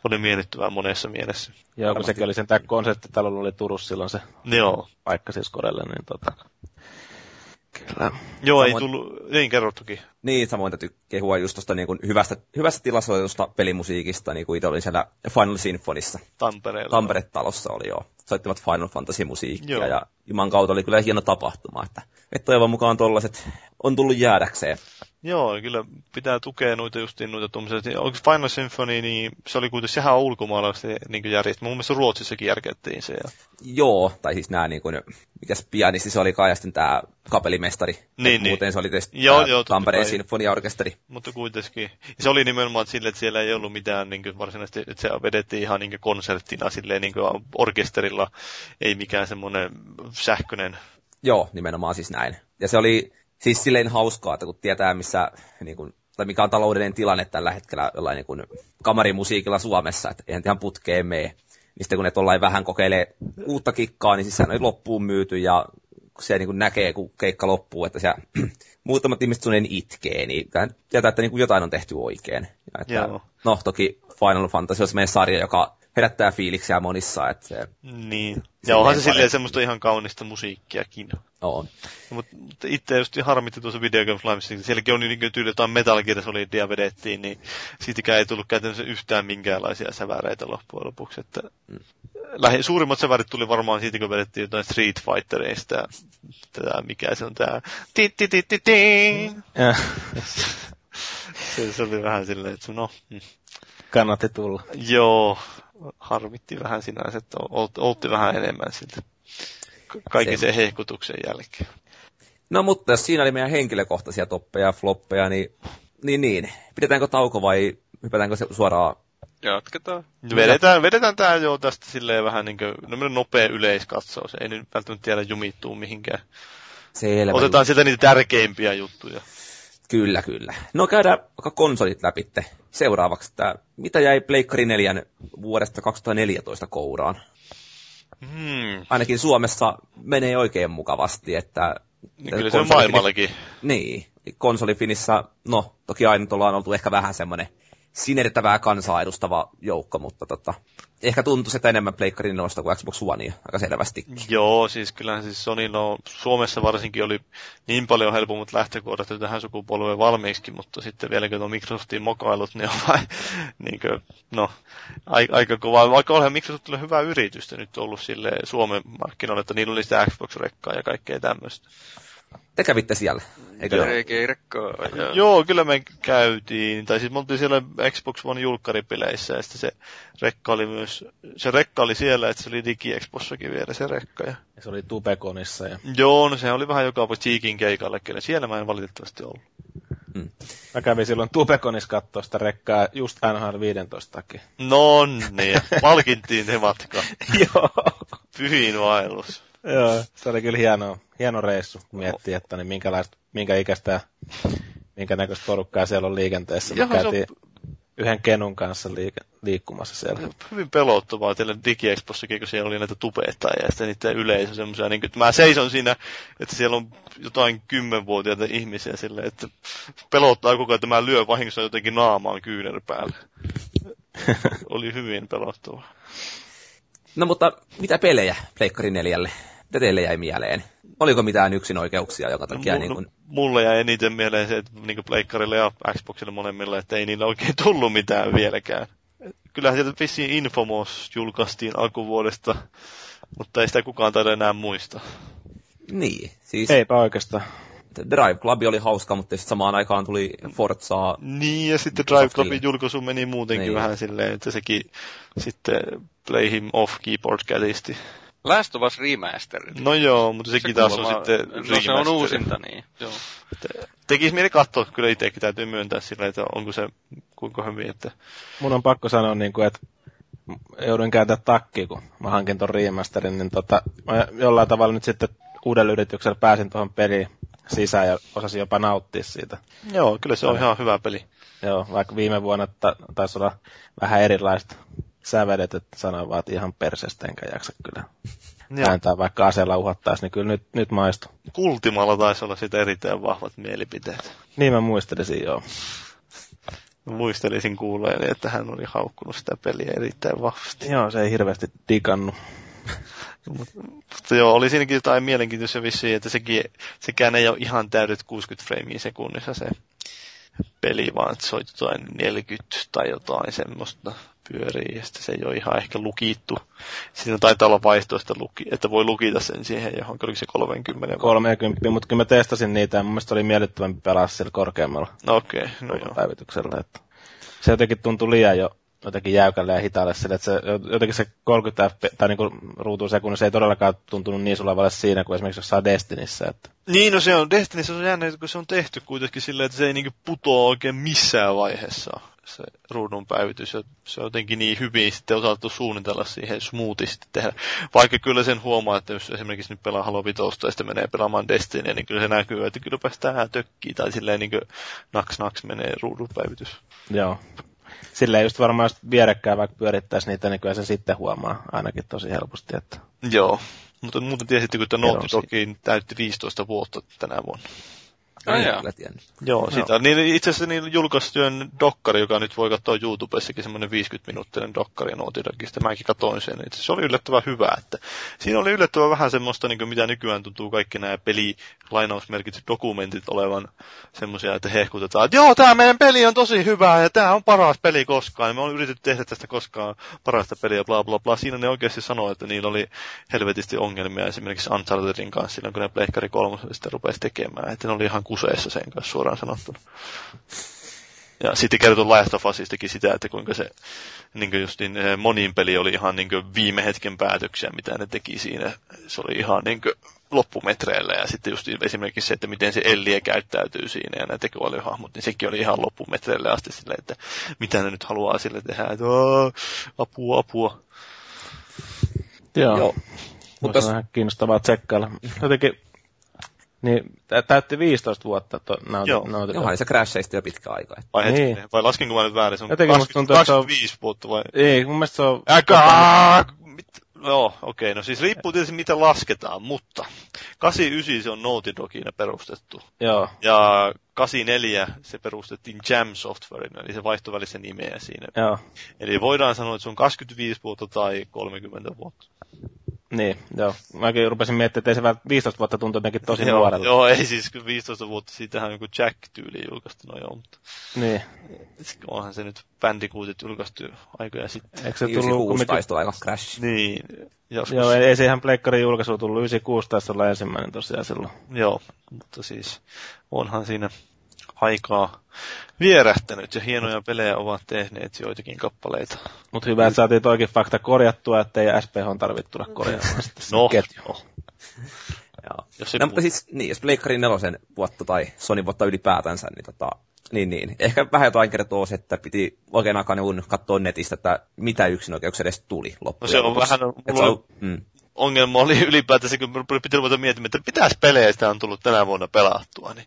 paljon miellyttävää monessa mielessä. Joo, kun sekin oli sen tämä konserttitalolla oli Turussa silloin se Joo. paikka siis Korelle, niin tota, Kyllä. Joo, samoin, ei tullut, niin kerrottukin. Niin, samoin täytyy kehua just tuosta niin hyvästä, hyvästä tilasoitusta pelimusiikista, niin kuin itse olin siellä Final Symphonissa. Tampereella. Tampere-talossa oli joo. Soittivat Final Fantasy-musiikkia joo. ja Juman kautta oli kyllä hieno tapahtuma, että, että toivon mukaan tollaset on tullut jäädäkseen. Joo, kyllä pitää tukea noita justiin noita tuommoisia. Onko Final Symphony, niin se oli kuitenkin sehän ulkomaalaisesti niin järjestetty. Mun mielestä Ruotsissakin järkettiin se. Ja... Joo, tai siis nämä niin kuin, mikäs pianisti se oli ja sitten tämä kapelimestari. Niin, niin. Muuten se oli tietysti joo, joo, Tampereen sinfoniaorkesteri. Mutta kuitenkin. Ja se oli nimenomaan sille, että siellä ei ollut mitään niin kuin varsinaisesti, että se vedettiin ihan niin kuin konserttina silleen niin kuin orkesterilla, ei mikään semmoinen sähköinen. Joo, nimenomaan siis näin. Ja se oli, siis silleen hauskaa, että kun tietää, missä, niin kuin, tai mikä on taloudellinen tilanne tällä hetkellä jollain niin kuin, kamarimusiikilla Suomessa, että eihän ihan putkeen mene. Niin sitten kun ne tollain vähän kokeilee uutta kikkaa, niin siis sehän on loppuun myyty ja se niin kuin näkee, kun keikka loppuu, että siellä muutamat ihmiset suunnilleen itkee, niin tietää, että niin kuin jotain on tehty oikein. Ja että, Joo. No, toki Final Fantasy on meidän sarja, joka herättää fiiliksiä monissa. Että se, niin. Ja onhan se silleen semmoista ihan kaunista musiikkiakin. On. No, mutta, mutta itse just harmitti tuossa Video Game Flamissa, niin sielläkin on niin tyyli jotain Metal Gear Solidia vedettiin, niin siitäkään ei tullut käytännössä yhtään minkäänlaisia säväreitä loppujen lopuksi. Että, mm. lähi, suurimmat sävärit tuli varmaan siitä, kun vedettiin jotain Street Fightereista. Tätä, mikä se on tää... Ti, ti, ti, ti, Se, se oli vähän silleen, että no, mm. Kannatti tulla. joo, harmitti vähän sinänsä, että ol- oltti vähän enemmän siltä. Ka- Kaiken Se- sen hehkutuksen jälkeen. No mutta jos siinä oli meidän henkilökohtaisia toppeja ja floppeja, niin, niin, niin. Pidetäänkö tauko vai hypätäänkö se suoraan? Jatketaan. Vedetään, vedetään tää jo tästä silleen vähän niin kuin, no nopea yleiskatsaus. Ei nyt välttämättä tiedä jumittuu mihinkään. Selvä. Otetaan sieltä niitä tärkeimpiä juttuja. Kyllä, kyllä. No käydään vaikka konsolit läpitte. Seuraavaksi, että mitä jäi Pleikkari 4 vuodesta 2014 kouraan? Hmm. Ainakin Suomessa menee oikein mukavasti, että... Niin kyllä se on maailmallakin. Niin, konsolifinissä, no toki aina ollaan oltu ehkä vähän semmoinen sinertävää kansaa edustava joukko, mutta tota, ehkä tuntuu että enemmän Pleikkarin noista kuin Xbox Onea, aika selvästi. Joo, siis kyllähän siis Sonylla on, Suomessa varsinkin oli niin paljon helpommat lähtökohdat jo tähän sukupolveen valmiiksi, mutta sitten vielä kun on Microsoftin mokailut, niin on vain, niin kuin, no, aika, aika kova. Vaikka onhan Microsoftilla hyvää yritystä nyt ollut sille Suomen markkinoille, että niillä oli sitä Xbox-rekkaa ja kaikkea tämmöistä. Te kävitte siellä, eikö Joo. joo. Ei rekkaa. Ja... Joo, kyllä me käytiin, tai siis me oltiin siellä Xbox One julkkaripileissä, ja sitten se rekka oli myös, se rekka oli siellä, että se oli DigiExpossakin vielä se rekka. Ja... Ja se oli Tupekonissa. Ja... Joo, no se oli vähän joka vuosi Cheekin keikalle, kyllä siellä mä en valitettavasti ollut. Mä kävin silloin Tupekonissa katsoa sitä rekkaa just NHL 15 takia. No niin, palkittiin se matka. Joo. Pyhin vaellus. Joo, se oli kyllä hieno, hieno reissu, kun miettii, että niin minkälaista, minkä ikäistä ja minkä näköistä porukkaa siellä on liikenteessä. Me Joo, se on- käytiin yhden kenun kanssa liike, liikkumassa siellä. Hyvin pelottavaa teille DigiExpossakin, kun siellä oli näitä tubettajia ja sitten niiden yleisö semmoisia, niin että mä seison siinä, että siellä on jotain kymmenvuotiaita ihmisiä silleen, että pelottaa koko ajan, että mä lyön vahingossa jotenkin naamaan kyynel päälle. oli hyvin pelottavaa. No mutta mitä pelejä Pleikkari 4? Mitä teille jäi mieleen? Oliko mitään yksinoikeuksia, joka takia No, niin kuin, Mulle jäi eniten mieleen se, että niin Pleikkarille ja Xboxille molemmilla, että ei niillä oikein tullut mitään vieläkään. Kyllähän sieltä vissiin Infomos julkaistiin alkuvuodesta, mutta ei sitä kukaan taida enää muista. niin, siis Eipä oikeastaan. Drive Club oli hauska, mutta sitten samaan aikaan tuli Forzaa, Niin, ja sitten Drive. Clubin julkaisu meni muutenkin Niin. vähän silleen, että sekin sitten Play Him Off Keyboard kätisti. Last of Us Remastered. No joo, mutta sekin taas on sitten No se on uusinta, niin. Joo. Tekisi mieli katsoa, kyllä itsekin täytyy myöntää sillä, että onko se kuinka hyvin, että Mun on pakko sanoa, niin kuin, että joudun kääntää takki, kun mä hankin ton remasterin, niin tota, mä jollain tavalla nyt sitten uudella yrityksellä pääsin tuohon peliin sisään ja osasin jopa nauttia siitä. joo, kyllä se on ihan hyvä peli. Joo, vaikka viime vuonna ta- taisi olla vähän erilaiset sävelet, että sanoin vaan, että ihan perseestä enkä jaksa kyllä. Ääntää vaikka aseella uhattaisi, niin kyllä nyt, nyt maistuu. Kultimalla taisi olla siitä erittäin vahvat mielipiteet. Niin mä muistelisin, joo. Muistelisin kuuleeni, että hän oli haukkunut sitä peliä erittäin vahvasti. Joo, se ei hirveästi digannut. Mutta joo, oli siinäkin jotain mielenkiintoisia vissiin, että sekin, sekään ei ole ihan täydet 60 freimiä sekunnissa se peli, vaan että se on jotain 40 tai jotain semmoista pyörii, ja sitten se ei ole ihan ehkä lukittu. Siinä taitaa olla vaihtoista, luki, että voi lukita sen siihen johon, oliko se 30 vai? 30, mutta kyllä mä testasin niitä ja mun mielestä oli miellyttävämpi pelaa sillä korkeammalla No okei, okay, no joo. päivityksellä. Että se jotenkin tuntui liian jo jotenkin jäykälle ja hitaalle sille, että se, jotenkin se 30 fp, tai niin ruutuun sekunnissa ei todellakaan tuntunut niin sulavalle siinä kuin esimerkiksi jossain Destinissä. Että Niin, no se on Destinissä on jännä, kun se on tehty kuitenkin silleen, että se ei niinku putoa oikein missään vaiheessa se ruudun päivitys. Se on jotenkin niin hyvin sitten osattu suunnitella siihen smoothisti tehdä. Vaikka kyllä sen huomaa, että jos esimerkiksi nyt pelaa Halo Vitosta ja sitten menee pelaamaan Destinyä, niin kyllä se näkyy, että kyllä päästään tökkiin tai silleen niin naks naks menee ruudun päivitys. joo. Silleen just varmaan jos vierekkäin vaikka pyörittäisi niitä, niin kyllä se sitten huomaa ainakin tosi helposti. Että... Joo. Mutta muuten tiesittekö, että Naughty Joo, Dogin täytti 15 vuotta tänä vuonna? Ah, En jaa. kyllä tiennyt. Joo, sitä. Niin, itse asiassa niin julkaisi työn dokkari, joka nyt voi katsoa YouTubessakin, semmoinen 50 minuuttinen dokkari Naughty Dogista. Mäkin katsoin sen. Itse se oli yllättävän hyvä. Että siinä oli yllättävän vähän semmoista, niin kuin mitä nykyään tuntuu kaikki nämä peli lainausmerkit dokumentit olevan semmoisia, että hehkutetaan, että joo, tämä meidän peli on tosi hyvä ja tämä on paras peli koskaan. Ja me on yritetty tehdä tästä koskaan parasta peliä, bla bla bla. Siinä ne oikeasti sanoi, että niillä oli helvetisti ongelmia esimerkiksi Unchartedin kanssa silloin, kun ne Pleikkari 3 sitten rupesi tekemään. Että ne oli ihan kuseessa sen kanssa suoraan sanottuna. Ja sitten kertoi Last of Usistakin sitä, että kuinka se niin kuin just niin, eh, monin peli oli ihan niin kuin viime hetken päätöksiä, mitä ne teki siinä. Se oli ihan niin kuin loppumetreillä ja sitten just esimerkiksi se, että miten se Ellie käyttäytyy siinä ja ne tekoälyhahmot, niin sekin oli ihan loppumetreille asti silleen, että mitä ne nyt haluaa sille tehdä, että "Aa, apua, apua. Joo. Joo. Mutta on vähän kiinnostavaa tsekkailla. Jotenkin, niin tä- täytti 15 vuotta to, nauti, Joo. nauti, Johan se crasheista jo pitkä aika. että- Vai, Niin. hetkinen, vai laskinko mä nyt väärin? Se on Jotenkin musta 20, tuntuu, että se on- 25 vuotta vai? Ei, mun mielestä se on... Äkä! Mit? Joo, okei. No siis riippuu tietysti mitä lasketaan, mutta 89 se on Naughty Dogina perustettu. Joo, Ja 84 se perustettiin Jam Softwareen, eli se vaihtoi välistä nimeä siinä. joo. Eli voidaan sanoa, että se on 25 vuotta tai 30 vuotta. Niin, joo. Mäkin rupesin miettimään, että ei se vält- 15 vuotta tuntuu jotenkin tosi joo, nuorelta. joo, ei siis kyllä 15 vuotta, siitähän on joku Jack-tyyli julkaistu, no joo, mutta Niin. onhan se nyt Bandicootit julkaistu aikoja sitten. Eikö se tullut... 96 kumminkin- taisi olla aika crash. Niin, joskus. Joo, ei, ei se ihan pleikkarin julkaisu tullut. 96 taisi olla ensimmäinen tosiaan silloin. Joo, mutta siis onhan siinä aikaa vierähtänyt ja hienoja pelejä ovat tehneet joitakin kappaleita. Mutta hyvä, että saatiin toikin fakta korjattua, ettei SPH tarvitse tulla korjaamaan sitä No, ketju. no. Joo. Jos se No, mutta siis, niin, jos Pleikkarin nelosen vuotta tai Sonin vuotta ylipäätänsä, niin tota, niin, niin. Ehkä vähän jotain kertoo se, että piti oikein aikaa niin katsoa netistä, että mitä yksinoikeuksia edes tuli loppujen No se on lopuksi. vähän- mulla se on- mm, ongelma oli ylipäätänsä, kun piti ruveta miettimään, että pitäisi pelejä sitä on tullut tänä vuonna pelattua, niin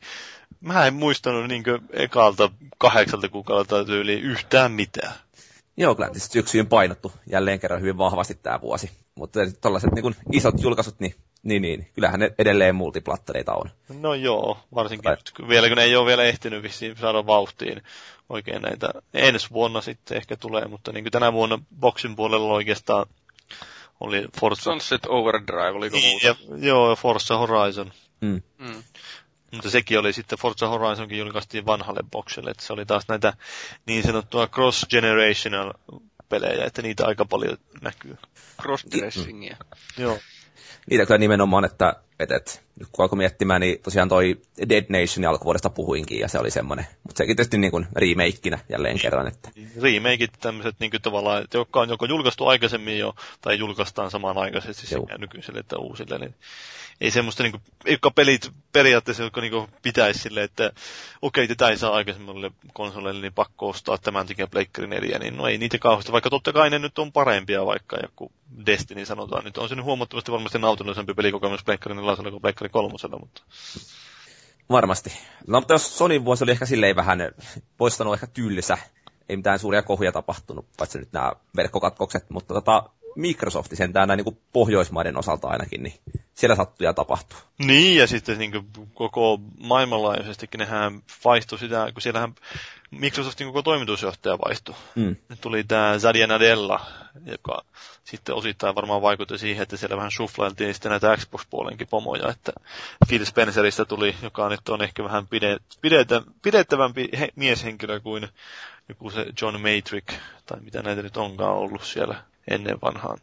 mä en muistanut niin ekalta kahdeksalta kuukaudelta yli yhtään mitään. Joo, kyllä tietysti syksyyn painottu jälleen kerran hyvin vahvasti tämä vuosi. Mutta tällaiset niin isot julkaisut, niin, niin, niin, kyllähän ne edelleen multiplattareita on. No joo, varsinkin Tai- nyt, vielä kun ei ole vielä ehtinyt vissiin saada vauhtiin oikein näitä. Ensi vuonna sitten ehkä tulee, mutta niin kuin tänä vuonna Boxin puolella oikeastaan oli Forza. Sunset Overdrive, oliko Niin, muuta? ja, joo, ja Forza Horizon. Mm. Mm. Mutta sekin oli sitten, Forza Horizonkin julkaistiin vanhalle boxille, että se oli taas näitä niin sanottua cross-generational pelejä, että niitä aika paljon näkyy. Crossdressingia. Joo. Niitä kyllä nimenomaan, että, että, että nyt kun alkoi miettimään, niin tosiaan toi Dead Nation alkuvuodesta puhuinkin, ja se oli semmoinen. Mutta sekin tietysti niin kuin remakeina jälleen kerran, että Remakeit tämmöiset niin tavallaan, että jotka on joko julkaistu aikaisemmin jo, tai julkaistaan samanaikaisesti sekä nykyiselle että uusille, niin ei semmoista, niin kuin, jotka pelit periaatteessa, jotka niin pitäisi sille, että okei, tätä ei saa aikaisemmille konsoleille, niin pakko ostaa tämän takia Pleikkari 4, niin no ei niitä kauheasti, vaikka totta kai ne nyt on parempia, vaikka joku Destiny sanotaan, nyt on se nyt huomattavasti varmasti nautinnollisempi pelikokemus Pleikkari 4 kuin Pleikkari 3, mutta varmasti. No mutta jos Sonin vuosi oli ehkä silleen vähän, voisi sanoa ehkä tylsä, ei mitään suuria kohuja tapahtunut, paitsi nyt nämä verkkokatkokset, mutta tota, Microsoft sentään näin niin Pohjoismaiden osalta ainakin, niin siellä sattuu ja tapahtuu. Niin, ja sitten niin koko maailmanlaajuisestikin nehän vaihtui sitä, kun siellähän Microsoftin koko toimitusjohtaja vaihtui. Mm. Nyt tuli tämä Zadia Nadella, joka sitten osittain varmaan vaikutti siihen, että siellä vähän shufflailtiin sitten näitä Xbox-puolenkin pomoja, että Phil Spencerista tuli, joka nyt on ehkä vähän pide, pidetä, pidettävämpi he, mieshenkilö kuin joku se John Matrick, tai mitä näitä nyt onkaan ollut siellä ennen vanhaan.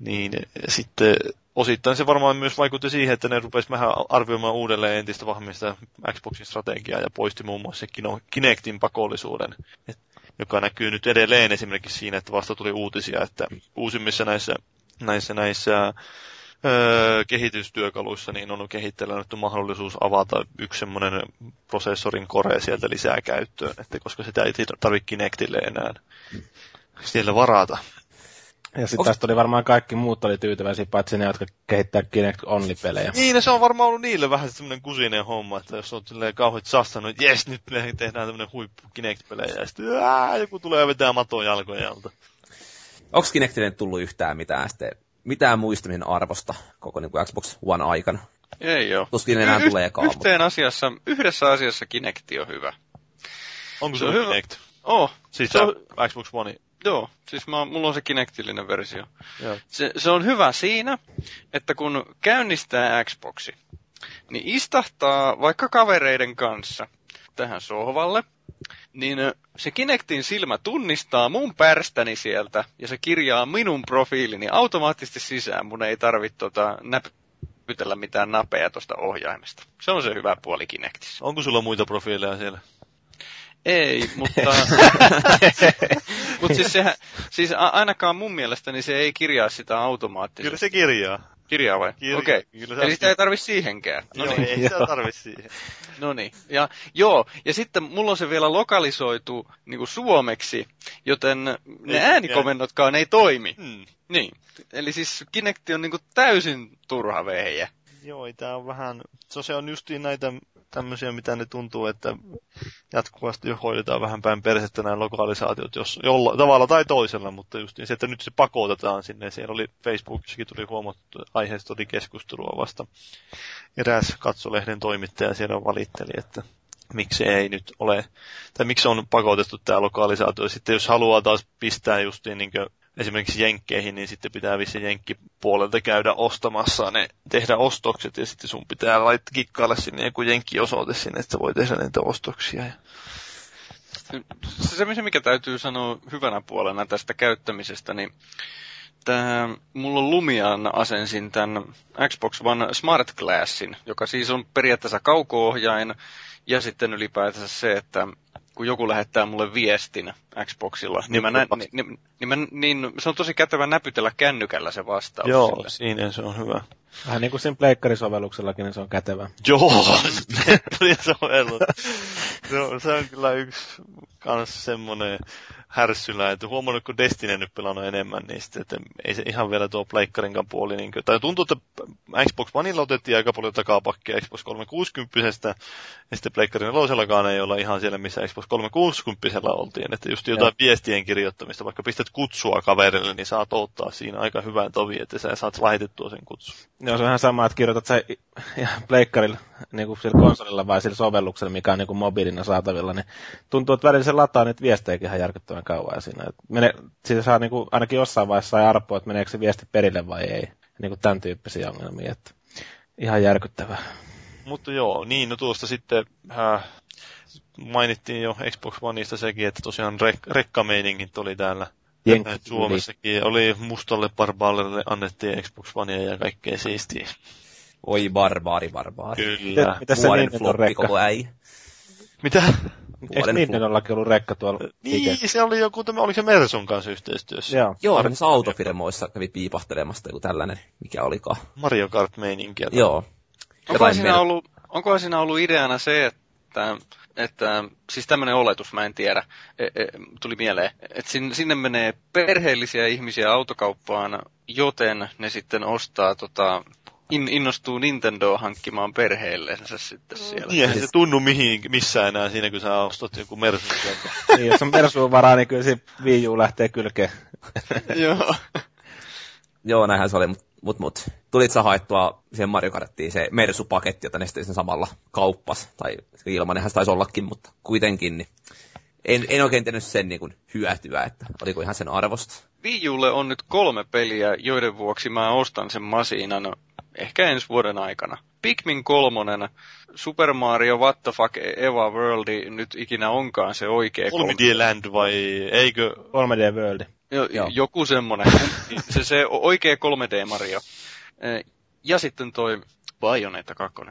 Niin sitten osittain se varmaan myös vaikutti siihen, että ne rupesi vähän arvioimaan uudelleen entistä vahvemmin sitä Xboxin strategiaa ja poisti muun muassa Kino- Kinectin pakollisuuden, joka näkyy nyt edelleen esimerkiksi siinä, että vasta tuli uutisia, että uusimmissa näissä, näissä, näissä öö, kehitystyökaluissa niin on kehitteillä nyt mahdollisuus avata yksi semmoinen prosessorin kore sieltä lisää käyttöön, että koska sitä ei tarvitse Kinectille enää siellä varata. Ja sitten Onks- tästä oli varmaan kaikki muut oli tyytyväisiä, paitsi ne, jotka kehittää Kinect Only-pelejä. Niin, se on varmaan ollut niille vähän semmoinen kusinen homma, että jos olet silleen kauhean sastanut, että jes, nyt me tehdään tämmöinen huippu Kinect-pelejä, ja sitten ää, joku tulee vetää maton jalkojen alta. Onko Kinectille tullut yhtään mitään sitten, mitään muistamisen arvosta koko niin kuin Xbox One aikana? Ei oo. Tuskin enää Y- tuleekaan. mutta- Yhteen asiassa, yhdessä asiassa Kinecti on hyvä. Onko Se on sulla hyvä. Kinect? Oh, Siis Se on- Xbox One. Joo. Siis mä, mulla on se Kinectillinen versio. Joo. Se, se on hyvä siinä, että kun käynnistää Xboxi, niin istahtaa vaikka kavereiden kanssa tähän sohvalle, niin se Kinectin silmä tunnistaa mun pärstäni sieltä ja se kirjaa minun profiilini automaattisesti sisään. Mun ei tarvitse tota, näpytellä mitään napeja tuosta ohjaimesta. Se on se hyvä puoli Kinectissä. Onko sulla muita profiileja siellä? Ei, mutta, mutta siis, sehän, siis ainakaan mun mielestäni se ei kirjaa sitä automaattisesti. Kyllä se kirjaa. Kirjaa vai? Kirjaa. Okei. Okay. Eli sitä ei tarvi siihenkään. No Joo, niin. ei sitä tarvi siihen. No niin. Ja, joo, ja sitten mulla on se vielä lokalisoitu niin kuin suomeksi, joten ne Ei- äänikomennotkaan ei toimi. Hmm. Niin. Eli siis Kinecti on niin kuin täysin turha vehje. Joo, tää on vähän, se on justiin näitä tämmöisiä, mitä ne tuntuu, että jatkuvasti hoidetaan vähän päin persettä nämä lokalisaatiot, jos jolla, tavalla tai toisella, mutta justiin se, että nyt se pakotetaan sinne. Siellä oli Facebookissakin tuli huomattu, aiheesta oli keskustelua vasta. Eräs katsolehden toimittaja siellä valitteli, että miksi ei nyt ole, tai miksi on pakotettu tämä lokalisaatio. Sitten jos haluaa taas pistää justiin niin esimerkiksi jenkkeihin, niin sitten pitää vissi jenkkipuolelta käydä ostamassa ne, tehdä ostokset ja sitten sun pitää laittaa kikkailla sinne joku jenkkiosoite sinne, että voi tehdä niitä ostoksia. Ja... Se, se, mikä täytyy sanoa hyvänä puolena tästä käyttämisestä, niin tää, mulla Lumian asensin tämän Xbox One Smart Glassin, joka siis on periaatteessa kauko-ohjain, ja sitten ylipäätänsä se, että kun joku lähettää mulle viestin Xboxilla, niin, mä näen, niin, niin, niin, mä, niin se on tosi kätevä näpytellä kännykällä se vastaus. Joo, sille. siinä se on hyvä. Vähän niin kuin siinä pleikkarisovelluksellakin, niin se on kätevä. Joo, se on. Se on, se on kyllä yksi kans semmonen härssylä, että huomannut, kun Destiny nyt pelannut enemmän, niin sitten, että ei se ihan vielä tuo pleikkarinkaan puoli, niin kuin, tai tuntuu, että Xbox Oneilla otettiin aika paljon takapakkia Xbox 360 ja sitten pleikkarin nelosellakaan ei olla ihan siellä, missä Xbox 360 oltiin, että just jotain Joo. viestien kirjoittamista, vaikka pistät kutsua kaverille, niin saat ottaa siinä aika hyvän tovi, että sä saat lähetettua sen kutsun. Joo, se on ihan sama, että kirjoitat sä pleikkarilla, niin kuin sillä konsolilla vai sillä sovelluksella, mikä on niin kuin mobiilina saatavilla, niin tuntuu, että välillä se lataa niitä viestejäkin ihan järkyttävän kauan siinä. Et Mene, siitä saa niin kuin, ainakin jossain vaiheessa sai arpoa, että meneekö se viesti perille vai ei. Niin kuin tämän tyyppisiä ongelmia, että ihan järkyttävää. Mutta joo, niin, no tuosta sitten äh, mainittiin jo Xbox Oneista sekin, että tosiaan rek- rekkameiningit oli täällä Jenkki Suomessakin. Oli mustalle barbaalille annettiin Xbox Onea ja kaikkea siistiä. Oi barbaari, barbaari. Kyllä. Mitä se Vuoden Nintendo floppi rekka? koko äi. Mitä? Eikö Nintendollakin ollut rekka tuolla? Niin, se oli joku, tämä, oliko se Mersun kanssa yhteistyössä? Joo. Joo, niissä autofirmoissa kävi piipahtelemassa joku tällainen, mikä olikaan. Mario Kart-meininkiä. Joo. Onko siinä, ollut, onko siinä ollut ideana se, että, että siis tämmöinen oletus, mä en tiedä, e, e, tuli mieleen, että sinne, sinne menee perheellisiä ihmisiä autokauppaan, joten ne sitten ostaa tota, in, innostuu Nintendoa hankkimaan perheellensä sitten siellä. Niin, eihän se tunnu mihin, missään enää siinä, kun sä ostat joku Mersun niin, jos on Mersuun varaa, niin kyllä se Wii U lähtee kylkeen. Joo. Joo, näinhän se oli, mutta mut, mut. Tulit sä haettua siihen Mario Karttiin se Mersu-paketti, jota ne sitten sen samalla kauppas. Tai ilmanenhan se taisi ollakin, mutta kuitenkin. Niin en, en oikein tehnyt sen niin kuin hyötyä, että oliko ihan sen arvosta. Wii Ulle on nyt kolme peliä, joiden vuoksi mä ostan sen masiinan ehkä ensi vuoden aikana. Pikmin kolmonen, Super Mario What the fuck Eva World nyt ikinä onkaan se oikea 3D Land vai eikö? 3D World. Jo, Joo. joku semmonen. se, se oikea 3D Mario. Ja sitten toi Bayonetta 2.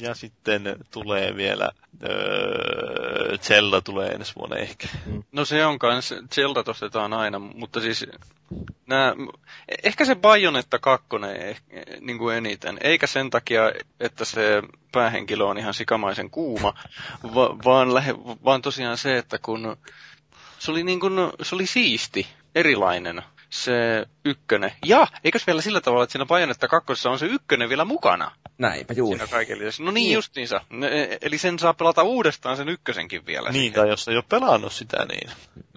Ja sitten tulee vielä, öö, Zelda tulee ensi vuonna ehkä. No se on kans, Zelda ostetaan aina, mutta siis nää, ehkä se Bayonetta 2 eh, niin kuin eniten, eikä sen takia, että se päähenkilö on ihan sikamaisen kuuma, va, vaan, lähe, vaan tosiaan se, että kun se oli, niin kuin, se oli siisti, erilainen. se ykkönen. Ja, eikös vielä sillä tavalla, että siinä Bayonetta kakkosessa on se ykkönen vielä mukana? Näinpä juuri. Siinä kaiken lisäksi. No niin, niin. justiinsa. E- eli sen saa pelata uudestaan sen ykkösenkin vielä. Niin, tai jos ei ole pelannut sitä, niin...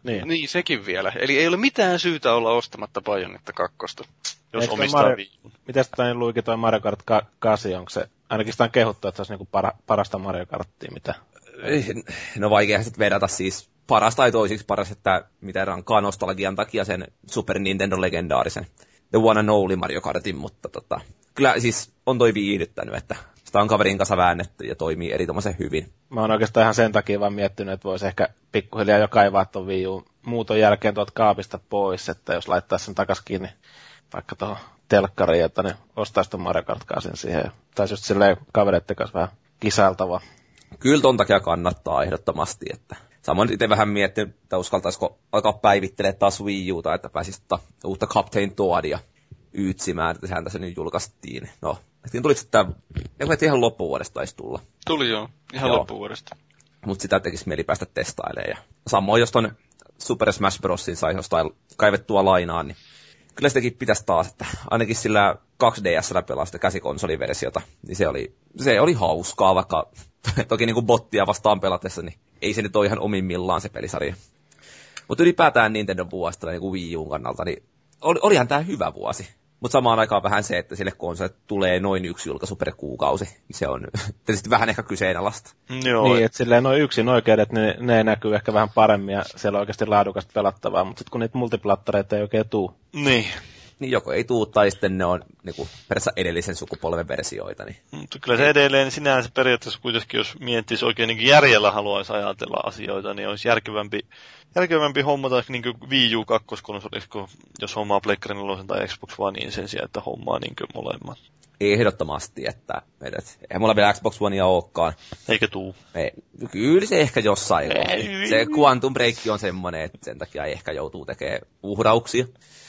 Niin. niin, sekin vielä. Eli ei ole mitään syytä olla ostamatta Bayonetta kakkosta. Jos Eikö omistaa Mario... Mitäs toi luikin toi Mario Kart 8, onko se, ainakin sitä on kehuttu, että se olisi niinku para, parasta Mario Karttia, mitä... No vaikea sitten vedata siis paras tai toisiksi paras, että mitä rankaa nostalgian takia sen Super Nintendo legendaarisen The One and Only Mario Kartin, mutta tota, kyllä siis on toi viihdyttänyt, että sitä on kaverin kanssa väännetty ja toimii erinomaisen hyvin. Mä oon oikeastaan ihan sen takia vaan miettinyt, että voisi ehkä pikkuhiljaa jo kaivaa ton Wii muuton jälkeen tuolta kaapista pois, että jos laittaa sen takas kiinni vaikka tuohon telkkariin, että ne ostaisi ton Mario Kart siihen. Tai just silleen kavereiden kanssa vähän kisailtava. Kyllä ton takia kannattaa ehdottomasti, että Samoin itse vähän miettinyt, että uskaltaisiko alkaa päivittelee taas Wii Uta, että pääsisi uutta Captain Toadia yytsimään, että sehän tässä nyt julkaistiin. No, että tuliko tämä, että ihan loppuvuodesta taisi tulla. Tuli joo, ihan joo. loppuvuodesta. Mutta sitä tekisi mieli päästä testailemaan. Ja samoin, jos ton Super Smash Brosin sai jostain kaivettua lainaan, niin kyllä sitäkin pitäisi taas, että ainakin sillä 2DSllä pelaa sitä käsikonsoliversiota, niin se oli, se oli hauskaa, vaikka toki niin kuin bottia vastaan pelatessa, niin ei se nyt ole ihan omimmillaan se pelisarja. Mutta ylipäätään Nintendo vuosta niin kuin Wii Uun kannalta, niin oli, olihan tämä hyvä vuosi. Mutta samaan aikaan vähän se, että sille konsolille tulee noin yksi julkaisu per kuukausi. Se on tietysti vähän ehkä kyseenalaista. Joo. Niin, että silleen noin yksin oikeudet, ne, ne näkyy ehkä vähän paremmin ja siellä on oikeasti laadukasta pelattavaa, mutta sitten kun niitä multiplattareita ei oikein tuu. Niin niin joko ei tuu, tai sitten ne on niin kuin, periaatteessa edellisen sukupolven versioita. Niin. Mutta kyllä se edelleen sinänsä periaatteessa kuitenkin, jos miettisi oikein niin järjellä haluaisi ajatella asioita, niin olisi järkevämpi, järkevämpi hommata niin kuin Wii U 2 jos hommaa Pleikkari 4 tai Xbox One, niin sen sijaan, että hommaa niin kuin molemmat. Ehdottomasti, että edet, eihän mulla vielä Xbox Onea olekaan. Eikä tuu. Ei, kyllä se ehkä jossain. Ei, se Quantum Break on semmoinen, että sen takia ehkä joutuu tekemään uhrauksia.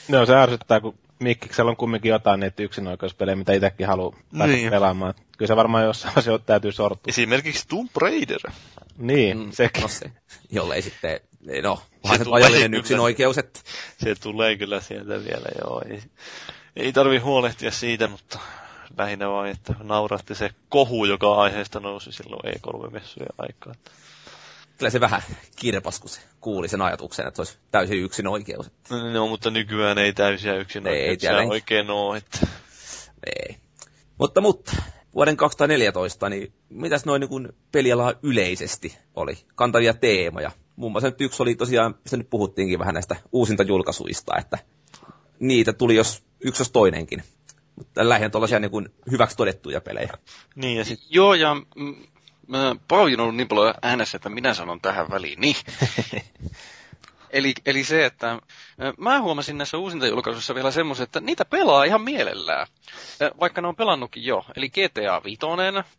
No se ärsyttää, kun Mikkiksellä on kumminkin jotain niitä yksinoikeuspelejä, mitä itsekin haluaa päästä niin. pelaamaan. Kyllä se varmaan jossain asioissa täytyy sortua. Esimerkiksi Tomb Raider. Niin, mm, sekin. No se, jollei sitten, no, se, se ajallinen yksinoikeus. Että... Se tulee kyllä sieltä vielä, joo. Ei, ei tarvi huolehtia siitä, mutta lähinnä vain, että nauratti se kohu, joka aiheesta nousi silloin E3-messujen aikaan kyllä se vähän kirpas, kun se kuuli sen ajatuksen, että se olisi täysin yksin oikeus. No, mutta nykyään ei täysiä yksin ei, Se oikein ole. Että... Ei. Mutta, mutta, vuoden 2014, niin mitäs noin niin pelialaa yleisesti oli? Kantavia teemoja. Muun muassa nyt yksi oli tosiaan, mistä nyt puhuttiinkin vähän näistä uusinta julkaisuista, että niitä tuli jos yksi jos toinenkin. Mutta lähinnä tuollaisia niin kuin hyväksi todettuja pelejä. Niin ja sit... Joo, ja mä paljon ollut niin paljon äänessä, että minä sanon tähän väliin. Niin. eli, eli se, että mä huomasin näissä uusintajulkaisuissa vielä semmoisen, että niitä pelaa ihan mielellään. Vaikka ne on pelannutkin jo. Eli GTA 5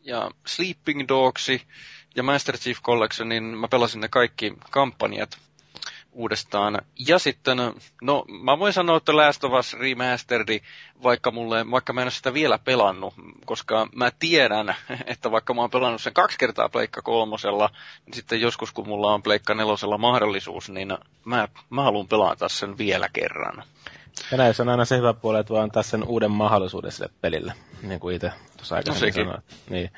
ja Sleeping Dogs ja Master Chief Collection, niin mä pelasin ne kaikki kampanjat uudestaan. Ja sitten, no mä voin sanoa, että Last of Us Remastered, vaikka, mulle, vaikka mä en ole sitä vielä pelannut, koska mä tiedän, että vaikka mä oon pelannut sen kaksi kertaa Pleikka kolmosella, niin sitten joskus kun mulla on Pleikka nelosella mahdollisuus, niin mä, mä haluan pelata sen vielä kerran. Ja näissä on aina se hyvä puoli, että voi antaa sen uuden mahdollisuuden sille pelille, niin kuin itse tuossa aikaisemmin no, sanoin. Niin.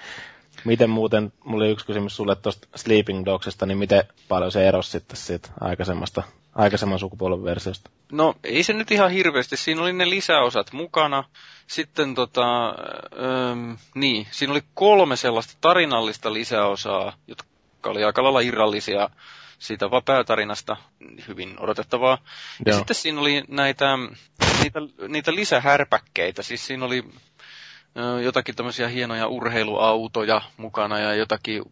Miten muuten, mulla oli yksi kysymys sulle tuosta Sleeping Dogsista, niin miten paljon se erosi sitten siitä aikaisemmasta, aikaisemman sukupolven versiosta? No ei se nyt ihan hirveästi, siinä oli ne lisäosat mukana. Sitten tota, ähm, niin, siinä oli kolme sellaista tarinallista lisäosaa, jotka oli aika lailla irrallisia siitä päätarinasta, hyvin odotettavaa. Ja Joo. sitten siinä oli näitä, niitä, niitä lisähärpäkkeitä, siis siinä oli jotakin tämmöisiä hienoja urheiluautoja mukana ja jotakin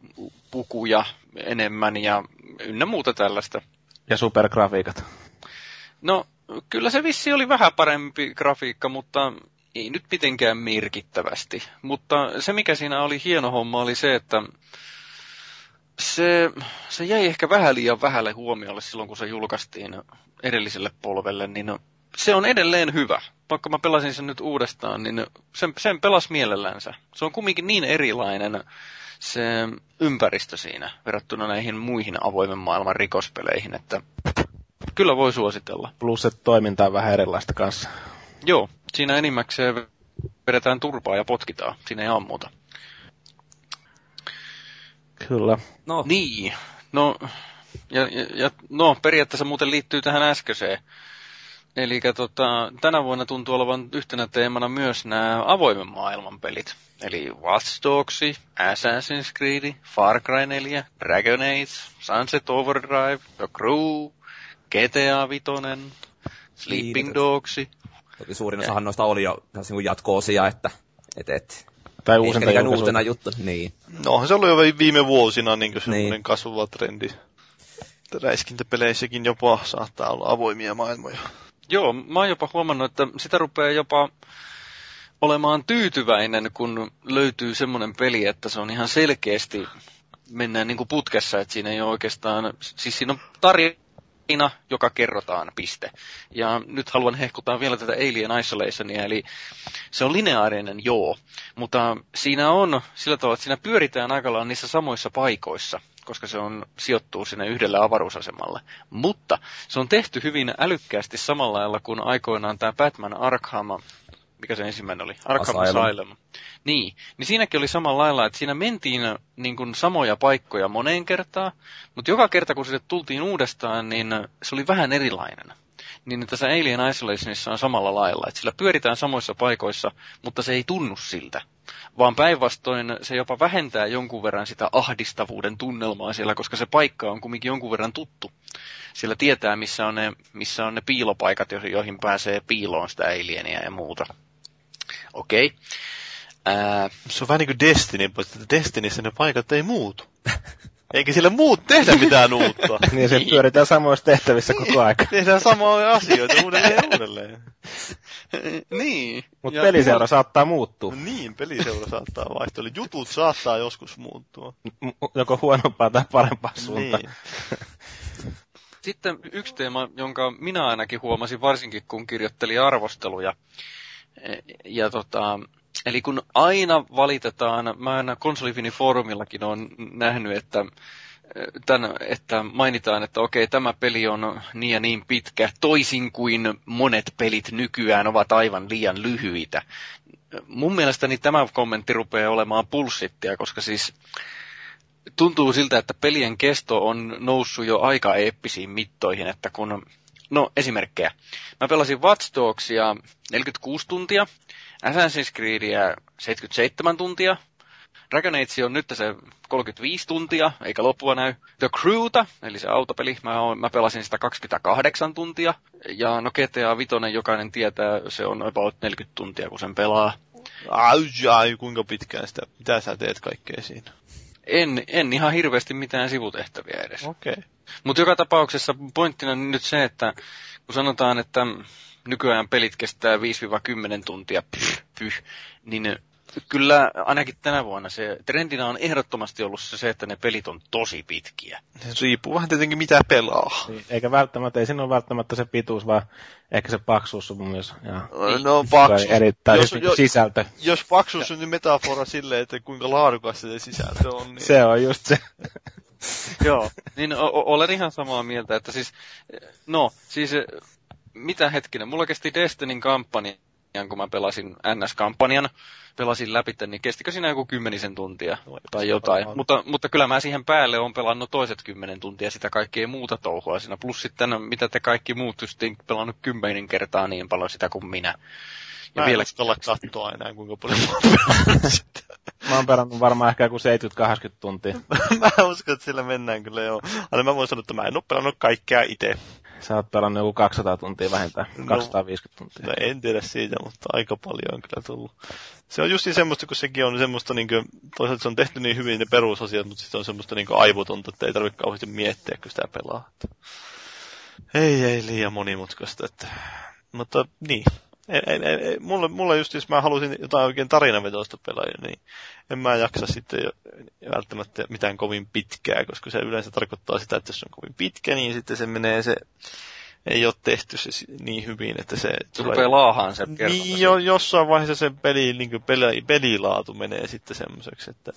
pukuja enemmän ja ynnä muuta tällaista. Ja supergrafiikat. No, kyllä se vissi oli vähän parempi grafiikka, mutta ei nyt mitenkään merkittävästi. Mutta se, mikä siinä oli hieno homma, oli se, että se, se jäi ehkä vähän liian vähälle huomiolle silloin, kun se julkaistiin edelliselle polvelle, niin se on edelleen hyvä. Vaikka mä pelasin sen nyt uudestaan, niin sen, sen pelas mielellänsä. Se on kumminkin niin erilainen se ympäristö siinä verrattuna näihin muihin avoimen maailman rikospeleihin, että Kyllä voi suositella. Plus, että toiminta on vähän erilaista kanssa. Joo, siinä enimmäkseen vedetään turpaa ja potkitaan. Siinä ei ammuta. Kyllä. No. Niin. No, ja, ja, ja, no, periaatteessa muuten liittyy tähän äskeiseen. Eli tota, tänä vuonna tuntuu olevan yhtenä teemana myös nämä avoimen maailman pelit. Eli Watch Dogs, Assassin's Creed, Far Cry 4, Dragon Age, Sunset Overdrive, The Crew, GTA 5, Sleeping Dogs. Toki suurin osahan noista oli jo niin jatko-osia, että et, et, tai uusinta uutena juttu. Niin. No, se oli jo viime vuosina niin semmoinen niin. kasvava trendi. Räiskintäpeleissäkin jopa saattaa olla avoimia maailmoja. Joo, mä oon jopa huomannut, että sitä rupeaa jopa olemaan tyytyväinen, kun löytyy semmoinen peli, että se on ihan selkeästi, mennään niin kuin putkessa, että siinä ei ole oikeastaan, siis siinä on tarina, joka kerrotaan, piste. Ja nyt haluan hehkuttaa vielä tätä Alien Isolationia, eli se on lineaarinen, joo, mutta siinä on sillä tavalla, että siinä pyöritään aika niissä samoissa paikoissa koska se on, sijoittuu sinne yhdelle avaruusasemalle. Mutta se on tehty hyvin älykkäästi samalla lailla kuin aikoinaan tämä Batman Arkham, mikä se ensimmäinen oli? Arkham Asylum. Asylum. Niin, niin siinäkin oli samalla lailla, että siinä mentiin niin kuin samoja paikkoja moneen kertaan, mutta joka kerta kun sinne tultiin uudestaan, niin se oli vähän erilainen niin tässä Alien Isolationissa on samalla lailla, että sillä pyöritään samoissa paikoissa, mutta se ei tunnu siltä. Vaan päinvastoin se jopa vähentää jonkun verran sitä ahdistavuuden tunnelmaa siellä, koska se paikka on kumminkin jonkun verran tuttu. Sillä tietää, missä on ne, missä on ne piilopaikat, joihin pääsee piiloon sitä alienia ja muuta. Okei. Okay. Ää... Se on vähän niin kuin Destiny, mutta Destinissä ne paikat ei muutu. Eikä sillä muut tehdä mitään uutta. niin, se pyöritään samoissa tehtävissä koko aika. Tehdään samoja asioita uudelleen ja uudelleen. niin. Mutta peliseura mulla... saattaa muuttua. Niin, peliseura saattaa vaihtua. Eli jutut saattaa joskus muuttua. Joko huonompaa tai parempaa suuntaan. Niin. Sitten yksi teema, jonka minä ainakin huomasin, varsinkin kun kirjoittelin arvosteluja. Ja tota, Eli kun aina valitetaan, mä aina konsolifini foorumillakin on nähnyt, että tämän, että mainitaan, että okei, tämä peli on niin ja niin pitkä, toisin kuin monet pelit nykyään ovat aivan liian lyhyitä. Mun mielestäni tämä kommentti rupeaa olemaan pulssittia, koska siis tuntuu siltä, että pelien kesto on noussut jo aika eeppisiin mittoihin, että kun, no esimerkkejä, mä pelasin Watch Dogsia 46 tuntia, Assassin's Creedia 77 tuntia. Dragon Age on nyt se 35 tuntia, eikä loppua näy. The Crewta, eli se autopeli, mä, oon, mä pelasin sitä 28 tuntia. Ja no GTA 5, jokainen tietää, se on about 40 tuntia, kun sen pelaa. Ai, ai kuinka pitkään sitä, mitä sä teet kaikkea siinä? En, en ihan hirveästi mitään sivutehtäviä edes. Okei. Okay. Mutta joka tapauksessa pointtina on nyt se, että kun sanotaan, että nykyään pelit kestää 5-10 tuntia, pyh, pyh, niin kyllä ainakin tänä vuonna se trendinä on ehdottomasti ollut se, että ne pelit on tosi pitkiä. Se riippuu vähän tietenkin mitä pelaa. Niin, eikä välttämättä, ei siinä ole välttämättä se pituus, vaan ehkä se paksuus on myös. Ja, no paksuus. Erittäin jos, jos, sisältö. Jos paksuus on niin metafora silleen, että kuinka laadukas se sisältö on. Niin... se on just se. Joo, niin o- olen ihan samaa mieltä, että siis, no, siis mitä hetkinen, mulla kesti Destinyn kampanjan, kun mä pelasin NS-kampanjan, pelasin läpi, niin kestikö siinä joku kymmenisen tuntia no, tai jotain. Mutta, mutta kyllä mä siihen päälle on pelannut toiset kymmenen tuntia sitä kaikkea muuta touhua siinä. Plus sitten, mitä te kaikki muut justiin pelannut kymmenen kertaa niin paljon sitä kuin minä. Ja mä vielä... en uskalla katsoa enää, kuinka paljon mä Mä oon pelannut varmaan ehkä joku 70-80 tuntia. mä uskon, että sillä mennään kyllä joo. Aina mä voin sanoa, että mä en ole pelannut kaikkea itse. Sä oot pelannut joku 200 tuntia vähintään, no, 250 tuntia. No en tiedä siitä, mutta aika paljon on kyllä tullut. Se on just semmoista, kun sekin on semmoista, niin kuin, toisaalta se on tehty niin hyvin ne perusasiat, mutta sitten on semmoista niin aivotonta, että ei tarvitse kauheasti miettiä, kun sitä pelaa. Ei, ei liian monimutkaista. Että... Mutta niin, ei, ei, ei, mulle, mulle just, jos mä halusin jotain oikein tarinavetoista pelaajia, niin en mä jaksa sitten jo, välttämättä mitään kovin pitkää, koska se yleensä tarkoittaa sitä, että jos on kovin pitkä, niin sitten se menee se, ei ole tehty se niin hyvin, että se... Se tulee... rupeaa laahaan se Niin, jo, jossain vaiheessa se peli, niin peli, pelilaatu menee sitten semmoiseksi, että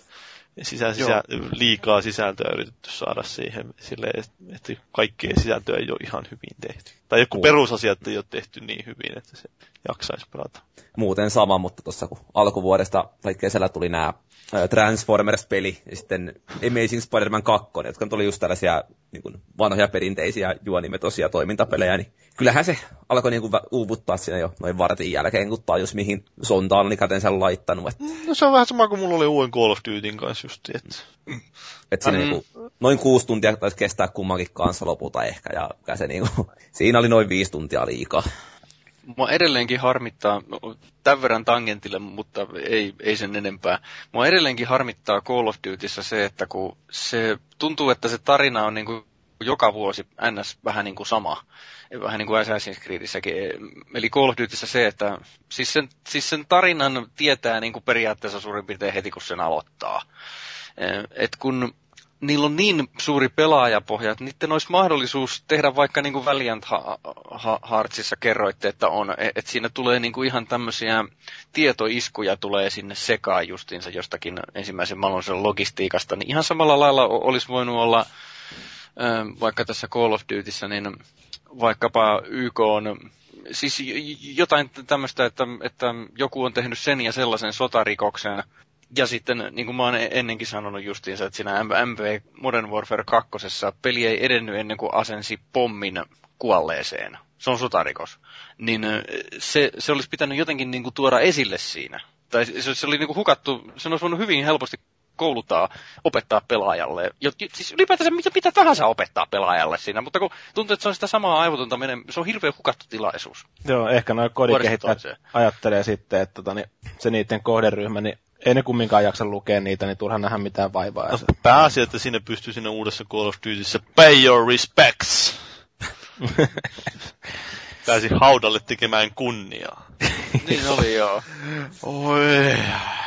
sisä, sisä, liikaa sisältöä yritetty saada siihen, silleen, että kaikkea sisältöä ei ole ihan hyvin tehty. Tai joku perusasiat ei ole tehty niin hyvin, että se jaksaisi pelata. Muuten sama, mutta tuossa kun alkuvuodesta kesällä tuli nämä Transformers-peli ja sitten Amazing Spider-Man 2, jotka tuli just tällaisia niin kuin vanhoja perinteisiä juonimetosia toimintapelejä, niin kyllähän se alkoi niin kuin uuvuttaa siinä jo noin vartin jälkeen, kun tajus mihin sontaan oli kätensä laittanut. Että... No se on vähän sama kuin mulla oli uuden Call of Dutyn kanssa just, että... Et siinä mm. niin kuin, noin kuusi tuntia taisi kestää kummankin kanssa lopulta ehkä, ja se niin kuin, siinä oli noin viisi tuntia liikaa. Mua edelleenkin harmittaa, tämän verran tangentille, mutta ei, ei sen enempää. Mua edelleenkin harmittaa Call of Dutyssä se, että kun se tuntuu, että se tarina on niin kuin joka vuosi ns. vähän niin kuin sama. Vähän niin kuin Assassin's Creedissäkin. Eli Call of Dutyssä se, että siis sen, siis sen tarinan tietää niin kuin periaatteessa suurin piirtein heti, kun sen aloittaa. Et kun niillä on niin suuri pelaajapohja, että niiden olisi mahdollisuus tehdä vaikka niin kuin Valiant Heartsissa kerroitte, että on, e-, että siinä tulee niin kuin ihan tämmöisiä tietoiskuja tulee sinne sekaan justiinsa jostakin ensimmäisen maailmansodan logistiikasta, niin ihan samalla lailla olisi voinut olla vaikka tässä Call of Dutyssä, niin vaikkapa YK on siis jotain tämmöistä, että, että joku on tehnyt sen ja sellaisen sotarikoksen, ja sitten, niin kuin mä oon ennenkin sanonut justiinsa, että siinä MV Modern Warfare 2. peli ei edennyt ennen kuin asensi pommin kuolleeseen. Se on sotarikos. Niin se, se olisi pitänyt jotenkin niin kuin tuoda esille siinä. Tai se, se oli niin kuin hukattu, se olisi voinut hyvin helposti kouluttaa, opettaa pelaajalle. Jo, siis ylipäätänsä mitä, mitä tahansa opettaa pelaajalle siinä, mutta kun tuntuu, että se on sitä samaa aivotonta, se on hirveän hukattu tilaisuus. Joo, ehkä noin kodikehittäjät ajattelee sitten, että tota, niin, se niiden kohderyhmä, niin ei ne kumminkaan jaksa lukea niitä, niin turha nähdä mitään vaivaa. No, pääasia, että sinne pystyy sinne uudessa Call of Dutyssä pay your respects. Pääsi haudalle tekemään kunniaa. niin oli joo. Oi.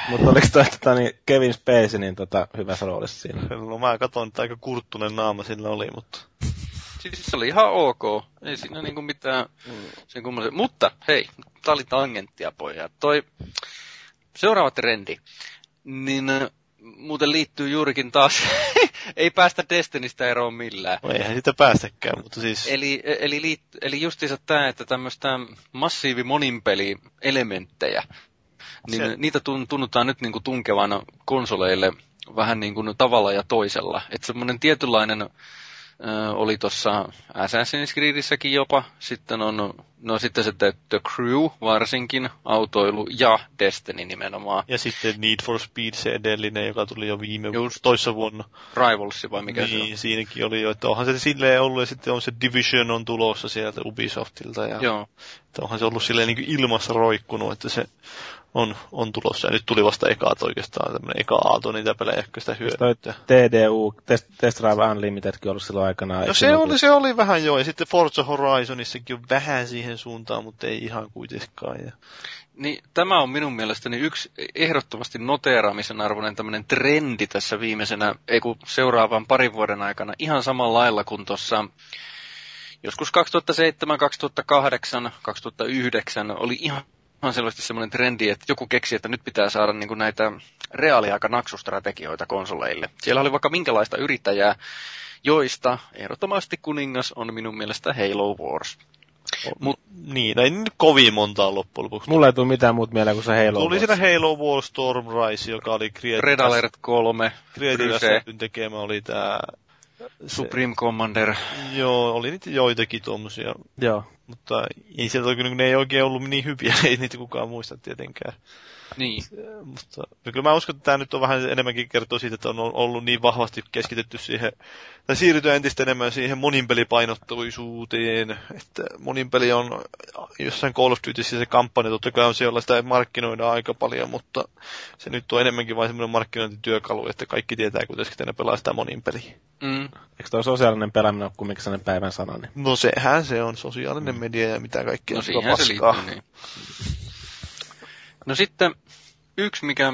Mutta oliko toi, tota, niin Kevin Spacey niin tota, hyvässä roolissa siinä? No mä katson, että aika kurttunen naama sillä oli, mutta... Siis se oli ihan ok. Ei siinä niinku mitään mm. sen kummallisen. Mutta hei, tää oli tangenttia pojat. Toi seuraava trendi, niin äh, muuten liittyy juurikin taas, ei päästä Destinistä eroon millään. No eihän sitä päästäkään, mutta siis... Eli, eli, liit, eli justiinsa tämä, että tämmöistä massiivi moninpeli-elementtejä, niin Se... niitä tunnutaan nyt niin kuin tunkevan konsoleille vähän niin kuin tavalla ja toisella. Että semmoinen tietynlainen oli tuossa Assassin's Creedissäkin jopa. Sitten on, no sitten se The Crew varsinkin, autoilu ja Destiny nimenomaan. Ja sitten Need for Speed se edellinen, joka tuli jo viime Just, toissa vuonna. Rivalsi vai mikä niin, se on? siinäkin oli jo, että onhan se silleen ollut ja sitten on se Division on tulossa sieltä Ubisoftilta. Ja Joo. Että onhan se ollut silleen niin kuin ilmassa roikkunut, että se on, on tulossa. Ja nyt tuli vasta ekaat oikeastaan tämmöinen eka aalto niitä pelejä, jotka sitä hyödyttää. TDU, Test, Test Drive Unlimitedkin ollut silloin aikanaan. No se oli, se oli vähän jo, ja sitten Forza Horizonissakin on vähän siihen suuntaan, mutta ei ihan kuitenkaan. Ja... Niin, tämä on minun mielestäni yksi ehdottomasti noteeraamisen arvoinen tämmöinen trendi tässä viimeisenä, ei kun seuraavan parin vuoden aikana, ihan samalla lailla kuin tuossa joskus 2007, 2008, 2009 oli ihan on selvästi semmoinen trendi, että joku keksi, että nyt pitää saada niin näitä reaaliaika-naksustrategioita konsoleille. Siellä oli vaikka minkälaista yrittäjää, joista ehdottomasti kuningas on minun mielestä Halo Wars. Mut, niin, ei nyt kovin montaa loppujen lopuksi. Mulla ei tule mitään muuta mieleen kuin se Halo Tuli siinä Halo Wars Storm Rise, joka oli Creative... Red Alert 3. Creative tekemä oli tää... Supreme Commander. Joo, oli niitä joitakin tuommoisia. Joo. Mutta ei sieltä oikein, ne ei oikein ollut niin hyviä, ei niitä kukaan muista tietenkään. Niin. Mutta kyllä mä uskon, että tämä nyt on vähän enemmänkin kertoo siitä, että on ollut niin vahvasti keskitetty siihen, tai siirrytään entistä enemmän siihen moninpelipainottuisuuteen, että moninpeli on jossain Call of Dutyssä se kampanja, totta kai on siellä sitä markkinoida aika paljon, mutta se nyt on enemmänkin vain semmoinen markkinointityökalu, että kaikki tietää, kuitenkin ne pelaa sitä moninpeliä. Mm. Eikö tuo sosiaalinen pelaaminen ole kumminkin sellainen päivän sana? Niin? No sehän se on, sosiaalinen mm. media ja mitä kaikkea. No siihen se liittyy, niin. No sitten yksi, mikä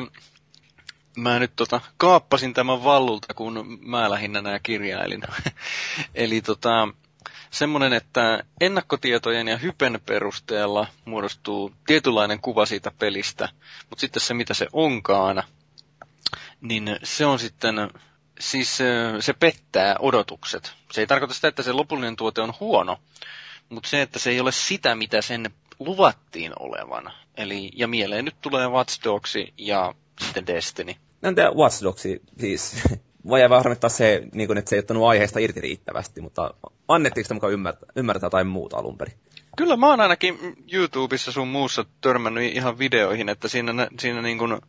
mä nyt tota, kaappasin tämän vallulta, kun mä lähinnä nämä kirjailin. Eli tota, semmoinen, että ennakkotietojen ja hypen perusteella muodostuu tietynlainen kuva siitä pelistä, mutta sitten se, mitä se onkaan, niin se on sitten, siis se pettää odotukset. Se ei tarkoita sitä, että se lopullinen tuote on huono, mutta se, että se ei ole sitä, mitä sen luvattiin olevan. Eli, ja mieleen nyt tulee Watch Dogs ja sitten Destiny. Entä Watch Dogs, siis voi jää harmittaa se, niin kuin, että se ei ottanut aiheesta irti riittävästi, mutta annettiinko sitä mukaan ymmärtää, ymmärtää jotain muuta alun perin? Kyllä mä oon ainakin YouTubessa sun muussa törmännyt ihan videoihin, että siinä, siinä niin kuin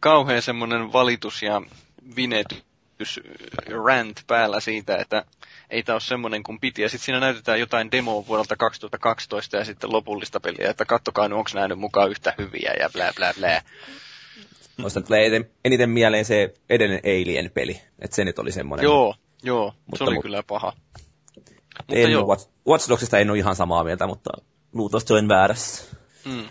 kauhean semmoinen valitus ja vinetys rant päällä siitä, että ei tämä ole semmoinen kuin piti. Ja sitten siinä näytetään jotain demoa vuodelta 2012 ja sitten lopullista peliä, että kattokaa nyt, onko nämä nyt mukaan yhtä hyviä ja blää blää blää. Muista tulee eniten, eniten mieleen se edellinen Alien-peli, että se nyt oli semmoinen. Joo, joo, mutta, se oli mutta, kyllä paha. Mutta en joo. Watch, Watch Dogsista en ole ihan samaa mieltä, mutta luultavasti olen väärässä. Mm.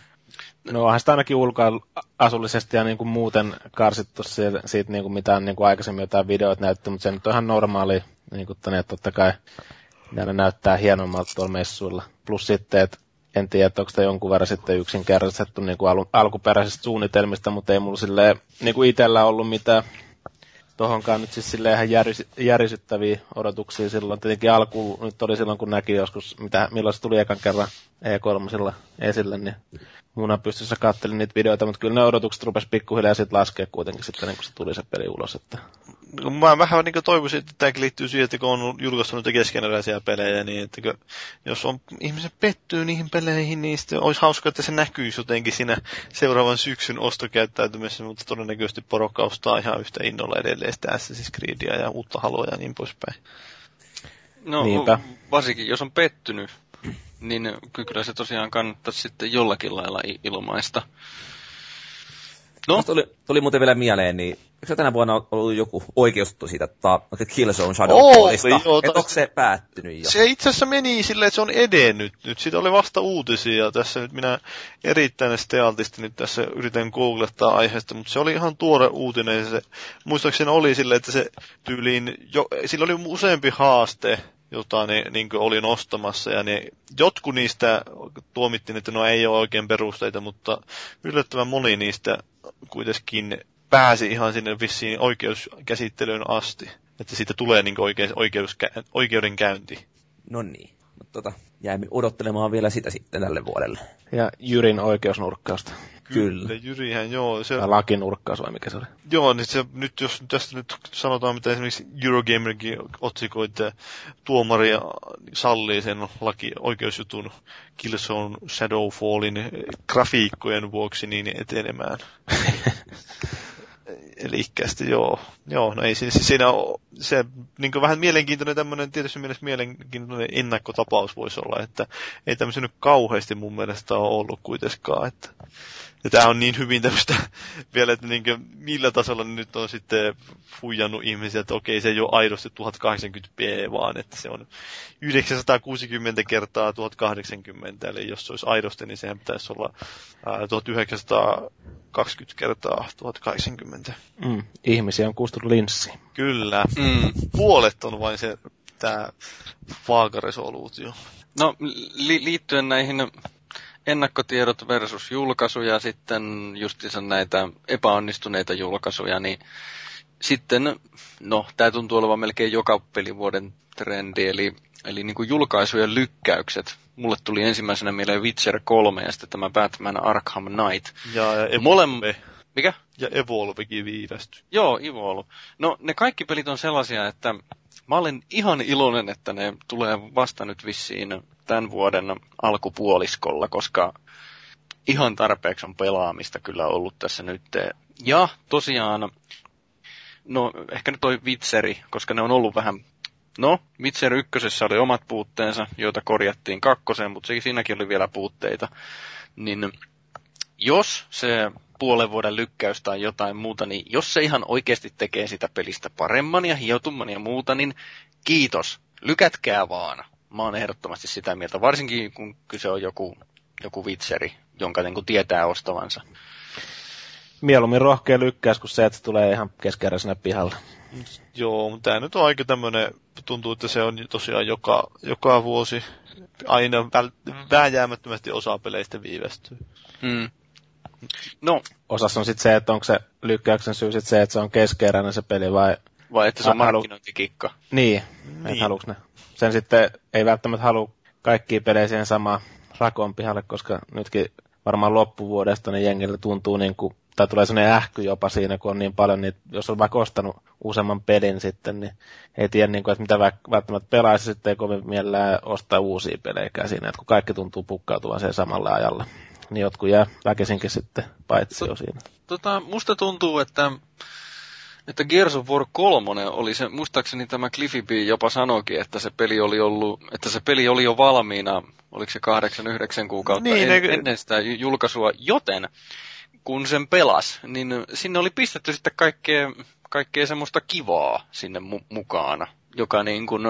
No onhan sitä ainakin ulkoasullisesti ja niin kuin muuten karsittu siitä, siitä niin kuin mitään niin kuin aikaisemmin jotain videoita näytti, mutta se nyt on ihan normaali, niin kuin tänne, totta kai ne näyttää hienommalta tuolla messuilla. Plus sitten, että en tiedä, että onko sitä jonkun verran sitten yksinkertaistettu niin kuin al- alkuperäisistä suunnitelmista, mutta ei mulla silleen, niin kuin itsellä ollut mitään tohonkaan nyt siis silleen ihan järis, järisyttäviä odotuksia silloin. Tietenkin alku nyt oli silloin, kun näki joskus, mitä, milloin se tuli ekan kerran E3 esille, niin munan pystyssä kattelin niitä videoita, mutta kyllä ne odotukset rupesi pikkuhiljaa sitten laskea kuitenkin sitten, niin kun se tuli se peli ulos. Että... No, mä vähän niin toivoisin, että tämäkin liittyy siihen, että kun on julkaistu noita keskeneräisiä pelejä, niin että jos on, ihmiset pettyy niihin peleihin, niin sitten olisi hauska, että se näkyisi jotenkin siinä seuraavan syksyn ostokäyttäytymisessä, mutta todennäköisesti porokka ostaa ihan yhtä innolla edelleen sitä Assassin's Creedia ja uutta haloja ja niin poispäin. No Niinpä. varsinkin jos on pettynyt, niin kyllä se tosiaan kannattaisi sitten jollakin lailla ilmaista. No? Tuli, tuli muuten vielä mieleen, niin eikö tänä vuonna ollut joku oikeustuttu siitä että Killzone Shadowfallista? Oh, että onko se päättynyt jo? Se itse asiassa meni silleen, että se on edennyt nyt. Siitä oli vasta uutisia. Tässä nyt minä erittäin stealtisti nyt tässä yritän googlettaa aiheesta, mutta se oli ihan tuore uutinen. Se, muistaakseni oli silleen, että se tyyliin, jo, sillä oli useampi haaste, jota ne niin oli nostamassa. Ja ne, jotkut niistä tuomittiin, että no ei ole oikein perusteita, mutta yllättävän moni niistä kuitenkin pääsi ihan sinne vissiin oikeuskäsittelyyn asti. Että siitä tulee niin oikeus, oikeus, oikeudenkäynti. No niin. Tota, jäämme odottelemaan vielä sitä sitten tälle vuodelle. Ja Jyrin oikeusnurkkausta. Kyllä. Kyllä, Jyrihän, joo. Se... Tai lakinurkkaus vai mikä se oli? Joo, niin se, nyt jos tästä nyt sanotaan, mitä esimerkiksi Eurogamerkin otsikoi, että tuomari sallii sen laki oikeusjutun Killzone Shadowfallin grafiikkojen vuoksi niin etenemään. Eli joo, joo, no ei siis siinä ole, se niin vähän mielenkiintoinen tämmöinen, tietysti mielessä mielenkiintoinen ennakkotapaus voisi olla, että ei tämmöisen nyt kauheasti mun mielestä ole ollut kuitenkaan, että ja tämä on niin hyvin tämmöistä vielä, että niin kuin, millä tasolla nyt on sitten fujannut ihmisiä, että okei, se ei ole aidosti 1080p, vaan että se on 960 kertaa 1080, eli jos se olisi aidosti, niin sehän pitäisi olla ää, 1920 kertaa 1080. Mm, ihmisiä on kuustunut linssi. Kyllä. Mm. Puolet on vain se tämä vaakaresoluutio. No, li- liittyen näihin ennakkotiedot versus julkaisu ja sitten justiinsa näitä epäonnistuneita julkaisuja, niin sitten, no, tämä tuntuu olevan melkein joka pelivuoden trendi, eli, eli niin kuin julkaisujen lykkäykset. Mulle tuli ensimmäisenä mieleen Witcher 3 ja sitten tämä Batman Arkham Knight. Ja, ja Evolve. Mikä? Ja Evolvekin viivästyi. Joo, Evolve. No, ne kaikki pelit on sellaisia, että mä olen ihan iloinen, että ne tulee vasta nyt vissiin tämän vuoden alkupuoliskolla, koska ihan tarpeeksi on pelaamista kyllä ollut tässä nyt. Ja tosiaan, no ehkä nyt toi Vitseri, koska ne on ollut vähän, no Witcher ykkösessä oli omat puutteensa, joita korjattiin kakkoseen, mutta siinäkin oli vielä puutteita. Niin jos se puolen vuoden lykkäys tai jotain muuta, niin jos se ihan oikeasti tekee sitä pelistä paremman ja hiotumman ja muuta, niin kiitos, lykätkää vaan mä oon ehdottomasti sitä mieltä, varsinkin kun kyse on joku, joku vitseri, jonka niin kuin tietää ostavansa. Mieluummin rohkea lykkäys kuin se, että se tulee ihan keskeräisenä pihalla. Joo, mutta tämä nyt on aika tämmöinen, tuntuu, että se on tosiaan joka, joka vuosi aina vääjäämättömästi osa peleistä viivästyy. Hmm. No, Osassa on sitten se, että onko se lykkäyksen syy sit se, että se on keskeeräinen se peli vai... vai että se on Mä halu- markkinointikikka. Niin, Niin. että haluuks ne. Sen sitten ei välttämättä halua kaikkia pelejä siihen samaan rakon pihalle, koska nytkin varmaan loppuvuodesta niin jengille tuntuu niin kuin, tai tulee sellainen ähky jopa siinä, kun on niin paljon, niin jos on vaikka ostanut useamman pelin sitten, niin ei tiedä, niin kuin, että mitä vä- välttämättä pelaisi, sitten ei kovin mielellään ostaa uusia pelejä siinä, että kun kaikki tuntuu pukkautuvan sen samalle ajalle. Niin jotkut jää väkisinkin sitten paitsi jo siinä. Tota, musta tuntuu, että, että Gears of War 3 oli se, muistaakseni tämä Cliffy B jopa sanoikin, että se peli oli ollut, että se peli oli jo valmiina, oliko se 8-9 kuukautta Niin, en, ne- ennen sitä ju- julkaisua, joten kun sen pelas, niin sinne oli pistetty sitten kaikkea, kaikkea semmoista kivaa sinne mu- mukaan, joka niin kuin,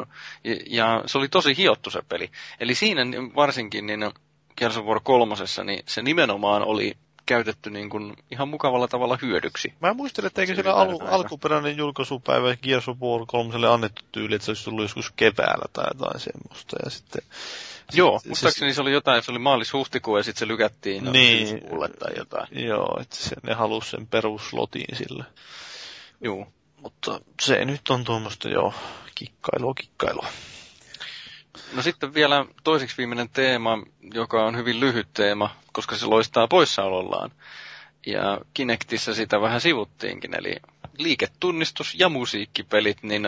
ja, ja se oli tosi hiottu se peli. Eli siinä varsinkin niin Gears of War 3, niin se nimenomaan oli käytetty niin kuin ihan mukavalla tavalla hyödyksi. Mä muistelen, että eikö siellä ylipäätään al- aika. alkuperäinen julkaisupäivä Gears of War 3 annettu tyyli, että se olisi tullut joskus keväällä tai jotain semmoista. Ja sitten, Joo, se- muistaakseni se oli jotain, se oli maalis-huhtikuun ja sitten se lykättiin Niin. syyskuulle tai jotain. Joo, että se, ne halusi sen peruslotiin sille. Joo. Mutta se nyt on tuommoista joo, kikkailua, kikkailua. No sitten vielä toiseksi viimeinen teema, joka on hyvin lyhyt teema, koska se loistaa poissaolollaan. Ja Kinectissä sitä vähän sivuttiinkin, eli liiketunnistus ja musiikkipelit, niin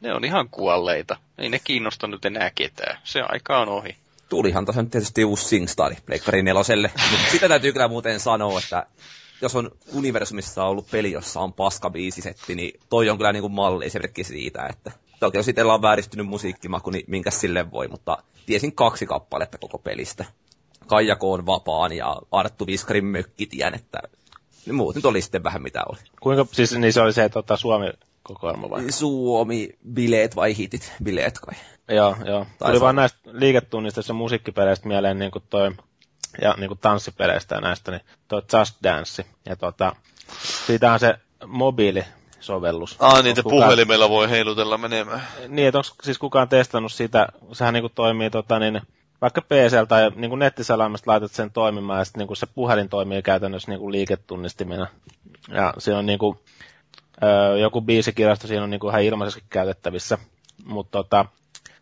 ne on ihan kuolleita. Ei ne kiinnosta nyt enää ketään. Se aika on ohi. Tulihan tässä nyt tietysti uusi SingStar Pleikkari neloselle, sitä täytyy kyllä muuten sanoa, että jos on universumissa ollut peli, jossa on paska biisisetti, niin toi on kyllä niin kuin malliesimerkki siitä, että toki jos itsellä on vääristynyt musiikkimaku, niin minkä sille voi, mutta tiesin kaksi kappaletta koko pelistä. Kaijako on vapaan ja Arttu Viskarin mökkitien, että niin muut nyt oli sitten vähän mitä oli. Kuinka, siis niin se oli se tota, Suomi-kokoelma vai? Suomi, bileet vai hitit? Bileet kai. Joo, joo. Tai Tuli se- vaan näistä liiketunnistus- ja musiikkipeleistä mieleen niin kuin toi, ja niin kuin tanssipeleistä ja näistä, niin toi Just Dance. Ja tota, siitä on se mobiilisovellus. Ah, niin, että kukaan- puhelimella voi heilutella menemään. Niin, että onko siis kukaan testannut sitä, sehän niin kuin toimii tota, niin, vaikka PCL tai niin kuin nettiselaimesta laitat sen toimimaan, ja sitten niin kuin se puhelin toimii käytännössä niin kuin liiketunnistimena. Ja siinä on niin kuin, öö, joku biisikirjasto siinä on niin kuin ihan ilmaisesti käytettävissä, mutta tota,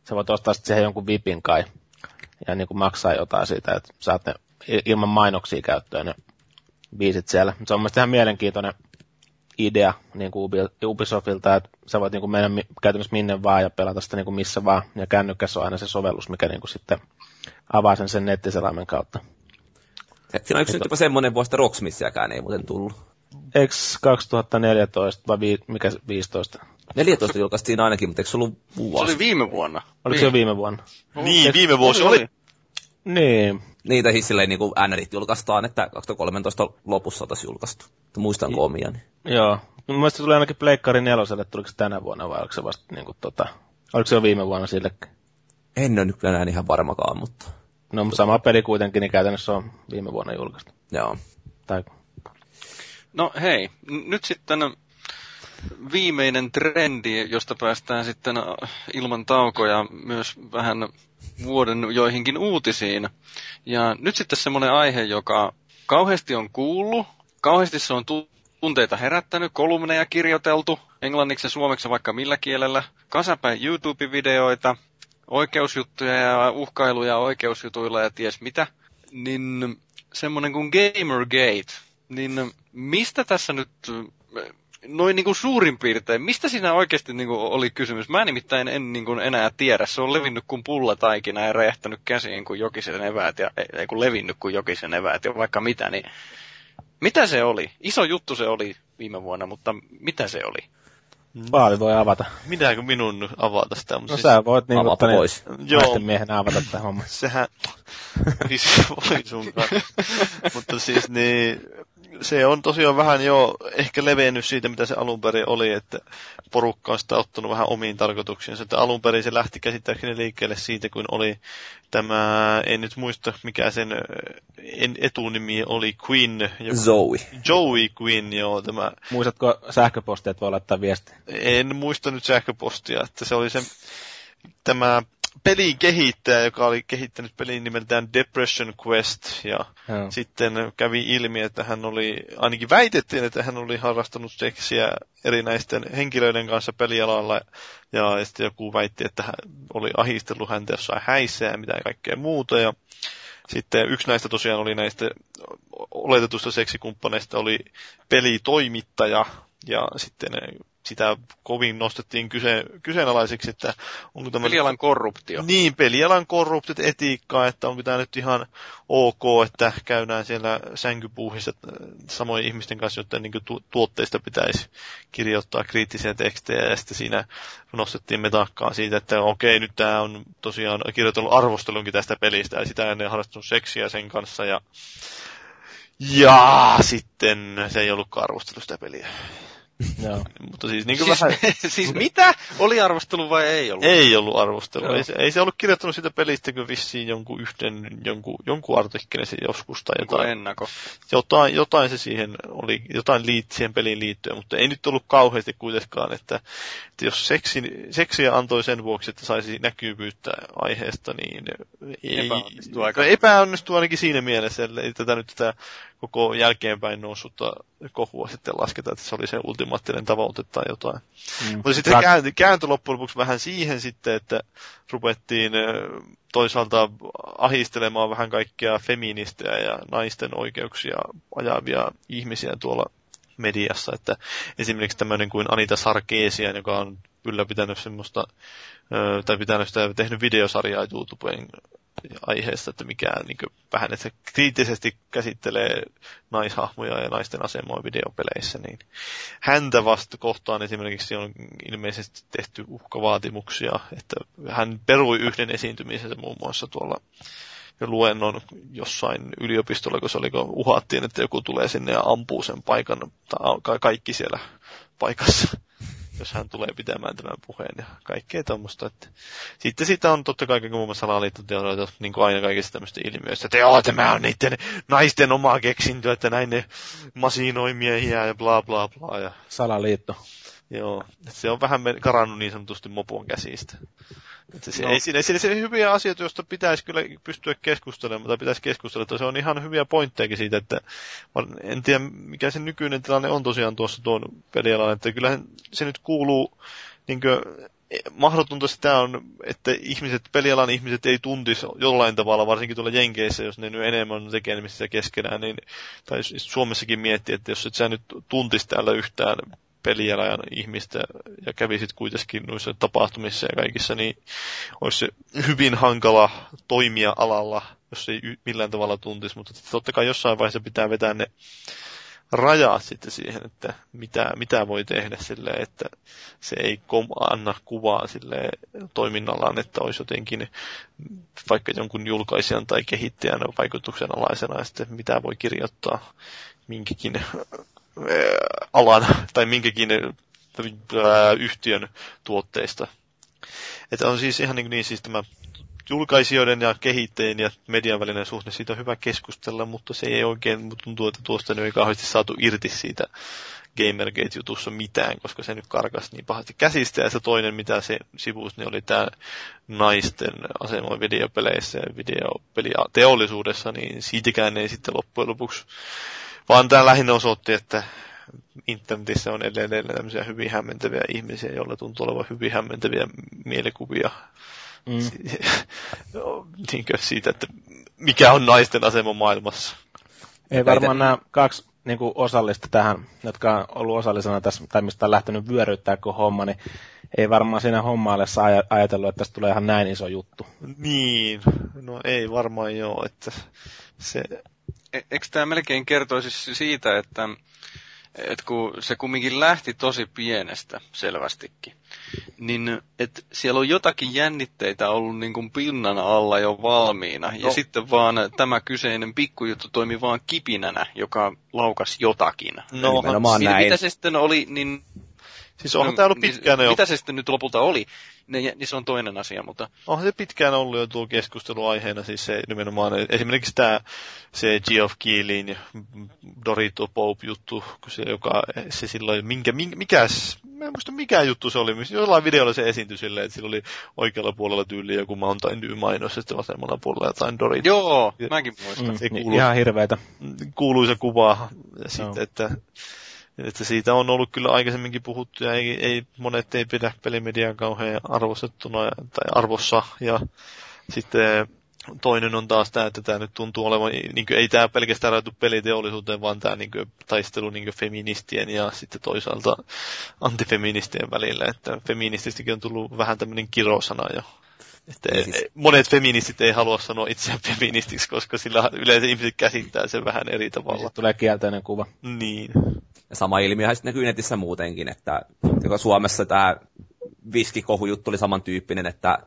sä voit ostaa sitten siihen jonkun vipin kai, ja niin kuin maksaa jotain siitä, että saat ne ilman mainoksia käyttöön ne biisit siellä. Se on mielestäni ihan mielenkiintoinen idea niin kuin Ubi- Ubisoftilta, että sä voit niin kuin mennä käytännössä minne vaan ja pelata sitä niin kuin missä vaan. Ja kännykässä on aina se sovellus, mikä niin kuin sitten avaa sen sen nettiselaimen kautta. Siinä on yksi nyt jopa semmoinen vuosi, että Rocksmissiäkään ei muuten tullut. Eikö 2014 vai vi- mikä se 15? 14 julkaistiin ainakin, mutta eikö se ollut Se vuosi? oli viime vuonna. Oliko se jo viime vuonna? Niin, viime vuosi oli. Niin, Niitä hissilleen niin kuin NRit julkaistaan, että 2013 lopussa oltaisiin julkaistu. Muistanko omia? Niin. joo. Mun mielestä se tuli ainakin Pleikkari neloselle, tuliko se tänä vuonna vai oliko se vasta niin kuin, tota, oliko se jo viime vuonna sillekin? En ole nyt enää ihan varmakaan, mutta No sama peli kuitenkin, niin käytännössä on viime vuonna julkaistu. joo. Tai, No hei, n- nyt sitten viimeinen trendi, josta päästään sitten äh, ilman taukoja myös vähän vuoden joihinkin uutisiin. Ja nyt sitten semmoinen aihe, joka kauheasti on kuullut, kauheasti se on tu- tunteita herättänyt, kolumneja kirjoiteltu, englanniksi ja suomeksi vaikka millä kielellä, kasapäin YouTube-videoita, oikeusjuttuja ja uhkailuja oikeusjutuilla ja ties mitä, niin semmoinen kuin Gamergate, niin mistä tässä nyt noin niin kuin suurin piirtein, mistä siinä oikeasti niin kuin oli kysymys? Mä nimittäin en niin kuin enää tiedä. Se on levinnyt kuin pullataikina ja räjähtänyt käsiin kuin jokisen eväät, ja, ei- kun levinnyt kuin jokisen eväät ja vaikka mitä, niin mitä se oli? Iso juttu se oli viime vuonna, mutta mitä se oli? Paali voi avata. Minäkö minun avata sitä? No sä voit niin kuin, pois. Joo. miehenä avata tämän homman. sehän siis voi sun kanssa. Mutta siis niin, se on tosiaan vähän jo ehkä levennyt siitä, mitä se alun perin oli, että porukka on sitä ottanut vähän omiin tarkoituksiinsa. Että alun perin se lähti käsittääkseni liikkeelle siitä, kun oli tämä, en nyt muista mikä sen en, etunimi oli, Queen, joku, Zoe. Joey Queen, joo, tämä Muistatko sähköpostia, että voi laittaa viesti? en muista nyt sähköpostia, että se oli se, tämä pelin kehittäjä, joka oli kehittänyt pelin nimeltään Depression Quest, ja Joo. sitten kävi ilmi, että hän oli, ainakin väitettiin, että hän oli harrastanut seksiä erinäisten henkilöiden kanssa pelialalla, ja sitten joku väitti, että hän oli ahistellut häntä jossain häissä ja mitä kaikkea muuta, ja sitten yksi näistä tosiaan oli näistä oletetusta seksikumppaneista oli pelitoimittaja, ja sitten sitä kovin nostettiin kyse, kyseenalaiseksi, että onko tämä... Pelialan korruptio. Niin, pelialan korruptit etiikkaa, että onko tämä nyt ihan ok, että käydään siellä sänkypuuhissa samojen ihmisten kanssa, joiden niin tu- tuotteista pitäisi kirjoittaa kriittisiä tekstejä, ja sitten siinä nostettiin metakkaa siitä, että okei, nyt tämä on tosiaan kirjoitellut arvostelunkin tästä pelistä, ja sitä ennen harrastanut seksiä sen kanssa, ja ja sitten se ei ollutkaan arvostellut sitä peliä. Joo. Mutta siis niin kuin Siis, vähän... siis mitä? Oli arvostelu vai ei ollut? Ei ollut arvostelu. Ei se, ei se ollut kirjoittanut sitä pelistä kuin vissiin jonkun yhden, jonkun, jonkun artikkelin se joskus tai Joku jotain. ennako. jotain, jotain se siihen oli, jotain liit, siihen peliin liittyen, mutta ei nyt ollut kauheasti kuitenkaan, että, että jos seksi, seksiä antoi sen vuoksi, että saisi näkyvyyttä aiheesta, niin ei, Epäonnistuu aika. no, epäonnistuu ainakin siinä mielessä, että tätä nyt tätä koko jälkeenpäin noussutta kohua sitten lasketaan, että se oli se ultimaattinen tavoite tai jotain. Mm. Mutta sitten se kääntyi, kääntyi loppujen lopuksi vähän siihen sitten, että rupettiin toisaalta ahistelemaan vähän kaikkia feministejä ja naisten oikeuksia ajavia ihmisiä tuolla mediassa, että esimerkiksi tämmöinen kuin Anita Sarkeesian, joka on ylläpitänyt semmoista, tai pitänyt sitä, tehnyt videosarjaa YouTubeen aiheesta, että mikä niin kuin, vähän, että se kriittisesti käsittelee naishahmoja ja naisten asemaa videopeleissä, niin häntä vasta kohtaan esimerkiksi on ilmeisesti tehty uhkavaatimuksia, että hän perui yhden esiintymisensä muun muassa tuolla luennon jossain yliopistolla, kun se oli, kun uhattiin, että joku tulee sinne ja ampuu sen paikan, tai ka- kaikki siellä paikassa, jos hän tulee pitämään tämän puheen ja kaikkea tuommoista. Että... Sitten siitä on totta kai muun muassa salaliittoteorioita, niin kuin aina kaikista tämmöistä ilmiöistä, että joo, tämä on niiden naisten omaa keksintöä, että näin ne masinoi miehiä ja bla bla bla. Ja, Salaliitto. joo, se on vähän karannut niin sanotusti mopon käsistä. Se, No. ei, siinä, siinä, siinä hyviä asioita, joista pitäisi kyllä pystyä keskustelemaan, tai pitäisi keskustella, että se on ihan hyviä pointtejakin siitä, että en tiedä mikä se nykyinen tilanne on tosiaan tuossa tuon pelialalla, että kyllähän se nyt kuuluu niin kuin, mahdotonta sitä on, että ihmiset, pelialan ihmiset ei tuntisi jollain tavalla, varsinkin tuolla Jenkeissä, jos ne nyt enemmän on tekemisissä keskenään, niin, tai siis Suomessakin miettii, että jos et sä nyt tuntis täällä yhtään pelialan ihmistä ja kävisit kuitenkin noissa tapahtumissa ja kaikissa, niin olisi se hyvin hankala toimia alalla, jos ei millään tavalla tuntisi, mutta totta kai jossain vaiheessa pitää vetää ne rajat sitten siihen, että mitä, mitä voi tehdä sille, että se ei kom- anna kuvaa sille toiminnallaan, että olisi jotenkin vaikka jonkun julkaisijan tai kehittäjän vaikutuksen alaisena, ja sitten mitä voi kirjoittaa minkäkin alan tai minkäkin yhtiön tuotteista. Että on siis ihan niin, niin siis tämä julkaisijoiden ja kehittäjien ja median välinen suhde, siitä on hyvä keskustella, mutta se ei oikein tuntuu, että tuosta ei kauheasti saatu irti siitä Gamergate-jutussa mitään, koska se nyt karkas niin pahasti käsistä. Ja se toinen, mitä se sivuus, niin oli tämä naisten asema videopeleissä ja videopeliteollisuudessa, niin siitäkään ei sitten loppujen lopuksi, vaan tämä lähinnä osoitti, että internetissä on edelleen tämmöisiä hyvin hämmentäviä ihmisiä, joilla tuntuu olevan hyvin hämmentäviä mielikuvia Mm. niinkö siitä, että mikä on naisten asema maailmassa. Ei varmaan nämä kaksi niin kuin osallista tähän, jotka on ollut osallisena tässä, tai mistä on lähtenyt vyöryttää koko homma, niin ei varmaan siinä hommaillessa aj- ajatellut, että tästä tulee ihan näin iso juttu. Niin, no ei varmaan joo, että se, E- eikö tämä melkein kertoisi siitä, että, että kun se kumminkin lähti tosi pienestä selvästikin, niin että siellä on jotakin jännitteitä ollut niin kuin pinnan alla jo valmiina. Ja No. sitten vaan tämä kyseinen pikkujuttu toimi vaan kipinänä, joka laukas jotakin. no, Nimenomaan näin. mitä se sitten oli, niin Siis onhan no, tää ollut niin pitkään jo... Mitä se sitten nyt lopulta oli, niin, niin se on toinen asia, mutta... Onhan se pitkään ollut jo tuo keskusteluaiheena, siis se nimenomaan, esimerkiksi tämä se Geoff Keelin Dorito Pope juttu, se, joka se silloin, minkä, minkä, mikäs, mä en muista mikä juttu se oli, jollain videolla se esiintyi silleen, että sillä oli oikealla puolella tyyli joku Mountain Dew-mainos, ja sitten vasemmalla puolella jotain Dorito. Joo, mäkin muistan. Mm, niin, kuulu, ihan hirveitä. Kuuluisa kuva, ja sitten, no. että että siitä on ollut kyllä aikaisemminkin puhuttu ja ei, ei, monet ei pidä pelimediaa kauhean arvostettuna tai arvossa. Ja sitten toinen on taas tämä, että tämä nyt tuntuu olevan, niin kuin, ei tämä pelkästään rajoitu peliteollisuuteen, vaan tämä niin kuin, taistelu niin kuin, feministien ja sitten toisaalta antifeministien välillä. Että feminististikin on tullut vähän tämmöinen kirosana jo. Että ei, siis... Monet feministit ei halua sanoa itseään feministiksi, koska sillä yleensä ihmiset käsittää sen vähän eri tavalla. Sitten tulee kielteinen kuva. Niin. Sama ilmiöhän sitten näkyy netissä muutenkin, että joka Suomessa tämä viskikohujuttu oli samantyyppinen, että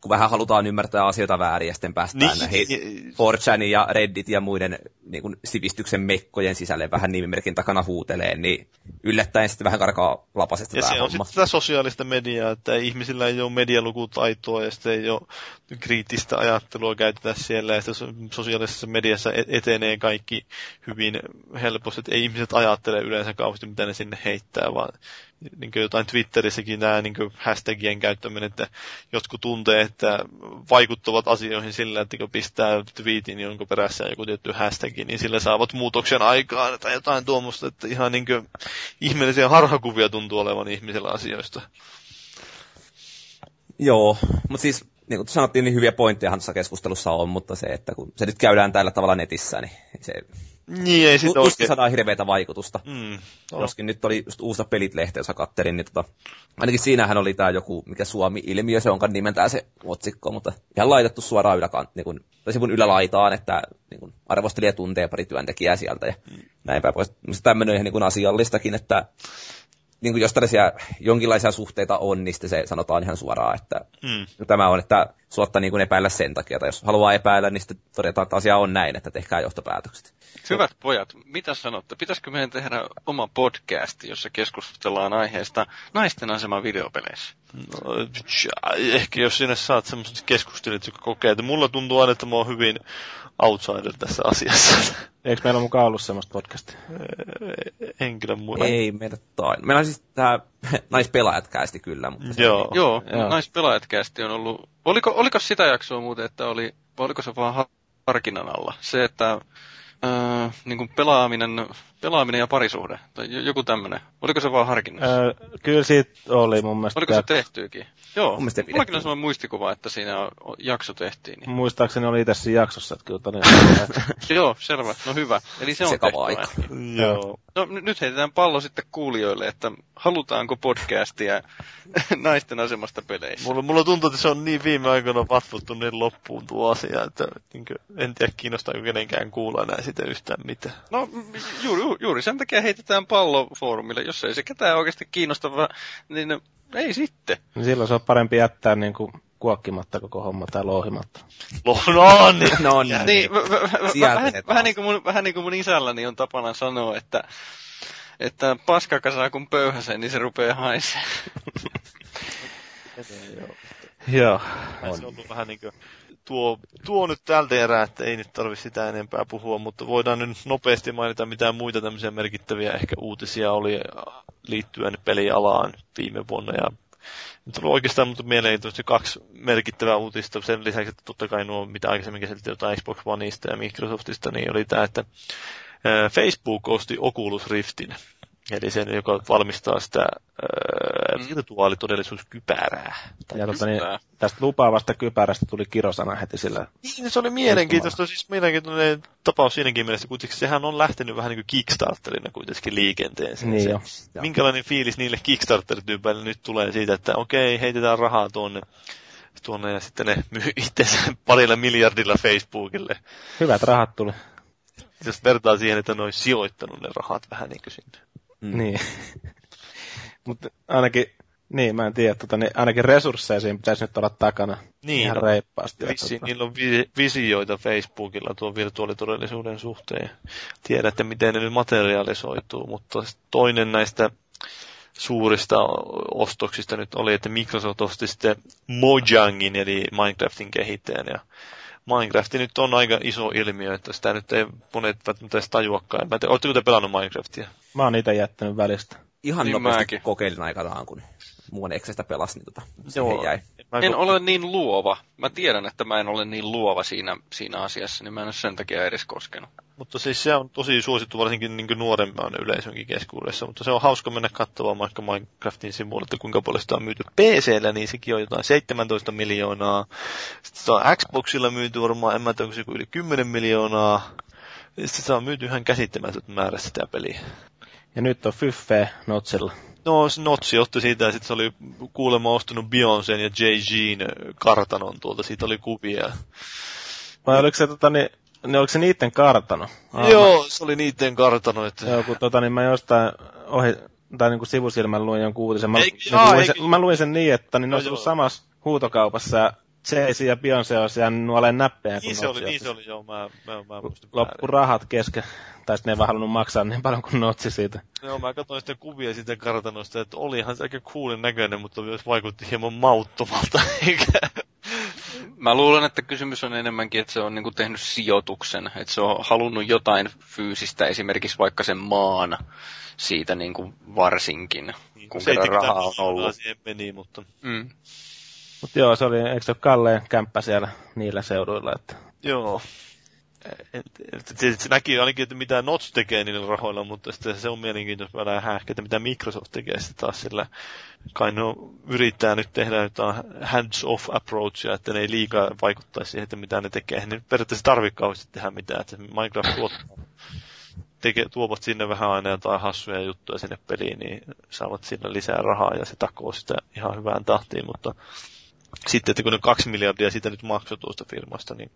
kun vähän halutaan ymmärtää asioita väärin ja sitten päästään niin, näihin niin, 4 ja Reddit ja muiden niin kuin sivistyksen mekkojen sisälle vähän nimimerkin takana huutelee, niin yllättäen sitten vähän karkaa lapasesta Ja se on homma. sitten tätä sosiaalista mediaa, että ihmisillä ei ole medialukutaitoa ja sitten ei ole kriittistä ajattelua käytetä siellä ja sosiaalisessa mediassa e- etenee kaikki hyvin helposti, että ei ihmiset ajattele yleensä kauheasti mitä ne sinne heittää, vaan niin jotain Twitterissäkin nämä niin hashtagien käyttäminen, että jotkut tuntee, että vaikuttavat asioihin sillä, että kun pistää tweetin jonka perässä joku tietty hashtag, niin sillä saavat muutoksen aikaan tai jotain tuommoista, että ihan niin ihmeellisiä harhakuvia tuntuu olevan ihmisillä asioista. Joo, mutta siis niin kuin sanottiin, niin hyviä pointteja tässä keskustelussa on, mutta se, että kun se nyt käydään tällä tavalla netissä, niin se niin, ei sitä oikein. saadaan hirveätä vaikutusta. Mm, Joskin nyt oli just uusta pelit-lehteä, jossa kattelin, niin tota, ainakin siinähän oli tämä joku, mikä Suomi-ilmiö, se onkaan nimentää se otsikko, mutta ihan laitettu suoraan yläkant, niin kuin, tai sivun ylälaitaan, että niin kuin, arvostelija tuntee pari työntekijää sieltä ja mm. näin päin pois. Tämmöinen ihan niin asiallistakin, että niin kuin jos tällaisia jonkinlaisia suhteita on, niin se sanotaan ihan suoraan, että mm. tämä on, että suotta niin kuin epäillä sen takia, tai jos haluaa epäillä, niin sitten todetaan, että asia on näin, että tehkää johtopäätökset. Hyvät pojat, mitä sanotte? Pitäisikö meidän tehdä oma podcast, jossa keskustellaan aiheesta naisten asema videopeleissä? No, ehkä jos sinne saat semmoiset keskustelut, jotka kokee, että mulla tuntuu aina, että mä oon hyvin outsider tässä asiassa. Eikö meillä mukaan ollut semmoista podcastia? En kyllä muista. Ei meitä tain. Meillä on siis tämä naispelaajat kästi kyllä. Mutta se Joo, Joo, Joo. naispelaajat kästi on ollut... Oliko, oliko sitä jaksoa muuten, että oli, oliko se vaan harkinnan alla? Se, että äh, niin kuin pelaaminen, pelaaminen ja parisuhde, tai joku tämmöinen. Oliko se vaan harkinnassa? Öö, kyllä siitä oli mun mielestä. Oliko se tehtyykin? Joo, mullakin on sellainen muistikuva, että siinä jakso tehtiin. Niin. Muistaakseni oli itse siinä jaksossa, että kyllä todella. Joo, selvä, no hyvä. Eli se on tehty aika. Joo. No nyt heitetään pallo sitten kuulijoille, että halutaanko podcastia naisten asemasta peleissä? Mulla, mulla tuntuu, että se on niin viime aikoina vatvottu niin loppuun tuo asia, että niin kuin, en tiedä kiinnostaako kenenkään kuulla enää sitä yhtään mitään. No juuri, juuri sen takia heitetään pallo foorumille, jos ei se ketään oikeasti kiinnosta, niin ei sitten. Niin silloin se on parempi jättää niin kuin kuokkimatta koko homma tai louhimatta. No niin. no niin. niin vähän, vähän, niin kuin mun, vähän niin kuin mun isälläni on tapana sanoa, että, että paskakasaa kun pöyhäsee, niin se rupeaa haisee. Joo. On. Se on ollut vähän niin kuin tuo, tuo nyt tältä erää, että ei nyt tarvitse sitä enempää puhua, mutta voidaan nyt nopeasti mainita, mitä muita tämmöisiä merkittäviä ehkä uutisia oli liittyen pelialaan viime vuonna. Ja nyt on oikeastaan mutta mielenkiintoisesti kaksi merkittävää uutista. Sen lisäksi, että totta kai nuo, mitä aikaisemmin käsiteltiin jotain Xbox Oneista ja Microsoftista, niin oli tämä, että Facebook osti Oculus Riftin. Eli sen, joka valmistaa sitä mm. virtuaalitodellisuuskypärää. Ja tota, niin, tästä lupaavasta kypärästä tuli kirosana heti sillä. Niin, se oli mielenkiintoista, siis mielenkiintoinen tapaus siinäkin mielessä, kuitenkin sehän on lähtenyt vähän niin kuin Kickstarterina kuitenkin liikenteeseen. Niin se, jo. Minkälainen fiilis niille Kickstarter-tyypeille nyt tulee siitä, että okei, heitetään rahaa tuonne tuonne ja sitten ne myy itsensä parilla miljardilla Facebookille. Hyvät rahat tuli. Jos vertaa siihen, että ne olisi sijoittanut ne rahat vähän niin kuin sinne. Mm. Niin. Mutta ainakin, niin mä en tiedä, tota, niin ainakin resursseja siinä pitäisi nyt olla takana niin, ihan no, reippaasti. Vissi, tota... Niillä on visioita Facebookilla tuon virtuaalitodellisuuden suhteen. Tiedätte, miten ne nyt materialisoituu, mutta toinen näistä suurista ostoksista nyt oli, että Microsoft osti sitten Mojangin, eli Minecraftin kehittäjän, ja Minecraft nyt on aika iso ilmiö, että sitä nyt ei monet välttämättä edes tajuakaan. Mä oletteko te pelannut Minecraftia? Mä oon niitä jättänyt välistä. Ihan niin nopeasti mäkin. kokeilin aikanaan, kun muun eksestä pelasi, niin tota, Joo. jäi. Mä en ole niin luova. Mä tiedän, että mä en ole niin luova siinä, siinä asiassa, niin mä en ole sen takia edes koskenut. Mutta siis se on tosi suosittu varsinkin niin nuoremman yleisönkin keskuudessa, mutta se on hauska mennä katsomaan vaikka Minecraftin sivuille, että kuinka paljon sitä on myyty PCllä, niin sekin on jotain 17 miljoonaa. Sitten se on Xboxilla myyty varmaan, en mä tiedä, onko se yli 10 miljoonaa. Sitten se on myyty ihan käsittämätön määrä sitä peliä. Ja nyt on Fyffe Notsilla. No, Notsi otti siitä ja sitten se oli kuulemma ostunut Beyoncé'n ja Jay-Z'n kartanon tuolta. Siitä oli kuvia. Vai oliko se, tota, niin, niin oliko se niiden kartano? Ah, Joo, mä... se oli niiden kartano. Että... Joo, kun tota, niin mä jostain ohi, tai niin kuin sivusilmän luin jonkun uutisen. Mä, Eik, niin, luin, sen, mä luin sen niin, että niin ne no, olisi samassa huutokaupassa ja Jay-Z ja Beyoncé olisi jäänyt nuoleen näppejä. Niin se oli, niin se oli, joo, mä, mä, mä muistin Loppu rahat kesken, tai sitten ne ei vaan halunnut maksaa niin paljon kuin Notsi siitä. Joo, mä katsoin sitten kuvia siitä kartanosta, että olihan se aika coolin näköinen, mutta myös vaikutti hieman mauttomalta, eikä... Mä luulen, että kysymys on enemmänkin, että se on niinku tehnyt sijoituksen, että se on halunnut jotain fyysistä, esimerkiksi vaikka sen maan siitä niinku varsinkin, niin, kun kerran rahaa on ollut. Siihen meni, mutta... Mm. Mutta joo, se oli, eikö se ole Kalleen kämppä siellä niillä seuduilla? Että... Joo. Et, et, et, se näki ainakin, että mitä Notch tekee niillä rahoilla, mutta sitten se on mielenkiintoista vähän hähkä, että mitä Microsoft tekee sitten taas sillä. Kai ne yrittää nyt tehdä jotain hands-off approachia, että ne ei liikaa vaikuttaisi siihen, että mitä ne tekee. Ne periaatteessa tarvitse kauheasti tehdä mitään, että Minecraft tuottaa teke, tuovat sinne vähän aina jotain hassuja juttuja sinne peliin, niin saavat sinne lisää rahaa ja se takoo sitä ihan hyvään tahtiin, mutta sitten, että kun ne kaksi miljardia siitä nyt maksoi tuosta firmasta, niin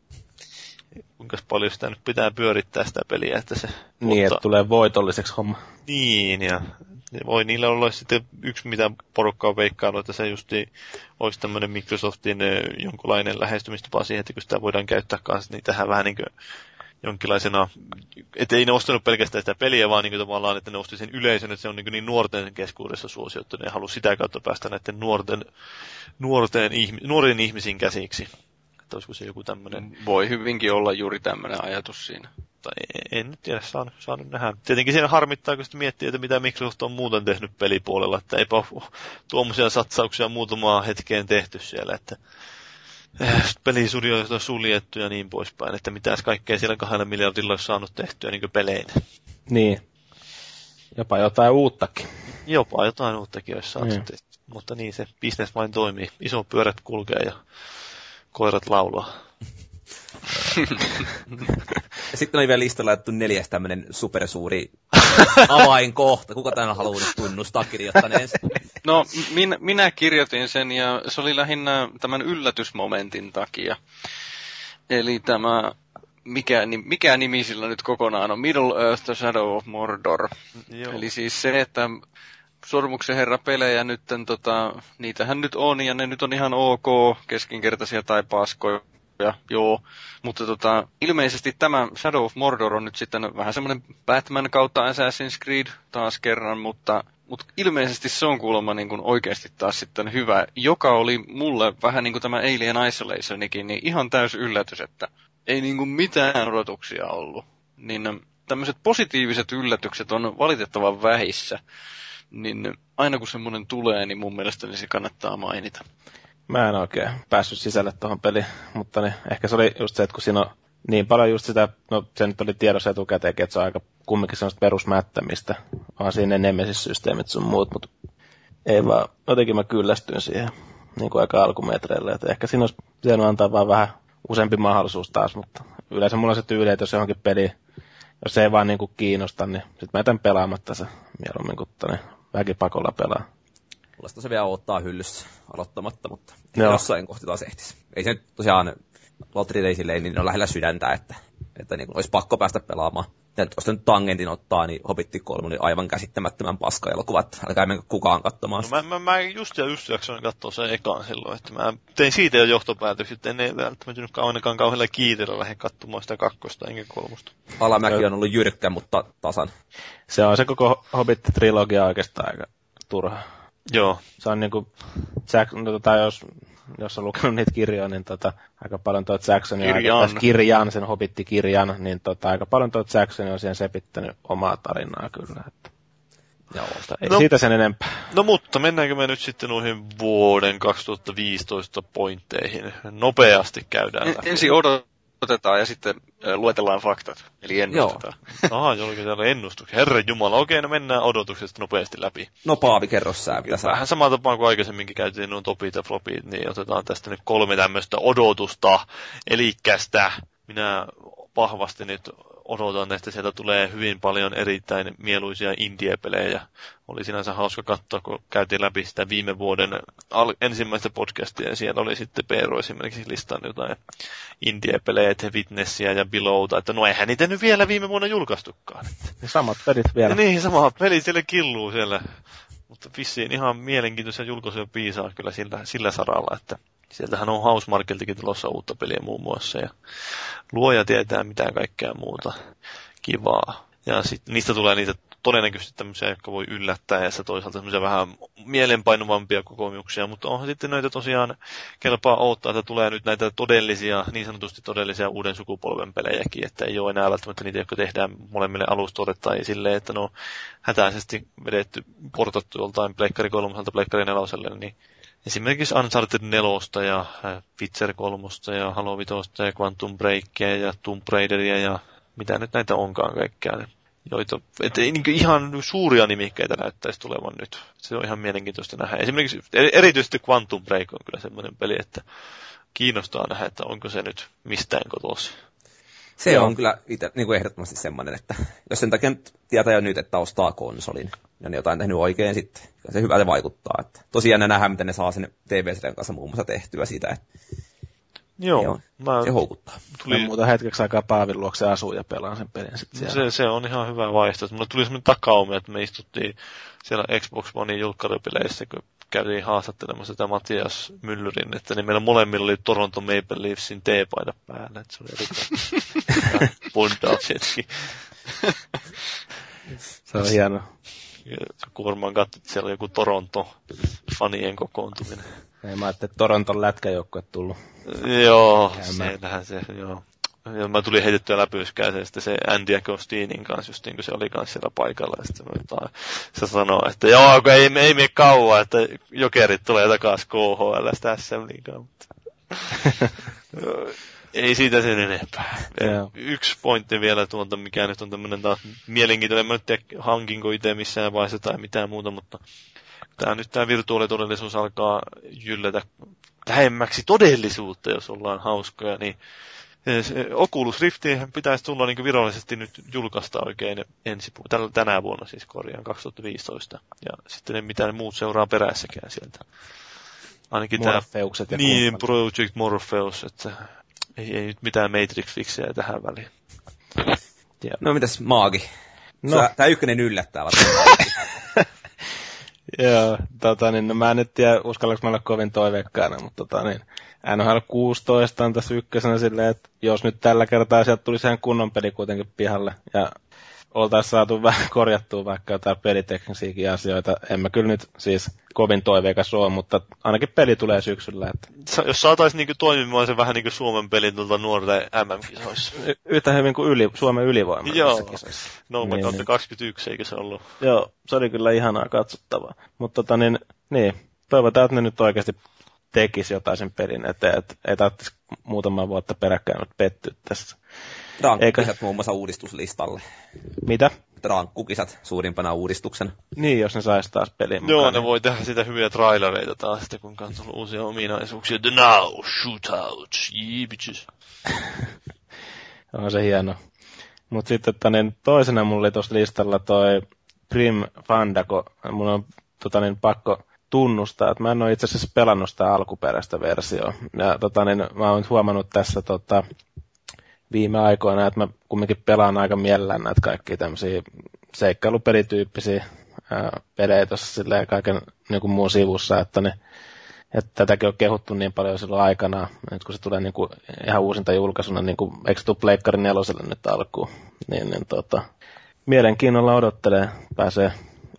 kuinka paljon sitä nyt pitää pyörittää sitä peliä, että se... Niin, että tulee voitolliseksi homma. Niin, ja voi niillä olla sitten yksi, mitä porukka on veikkailu, että se justi olisi tämmöinen Microsoftin jonkunlainen lähestymistapa siihen, että kun sitä voidaan käyttää kanssa, niin tähän vähän niin kuin jonkinlaisena, että ei ne ostanut pelkästään sitä peliä, vaan niin tavallaan, että ne osti sen yleisön, että se on niin, niin nuorten keskuudessa suosio, että ne haluaa sitä kautta päästä näiden nuorten, nuorten ihmi, nuorien ihmisiin käsiksi. Että olisiko se joku tämmöinen... Voi hyvinkin olla juuri tämmöinen ajatus siinä. Tai en nyt tiedä, saan, saan nähdä. Tietenkin siinä harmittaa, kun miettii, että mitä Microsoft on muuten tehnyt pelipuolella, että eipä tuommoisia satsauksia muutamaa hetkeen tehty siellä, että Äh, pelisudioita suljettu ja niin poispäin, että mitä kaikkea siellä kahdella miljardilla olisi saanut tehtyä niin pelein. Niin. Jopa jotain uuttakin. Jopa jotain uuttakin olisi saatu niin. tehtyä. Mutta niin se bisnes vain toimii. Iso pyörät kulkee ja koirat laulaa. Ja sitten oli vielä listalla laittu neljäs tämmönen supersuuri avainkohta. Kuka tämän haluaa nyt tunnustaa kirjoittaneen No, minä, minä kirjoitin sen ja se oli lähinnä tämän yllätysmomentin takia. Eli tämä, mikä, mikä nimi sillä nyt kokonaan on, Middle Earth The Shadow of Mordor. Joo. Eli siis se, että Sormuksen herra pelejä nyt, tota, niitähän nyt on ja ne nyt on ihan ok, keskinkertaisia tai paskoja ja joo, mutta tota, ilmeisesti tämä Shadow of Mordor on nyt sitten vähän semmoinen Batman kautta Assassin's Creed taas kerran, mutta, mutta ilmeisesti se on kuulemma niin kuin oikeasti taas sitten hyvä, joka oli mulle vähän niin kuin tämä Alien Isolationikin, niin ihan täys yllätys, että ei niin kuin mitään odotuksia ollut. Niin tämmöiset positiiviset yllätykset on valitettavan vähissä, niin aina kun semmoinen tulee, niin mun mielestä se kannattaa mainita. Mä en oikein päässyt sisälle tuohon peliin, mutta niin, ehkä se oli just se, että kun siinä on niin paljon just sitä, no se nyt oli tiedossa etukäteen, että se on aika kumminkin sellaista perusmättämistä, vaan siinä ne nemesis-systeemit sun muut, mutta ei vaan, jotenkin mä kyllästyin siihen niin kuin aika alkumetreille, että ehkä siinä olisi pitänyt antaa vaan vähän useampi mahdollisuus taas, mutta yleensä mulla on se tyyli, että jos johonkin peli, jos se ei vaan niin kuin kiinnosta, niin sitten mä jätän pelaamatta se mieluummin kuin väkipakolla pelaa. Mulla se vielä ottaa hyllyssä aloittamatta, mutta Joo. jossain kohti taas ehtisi. Ei se nyt tosiaan Valtteri Teisille, niin on lähellä sydäntä, että, että niin olisi pakko päästä pelaamaan. Ja jos nyt tangentin ottaa, niin Hobitti 3 oli aivan käsittämättömän paska elokuvat. Älkää mennä kukaan katsomaan no, mä, mä, mä, just ja just jaksoin katsoa sen ekaan silloin, että mä tein siitä jo johtopäätöksiä, että en välttämättä nyt ainakaan kauhealla kiitellä lähde katsomaan sitä kakkosta enkä kolmosta. Alamäki on ollut jyrkkä, mutta tasan. Se on se koko Hobbit-trilogia oikeastaan aika turha. Joo. Se on niinku, Jack, no, tota, jos, jos on lukenut niitä kirjoja, niin tota, aika paljon tuo Jackson, Kirjan. kirjan, sen hobitti-kirjan, niin tota, aika paljon tuo Jackson on siihen sepittänyt omaa tarinaa kyllä. Että. Joo, mutta ei No. siitä sen enempää. No mutta mennäänkö me nyt sitten noihin vuoden 2015 pointteihin? Nopeasti käydään En, läpi. ensin odotetaan ja sitten luetellaan faktat. Eli ennustetaan. Aha, jollakin täällä ennustuksia. Herran Jumala, okei, no mennään odotuksesta nopeasti läpi. No Paavi, kerro sä, mitä sä... Vähän samaa tapaa kuin aikaisemminkin käytiin nuo topit ja flopit, niin otetaan tästä nyt kolme tämmöistä odotusta. Elikkästä minä vahvasti nyt odotan, että sieltä tulee hyvin paljon erittäin mieluisia indie-pelejä. Oli sinänsä hauska katsoa, kun käytiin läpi sitä viime vuoden al- ensimmäistä podcastia, ja siellä oli sitten Peero esimerkiksi listannut jotain indie-pelejä, The Witnessia ja Belowta, että no eihän niitä nyt vielä viime vuonna julkaistukaan. Niin Samat pelit vielä. Ja niin, sama peli siellä killuu siellä. Mutta vissiin ihan mielenkiintoisia julkaisuja piisaa kyllä sillä, sillä saralla, että sieltähän on Housemarkeltikin tulossa uutta peliä muun muassa ja luoja tietää mitä kaikkea muuta kivaa. Ja sitten niistä tulee niitä todennäköisesti tämmöisiä, jotka voi yllättää ja toisaalta semmoisia vähän mielenpainuvampia kokemuksia, mutta onhan sitten näitä tosiaan kelpaa odottaa, että tulee nyt näitä todellisia, niin sanotusti todellisia uuden sukupolven pelejäkin, että ei ole enää välttämättä niitä, jotka tehdään molemmille alustoille tai silleen, että no hätäisesti vedetty, portattu joltain Pleikkari 3 Pleikkari 4, niin esimerkiksi Uncharted 4 ja äh, Witcher 3 ja Halo 5 ja Quantum Breakia ja Tomb Raideria ja mitä nyt näitä onkaan kaikkea, niin joita, et niin ihan suuria nimikkeitä näyttäisi tulevan nyt. Se on ihan mielenkiintoista nähdä. Esimerkiksi eri- erityisesti Quantum Break on kyllä semmoinen peli, että kiinnostaa nähdä, että onko se nyt mistään kotoisin. Se Joo. on kyllä itse, niin kuin ehdottomasti semmoinen, että jos sen takia nyt tietää jo nyt, että ostaa konsolin, ja ne jotain tehnyt oikein sitten, se hyvältä vaikuttaa. Että tosiaan ne nähdään, miten ne saa sen TV-sarjan kanssa muun muassa tehtyä siitä, että Joo, Joo, mä se houkuttaa. Tuli... tuli, muuta hetkeksi aikaa Paavin luokse asuu ja pelaan sen pelin sitten siellä. se, se, on ihan hyvä vaihtoehto. Mulle tuli semmoinen takaumi, että me istuttiin siellä Xbox One julkkaripeleissä, kun käytiin haastattelemassa sitä Matias Myllyrin, että niin meillä molemmilla oli Toronto Maple Leafsin teepaita päällä. Että se oli erittäin bondaushetki. Se on hieno. Kun varmaan katsot, että siellä oli joku Toronto-fanien kokoontuminen. Ei mä ajattelin, että Toronton lätkäjoukkue tullut. Joo, siellähän se, joo. Ja mä tulin heitettyä läpyskään se, sitten se Andy Agostinin kanssa, just niin kuin se oli kanssa siellä paikalla. Ja sitten mä se sanoo, että joo, kun ei, ei mene kauan, että jokerit tulee takaisin KHL tässä liikaa. Mutta... ei siitä sen enempää. Joo. Yksi pointti vielä tuolta, mikä nyt on tämmöinen taas mielenkiintoinen. Mä nyt tiedä, hankinko itse missään vaiheessa tai mitään muuta, mutta tämä nyt tämä virtuaalitodellisuus alkaa jyllätä lähemmäksi todellisuutta, jos ollaan hauskoja, niin se Oculus Riftihän pitäisi tulla niin virallisesti nyt julkaista oikein ensi tänä vuonna, siis korjaan 2015. Ja sitten ne mitään muut seuraa perässäkään sieltä. Ainakin tämä Morpheukset ja niin, kumppanit. Project Morpheus, että ei, ei nyt mitään Matrix-fiksejä tähän väliin. No mitäs Maagi? No. No. Tämä ykkönen yllättää varmaan. Joo, tota, niin, no mä en nyt tiedä, uskallanko mä olla kovin toiveikkaana, mutta tota, niin, NHL 16 on tässä ykkösenä silleen, että jos nyt tällä kertaa sieltä tulisi ihan kunnon peli kuitenkin pihalle, ja oltaisiin saatu vähän korjattua vaikka jotain peliteknisiäkin asioita. En mä kyllä nyt siis kovin toiveikas ole, mutta ainakin peli tulee syksyllä. Että Sa- jos saataisiin niinku toimimaan se vähän niin kuin Suomen pelin tuolta nuorten MM-kisoissa. y- yhtä hyvin kuin yli, Suomen ylivoima. Joo. kisoissa. Nolla Niin, niin. 21, eikö se ollut? Joo, se oli kyllä ihanaa katsottavaa. Mutta tota niin, niin, toivotaan, että ne nyt oikeasti tekisi jotain sen pelin eteen, että ei tarvitsisi muutaman vuotta peräkkäin pettyä tässä. Rankkukisat muun muassa uudistuslistalle. Mitä? Rankkukisat suurimpana uudistuksena. Niin, jos ne saisi taas pelin Joo, mukaan. ne voi tehdä sitä hyviä trailereita taas, sitten kun on tullut uusia ominaisuuksia. The now, shootout, yeah, bitches. On se hieno. Mutta sitten tota, niin, toisena mulla oli tuossa listalla toi Prim Fandago. Mun on tota, niin, pakko tunnustaa, että mä en ole itse asiassa pelannut sitä alkuperäistä versiota. Ja tota, niin, mä oon nyt huomannut tässä tota, viime aikoina, että mä kumminkin pelaan aika mielellään näitä kaikkia tämmöisiä seikkailupelityyppisiä ää, pelejä tuossa silleen kaiken niin kuin muun sivussa, että ne että tätäkin on kehuttu niin paljon silloin aikana, nyt kun se tulee niin kuin ihan uusinta julkaisuna, niin kuin, eikö tule Pleikkari neloselle nyt alkuun, niin, niin tota, mielenkiinnolla odottelee, pääsee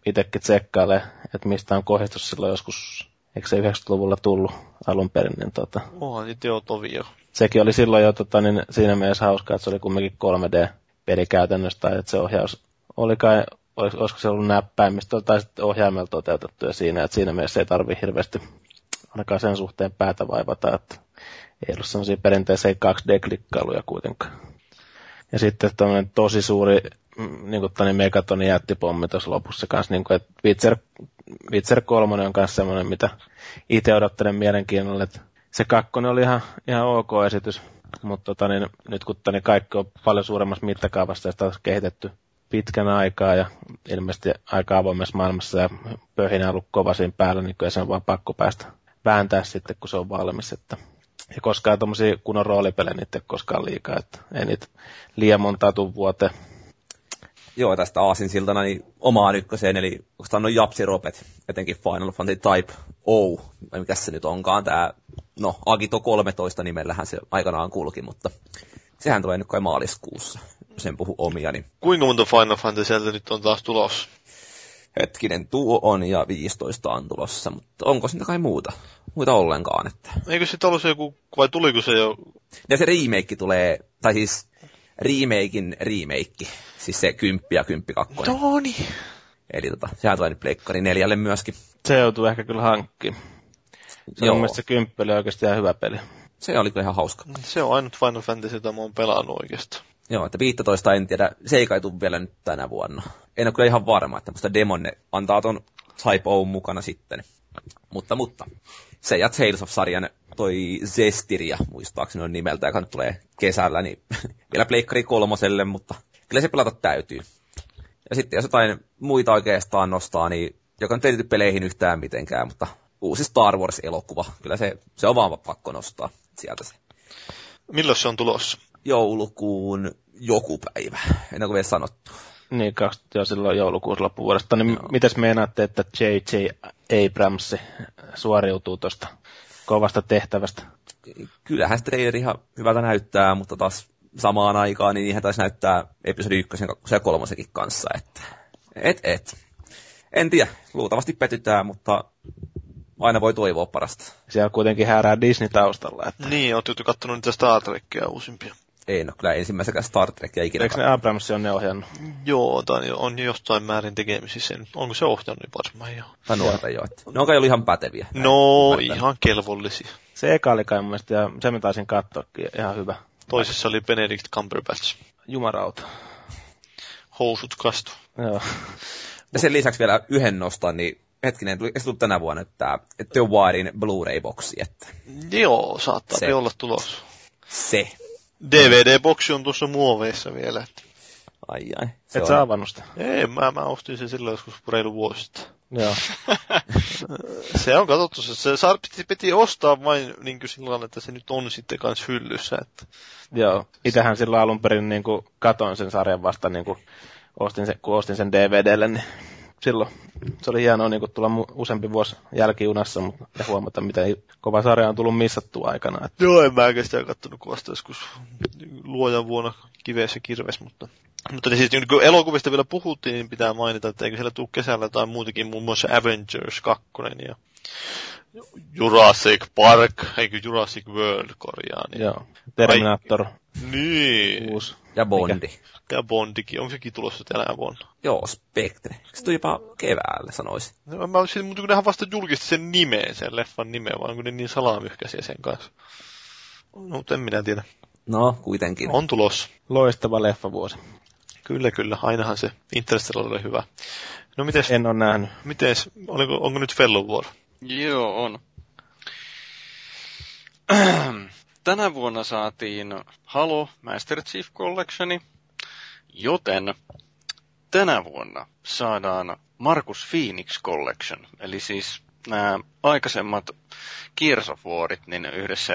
itsekin tsekkailemaan että mistä on kohdistus silloin joskus, eikö se 90-luvulla tullut alun perin, niin tota, Onhan tovi jo. Sekin oli silloin jo tota, niin siinä mielessä hauskaa, että se oli kumminkin 3D-peli käytännössä, tai että se ohjaus oli kai, olis, olisiko se ollut näppäimistä tai sitten ohjaimella toteutettu ja siinä, että siinä mielessä ei tarvi hirveästi ainakaan sen suhteen päätä vaivata, että ei ollut semmoisia perinteisiä 2D-klikkailuja kuitenkaan. Ja sitten tämmöinen tosi suuri mm, niin kuin tani megatonin jättipommi tuossa lopussa kanssa, niin kuin, että Witcher, Witcher 3 on kanssa semmoinen, mitä itse odottelen mielenkiinnolla, että se kakkonen oli ihan, ihan ok esitys, mutta tota, niin, nyt kun tani kaikki on paljon suuremmassa mittakaavassa ja sitä on kehitetty pitkän aikaa ja ilmeisesti aika avoimessa maailmassa ja pöhinä ollut kova siinä päällä, niin kyllä se on vaan pakko päästä vääntää sitten, kun se on valmis. Että ja koskaan tuommoisia kunnon roolipelejä niitä ei koskaan liikaa, että ei niitä liian monta tuu vuoteen. Joo, tästä Aasin siltana niin omaan ykköseen, eli onko on Japsi Ropet, etenkin Final Fantasy Type O, vai mikä se nyt onkaan, tämä, no Agito 13 nimellähän se aikanaan kulki, mutta sehän tulee nyt kai maaliskuussa, sen puhu omia, niin Kuinka monta Final Fantasy nyt on taas tulossa? hetkinen, tuo on ja 15 on tulossa, mutta onko siinä kai muuta? Muita ollenkaan, että... Eikö se ollut se joku, vai tuliko se jo? Ja se remake tulee, tai siis remakein remake, siis se 10 ja 10 kakkonen. Toni. Eli tota, sehän tulee nyt Pleikkari neljälle myöskin. Se joutuu ehkä kyllä hankkiin. Se Joo. on mielestäni se kymppi oli oikeasti ihan hyvä peli. Se oli kyllä ihan hauska. Se on ainut Final Fantasy, jota mä oon pelannut oikeastaan. Joo, että 15 en tiedä, se ei kai tule vielä nyt tänä vuonna. En ole kyllä ihan varma, että musta Demon antaa ton Type O mukana sitten. Mutta, mutta. Se ja Tales of-sarjan toi Zestiria, muistaakseni on nimeltä, joka nyt tulee kesällä, niin vielä Pleikkari kolmoselle, mutta kyllä se pelata täytyy. Ja sitten jos jotain muita oikeastaan nostaa, niin joka nyt ei liity peleihin yhtään mitenkään, mutta uusi Star Wars-elokuva, kyllä se, se on vaan pakko nostaa sieltä se. Milloin se on tulossa? Joulukuun joku päivä, en ole vielä sanottu. Niin, kaksi, jo silloin joulukuussa loppuvuodesta. Niin mitäs meinaatte, että J.J. Abrams suoriutuu tuosta kovasta tehtävästä? Kyllähän se traileri ihan hyvältä näyttää, mutta taas samaan aikaan niin ihan taisi näyttää episodi ykkösen ja kolmosenkin kanssa, että et et. En tiedä, luultavasti petytään, mutta aina voi toivoa parasta. Siellä kuitenkin häärää Disney taustalla. Että... Niin, oot jo kattonut niitä Star Trekkia uusimpia. Ei no kyllä ensimmäisenäkään Star Trekia ikinä. Eikö ne Abrams on ne ohjannut? Joo, tai on jostain määrin tekemisissä. Onko se ohjannut niin varmaan joo? Tai nuorta jo. Että ne on kai ollut ihan päteviä. näin No, ihan kelvollisia. Se eka oli kai mun mielestä, ja se mä taisin katsoakin, ihan hyvä. Toisessa oli Benedict Cumberbatch. Jumarauta. Housut kastu. Joo. Ja sen lisäksi vielä yhden nostan, niin hetkinen, tuli, se tuli tänä vuonna, että, The Wirein Blu-ray-boksi, että Joo, saattaa Se. olla tulossa. se. DVD-boksi on tuossa muoveissa vielä. että- Ai ai. Se Et on, sä avannut sitä? Ei, mä, mä ostin sen silloin joskus reilu vuosi sitten. Joo. Se on katsottu, se, se piti, piti ostaa vain niin kuin sillä että se nyt on sitten kans hyllyssä. Että. Joo. Itähän silloin alun perin niin kuin, katoin sen sarjan vasta, niin kuin, ostin sen, kun ostin sen DVDlle, niin silloin se oli hienoa niin tulla useampi vuosi jälkijunassa mutta, ja huomata, miten kova sarja on tullut missattua aikana. Että, Joo, en mäkään sitä kattonut kovasta joskus luojan vuonna kiveessä kirves, mutta... Mutta niin siis, niin kun elokuvista vielä puhuttiin, niin pitää mainita, että eikö siellä tule kesällä tai muutakin, muun muassa Avengers 2 ja Jurassic Park, eikö Jurassic World korjaa. Niin. joo. Terminator, Niin. uusi. Ja Bondi. Ja Bondikin, onko sekin tulossa tänä vuonna? Joo, Spectre. Se tuli jopa keväällä, sanoisin. No, mä olisin, mutta kun nehän vasta julkisti sen nimeen, sen leffan nimeen, vaan kun ne niin salamyhkäisiä sen kanssa. No, mutta en minä tiedä. No, kuitenkin. On tulossa. Loistava leffavuosi. Kyllä, kyllä. Ainahan se Interstellar oli hyvä. No mites, En ole nähnyt. mites oliko, onko nyt Fellon vuoro? Joo, on. Tänä vuonna saatiin Halo Master Chief Collectioni, joten tänä vuonna saadaan Markus Phoenix Collection, eli siis nämä aikaisemmat Gears of Warit niin yhdessä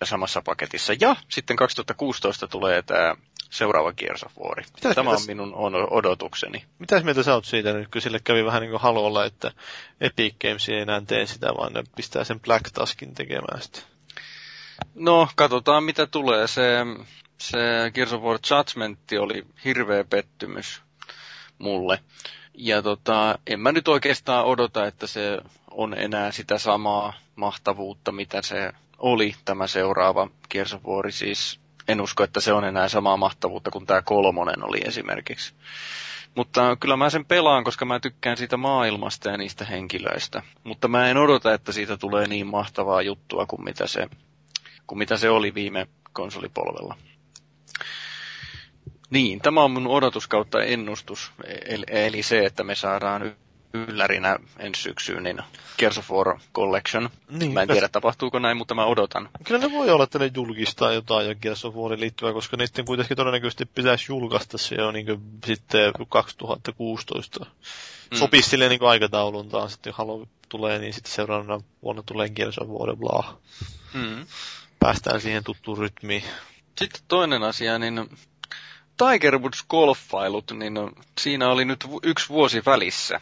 ja samassa paketissa. Ja sitten 2016 tulee tämä seuraava Gears of War. Mitäs Tämä on mitäs- minun on- odotukseni. Mitäs mieltä sä oot siitä nyt, kun sille kävi vähän niin kuin Halolla, että Epic Games ei enää tee sitä, vaan ne pistää sen Black Taskin tekemään sitä. No, katsotaan mitä tulee. Se, se Gears of War Judgment oli hirveä pettymys. mulle. Ja tota, en mä nyt oikeastaan odota, että se on enää sitä samaa mahtavuutta, mitä se oli tämä seuraava Gears of War. Siis en usko, että se on enää samaa mahtavuutta kuin tämä kolmonen oli esimerkiksi. Mutta kyllä mä sen pelaan, koska mä tykkään siitä maailmasta ja niistä henkilöistä. Mutta mä en odota, että siitä tulee niin mahtavaa juttua kuin mitä se, kuin mitä se oli viime konsolipolvella. Niin, tämä on mun odotus kautta ennustus, eli se, että me saadaan yllärinä ensi syksyyn, niin Gears of War Collection. Niin, mä en tiedä, tapahtuuko näin, mutta mä odotan. Kyllä ne voi olla, että ne julkistaa jotain jo Gears of Warin liittyvää, koska niiden kuitenkin todennäköisesti pitäisi julkaista se jo niin sitten 2016. Mm. Sopisi silleen niin aikataulun taas, että Halo tulee, niin sitten seuraavana vuonna tulee Gears of War bla. Mm. Päästään siihen tuttuun rytmiin. Sitten toinen asia, niin Tiger Woods golfailut, niin siinä oli nyt yksi vuosi välissä.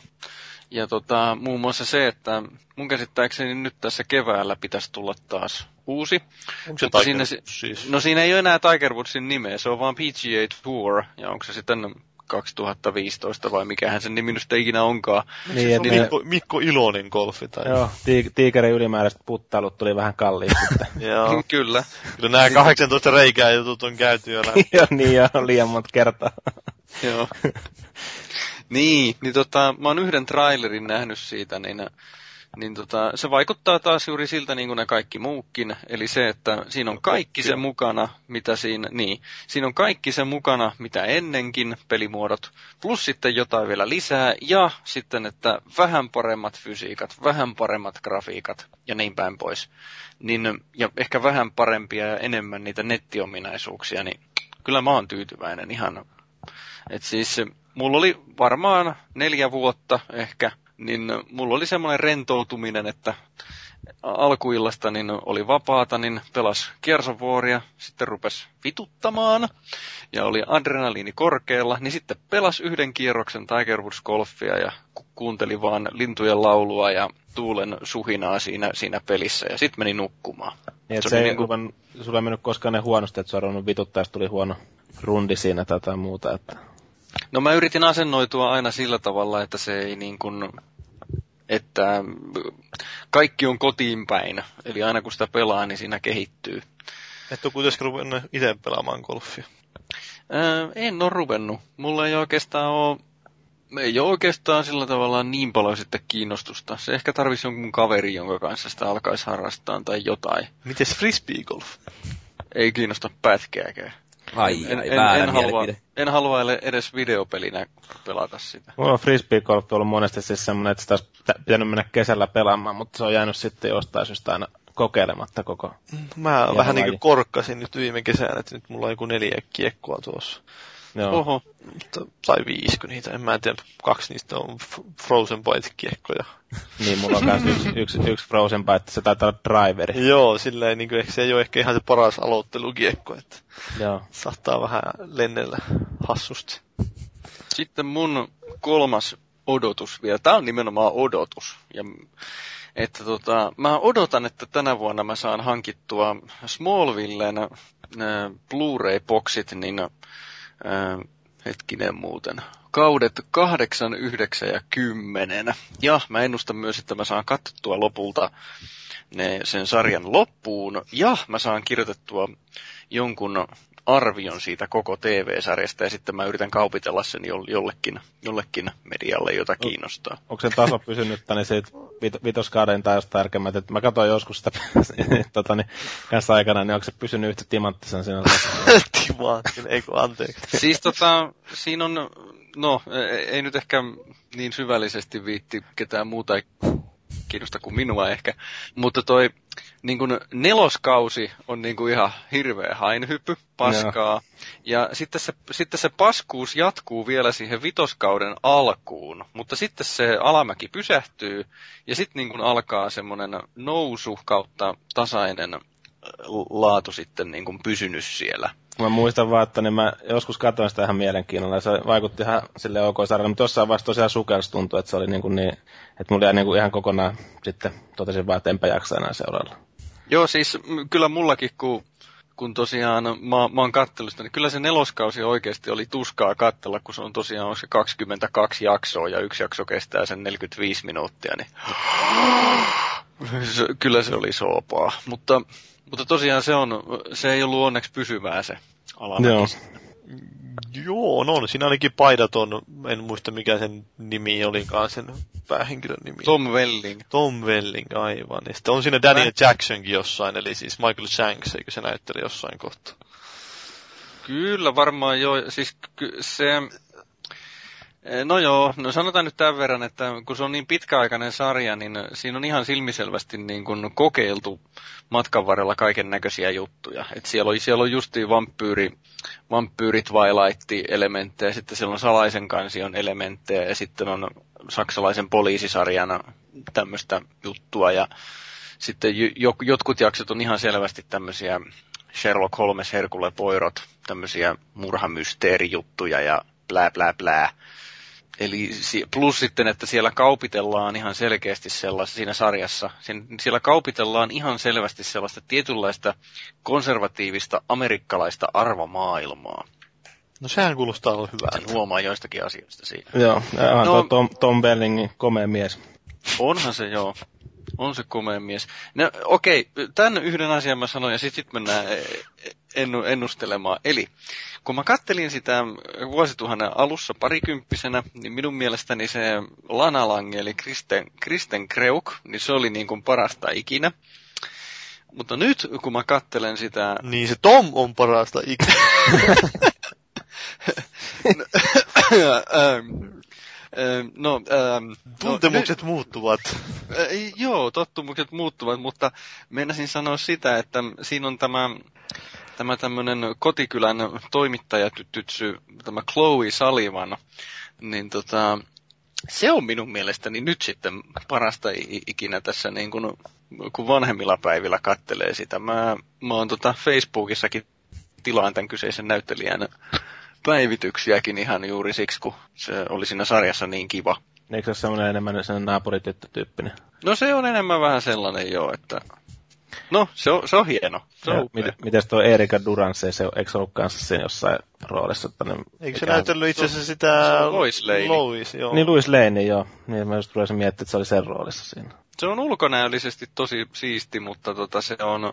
Ja tota, muun muassa se, että mun käsittääkseni nyt tässä keväällä pitäisi tulla taas uusi. Onko se Tiger siinä, siis? No siinä ei ole enää Tiger Woodsin nimeä, se on vaan PGA Tour, ja onko se sitten 2015 vai mikähän sen nimi nyt ikinä onkaan. Niin, että Mikko, Mikko Ilonen golfi. Tai... Joo, tiikerin ylimääräiset puttailut tuli vähän kalliiksi. Joo. Kyllä. Kyllä nämä 18 reikää jutut on käyty jo Joo, niin jo, liian monta kertaa. Joo. niin, niin tota, mä oon yhden trailerin nähnyt siitä, niin niin tota, se vaikuttaa taas juuri siltä niin kuin ne kaikki muukin, eli se, että siinä on kaikki se mukana, mitä siinä, niin, siinä on kaikki se mukana, mitä ennenkin pelimuodot, plus sitten jotain vielä lisää, ja sitten, että vähän paremmat fysiikat, vähän paremmat grafiikat, ja niin päin pois. Niin, ja ehkä vähän parempia ja enemmän niitä nettiominaisuuksia, niin kyllä mä oon tyytyväinen ihan. Et siis mulla oli varmaan neljä vuotta ehkä niin mulla oli semmoinen rentoutuminen, että alkuillasta niin oli vapaata, niin pelas kiersovuoria, sitten rupes vituttamaan ja oli adrenaliini korkealla, niin sitten pelas yhden kierroksen Tiger Woods golfia ja kuunteli vaan lintujen laulua ja tuulen suhinaa siinä, siinä pelissä ja sitten meni nukkumaan. Niin, se, se ei niin kuin... sulle mennyt koskaan ne huonosti, että sua on vituttaa, tuli huono rundi siinä tai muuta. Että... No mä yritin asennoitua aina sillä tavalla, että se ei niin kuin että kaikki on kotiin päin. Eli aina kun sitä pelaa, niin siinä kehittyy. Et ole kuitenkin ruvennut itse pelaamaan golfia? Ää, en ole ruvennut. Mulla ei oikeastaan ole ei ole oikeastaan sillä tavalla niin paljon sitten kiinnostusta. Se ehkä tarvisi jonkun kaveri, jonka kanssa sitä alkaisi harrastaa tai jotain. Mites frisbee golf? Ei kiinnosta pätkääkään. Ai, en, ai, en, en, halua, en halua edes videopelinä pelata sitä. Mulla on frisbee golf ollut monesti siis semmoinen, että sitä olisi pitänyt mennä kesällä pelaamaan, mutta se on jäänyt sitten jostain syystä aina kokeilematta koko Mä vähän niin kuin korkkasin nyt viime kesänä, että nyt mulla on joku neljä kiekkoa tuossa. Joo. Oho. Tai viisi, kun niitä, en mä tiedä, kaksi niistä on Frozen Bite-kiekkoja. niin, mulla on myös yksi, yksi, yksi Frozen Bite, se taitaa olla driveri. Joo, silleen niin kuin, se ei ole ehkä ihan se paras aloittelukiekko, että Joo. saattaa vähän lennellä hassusti. Sitten mun kolmas odotus vielä, tämä on nimenomaan odotus, ja että tota, mä odotan, että tänä vuonna mä saan hankittua Smallvillen äh, Blu-ray-boksit, niin Hetkinen muuten. Kaudet 8, 9 ja 10. Ja mä ennustan myös, että mä saan katsottua lopulta ne, sen sarjan loppuun. Ja mä saan kirjoitettua jonkun arvion siitä koko TV-sarjasta ja sitten mä yritän kaupitella sen jollekin, jollekin medialle, jota kiinnostaa. Onko se taso pysynyt tänne siitä vit- vitoskauden tai jostain tärkeimmät, että mä katsoin joskus sitä tota, niin, kanssa aikana, niin onko se pysynyt yhtä timanttisen siinä? Timanttin, ei kun anteeksi. Siis tota, siinä on, no, ei, ei nyt ehkä niin syvällisesti viitti ketään muuta kiinnosta kuin minua ehkä. Mutta toi niin kuin neloskausi on niin kuin ihan hirveä hainhyppy, paskaa. Ja, ja sitten, se, sitten se paskuus jatkuu vielä siihen vitoskauden alkuun, mutta sitten se alamäki pysähtyy ja sitten niin alkaa semmoinen nousu kautta tasainen laatu sitten niin kuin pysynyt siellä. Mä muistan vaan, että niin mä joskus katsoin sitä ihan mielenkiinnolla ja se vaikutti ihan sille ok sarjalle, mutta jossain vaiheessa tosiaan sukelsi tuntui, että se oli niin, kuin niin että mulla jäi niin kuin ihan kokonaan sitten totesin vaan, että enpä jaksa enää seuralla. Joo, siis kyllä mullakin, kun, kun tosiaan mä, mä oon kattellut sitä, niin kyllä se neloskausi oikeasti oli tuskaa kattella, kun se on tosiaan se 22 jaksoa ja yksi jakso kestää sen 45 minuuttia, niin kyllä se oli soopaa. Mutta, mutta tosiaan se, on, se ei ollut onneksi pysyvää se alamäki. Joo. Joo, no on siinä ainakin paidat on, en muista mikä sen nimi olikaan, sen päähenkilön nimi. Tom Welling. Tom Welling, aivan. Ja sitten on siinä Daniel Jacksonkin jossain, eli siis Michael Shanks, eikö se näytteli jossain kohtaa? Kyllä, varmaan joo. Siis ky- se... No joo, no sanotaan nyt tämän verran, että kun se on niin pitkäaikainen sarja, niin siinä on ihan silmiselvästi niin kuin kokeiltu matkan varrella kaiken näköisiä juttuja. Et siellä, on, siellä on justiin vampyyri, vampyyri Twilight-elementtejä, sitten siellä on salaisen kansion elementtejä ja sitten on saksalaisen poliisisarjana tämmöistä juttua ja sitten jo, jotkut jaksot on ihan selvästi tämmöisiä Sherlock Holmes, Herkule Poirot, tämmöisiä murhamysteerijuttuja ja blää blää blää. Eli plus sitten, että siellä kaupitellaan ihan selkeästi sellaista siinä sarjassa. Siellä kaupitellaan ihan selvästi sellaista tietynlaista konservatiivista amerikkalaista arvomaailmaa. No sehän kuulostaa olla hyvää. Sen huomaa joistakin asioista siinä. Joo, ja no, Tom, Tom Bellingin komea mies. Onhan se joo. On se komea mies. No okei, okay, tämän yhden asian mä sanoin ja sitten sit mennään ennustelemaan. Eli kun mä kattelin sitä vuosituhannen alussa parikymppisenä, niin minun mielestäni se Lana Lange, eli Kristen, Kristen Kreuk, niin se oli niin kuin parasta ikinä. Mutta nyt, kun mä kattelen sitä... Niin se Tom on parasta ikinä. no, ähm, Tuntemukset no, muuttuvat. Äh, joo, tottumukset muuttuvat, mutta meinasin sanoa sitä, että siinä on tämä tämä tämmöinen kotikylän toimittajatytsy, tämä Chloe Sullivan, niin tota, se on minun mielestäni nyt sitten parasta ikinä tässä niin kuin, kun vanhemmilla päivillä kattelee sitä. Mä, mä oon tota Facebookissakin tilaan tämän kyseisen näyttelijän päivityksiäkin ihan juuri siksi, kun se oli siinä sarjassa niin kiva. Eikö se ole semmoinen enemmän sen naapurityttötyyppinen? No se on enemmän vähän sellainen jo, että No, se on, se on hieno. Se on mit, mites tuo Erika Duranse, se, eikö se ollut kanssa siinä jossain roolissa? Tänne, eikö se näytellyt itse asiassa sitä... Se Lois Lane. Lois, joo. Niin, Louis Lane, joo. Niin, mä just rupesin miettimään, että se oli sen roolissa siinä. Se on ulkonäöllisesti tosi siisti, mutta tota, se on...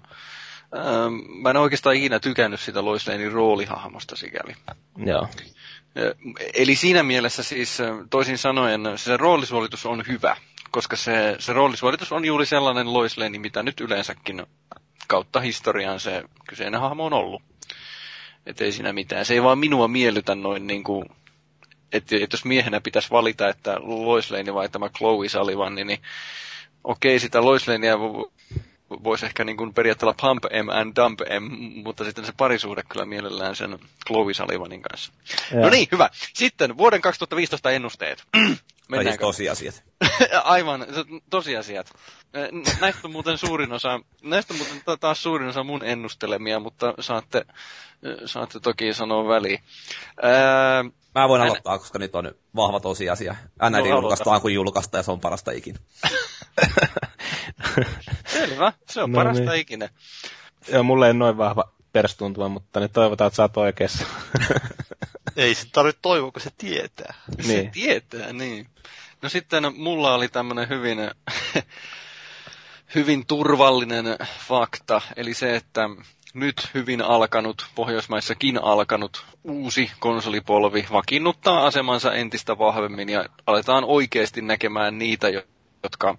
Ähm, mä en oikeastaan ikinä tykännyt sitä Lois Lanein roolihahmosta sikäli. Joo. Eli siinä mielessä siis toisin sanoen se roolisuolitus on hyvä, koska se, se roolisuoritus on juuri sellainen Lois Lane, mitä nyt yleensäkin kautta historiaan se kyseinen hahmo on ollut. Että ei siinä mitään. Se ei vaan minua miellytä noin niin kuin, että, että jos miehenä pitäisi valita, että Lois Lane vai tämä Chloe Sullivan, niin, niin okei, sitä Lois Lanea voisi ehkä niin kuin periaatteella pump M and dump M, mutta sitten se parisuhde kyllä mielellään sen Chloe Sullivanin kanssa. Ja. No niin, hyvä. Sitten vuoden 2015 ennusteet. Mennäänkö? Tai tosiasiat. Aivan, tosiasiat. Näistä on muuten suurin osa, näistä on muuten taas suurin osa mun ennustelemia, mutta saatte, saatte toki sanoa väliin. Ää, Mä voin aloittaa, Än... koska nyt on vahva tosiasia. NRD no, julkaistaan kuin julkaista ja se on parasta ikinä. Selvä, se on no parasta niin. ikinä. Joo, mulle ei noin vahva perstuntuma, mutta niin toivotaan, että sä oot oikeassa. ei se tarvitse toivoa, kun se tietää. Niin. Se tietää, niin. No sitten mulla oli tämmönen hyvin, hyvin turvallinen fakta, eli se, että nyt hyvin alkanut, Pohjoismaissakin alkanut uusi konsolipolvi vakiinnuttaa asemansa entistä vahvemmin ja aletaan oikeasti näkemään niitä, jotka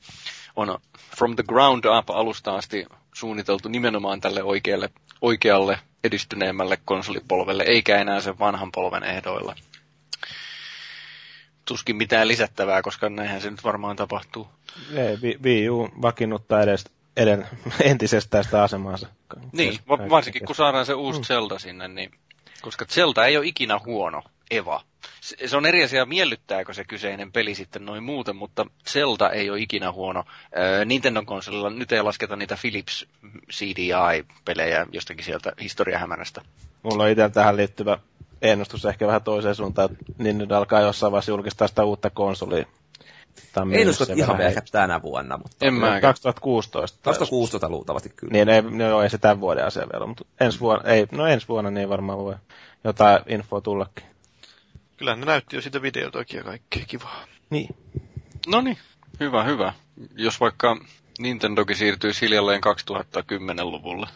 on from the ground up alusta asti suunniteltu nimenomaan tälle oikealle, oikealle edistyneemmälle konsolipolvelle, eikä enää sen vanhan polven ehdoilla. Tuskin mitään lisättävää, koska näinhän se nyt varmaan tapahtuu. Ei, Wii U vakiinnuttaa edes eden, entisestään sitä asemansa. Niin, varsinkin kun saadaan se uusi mm. Zelda sinne, niin, koska Zelda ei ole ikinä huono, Eva. Se on eri asia, miellyttääkö se kyseinen peli sitten noin muuten, mutta Zelda ei ole ikinä huono. Nintendo-konsolilla nyt ei lasketa niitä Philips CDI-pelejä jostakin sieltä historiahämärästä. Mulla on itse tähän liittyvä ennustus ehkä vähän toiseen suuntaan, niin nyt alkaa jossain vaiheessa julkistaa sitä uutta konsolia. Mennyt usko, että ihan vähän ehkä tänä vuonna, mutta En mäkään. 2016. 2016 luultavasti kyllä. Niin, ei, no, ei se tämän vuoden asia vielä, mutta ensi vuonna, ei, no ensi vuonna niin varmaan voi jotain infoa tullakin. Kyllä ne näytti jo sitä videotakin ja kaikkea kivaa. Niin. No niin, hyvä, hyvä. Jos vaikka Nintendokin siirtyy hiljalleen 2010-luvulle,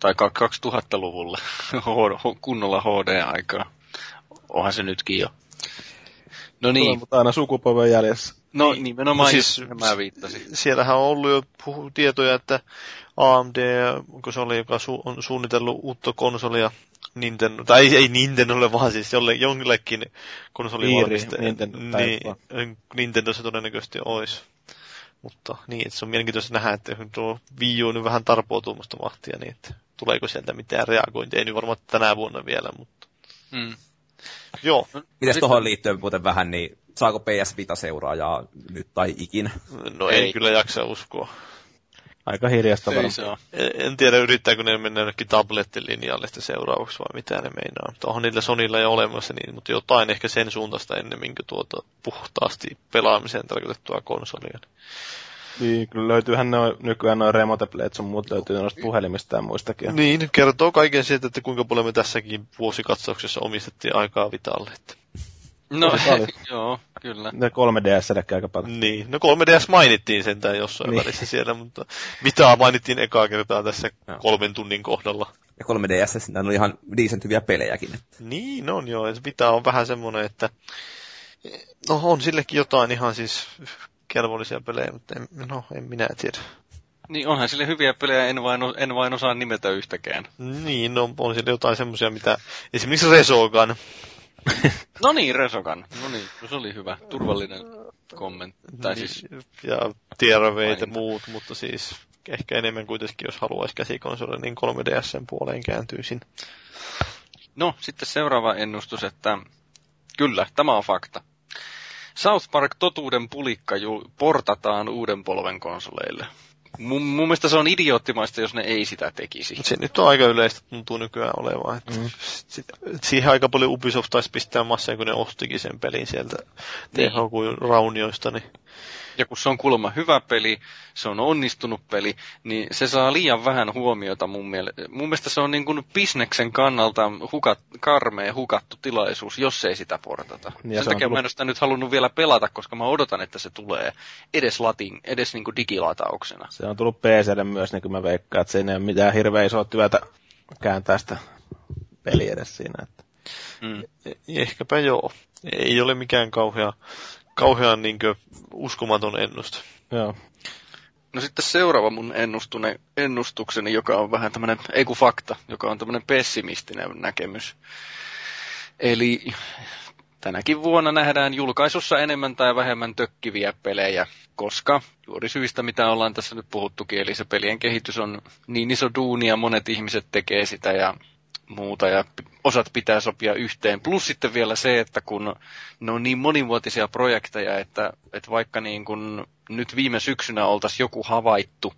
tai ka- 2000-luvulle, H- kunnolla HD-aikaa. Onhan se nytkin jo. No niin, Mutta aina sukupolven jäljessä. no nimenomaan No siis, just mä viittasin. Siellähän on ollut jo puhu- tietoja, että AMD, onko se oli, joka su- on suunnitellut uutta konsolia Nintendo, tai ei, ei Nintendolle, vaan siis jolle, jonkin Piiri, konsolivalmistajalle. Nintendo tai niin, Nintendo se todennäköisesti olisi. Mutta niin, että se on mielenkiintoista nähdä, että kun tuo Wii U nyt vähän tarpoo tuommoista mahtia, niin että tuleeko sieltä mitään reagointia. Ei nyt varmaan tänä vuonna vielä, mutta Mm. joo. Mites Sitten- tuohon liittyen muuten vähän, niin saako PS Vita seuraajaa nyt tai ikinä? No ei, Ei. kyllä jaksa uskoa. Aika hiljasta Ei varmaan. En en tiedä, yrittääkö ne mennä jonnekin tablettilinjalle sitten seuraavaksi vai mitä ne meinaa. Mutta onhan niillä Sonilla jo olemassa, niin, mutta jotain ehkä sen suuntaista ennemmin kuin tuota puhtaasti pelaamiseen tarkoitettua konsolia. Niin, kyllä löytyyhän noin, nykyään noin remote playt sun muut löytyy noista puhelimista ja muistakin. Niin, kertoo kaiken siitä, että kuinka paljon me tässäkin vuosikatsauksessa omistettiin aikaa Vitalle. Että. No, joo, kyllä. Ne 3DS aika paljon. Niin, no 3DS mainittiin sentään jossain Niin. välissä siellä, mutta Vitaa mainittiin ekaa kertaa tässä Joo. kolmen tunnin kohdalla. Ja 3DS, siinä on ihan decent hyviä pelejäkin. Että Niin on joo, ja Vita on vähän semmoinen, että no on sillekin jotain ihan siis kelvollisia pelejä, mutta en, no, en minä tiedä. Niin onhan sille hyviä pelejä, en vain, en vain osaa nimetä yhtäkään. Niin, no on siellä jotain semmoisia, mitä esimerkiksi Resogan, No niin, Resogan. No niin, se oli hyvä. Turvallinen kommentti. Tai siis, ja Tierraveit ja Maininta. muut, mutta siis ehkä enemmän kuitenkin, jos haluaisi käsikonsoli, niin 3DSn puoleen kääntyisin. no sitten seuraava ennustus, että kyllä, tämä on fakta. South Park totuuden pulikka portataan uuden polven konsoleille. Mun, mun mielestä se on idioottimaista, jos ne ei sitä tekisi. Se nyt on aika yleistä, tuntuu nykyään olevan. Että mm. sit, siihen aika paljon Ubisoft taisi pistää massaa, kun ne ostikin sen pelin sieltä Niin. THQ Raunioista. Niin. Ja kun se on kuulemma hyvä peli, se on onnistunut peli, niin se saa liian vähän huomiota mun mielestä. Mun mielestä se on niin kuin bisneksen kannalta hukat, karmea hukattu tilaisuus, jos ei sitä portata. Ja Sen se takia tullut- mä en ole sitä nyt halunnut vielä pelata, koska mä odotan, että se tulee edes, latin, edes niin kuin digilatauksena. Se on tullut PClle myös, niin kuin mä veikkaan, että siinä ei ole mitään hirveän isoa työtä kääntää sitä peliä edes siinä. Että. Mm. Eh- Ehkäpä joo. Ei ole mikään kauhea, kauhean niin uskomaton ennuste. Joo. No sitten seuraava mun ennustune, ennustukseni, joka on vähän tämmöinen, ei kun fakta, joka on tämmöinen pessimistinen näkemys. Eli tänäkin vuonna nähdään julkaisussa enemmän tai vähemmän tökkiviä pelejä, koska juuri syistä, mitä ollaan tässä nyt puhuttukin, eli se pelien kehitys on niin iso duuni ja monet ihmiset tekee sitä ja muuta ja osat pitää sopia yhteen. Plus sitten vielä se, että kun ne on niin monivuotisia projekteja, että, että vaikka niin kun nyt viime syksynä oltaisiin joku havaittu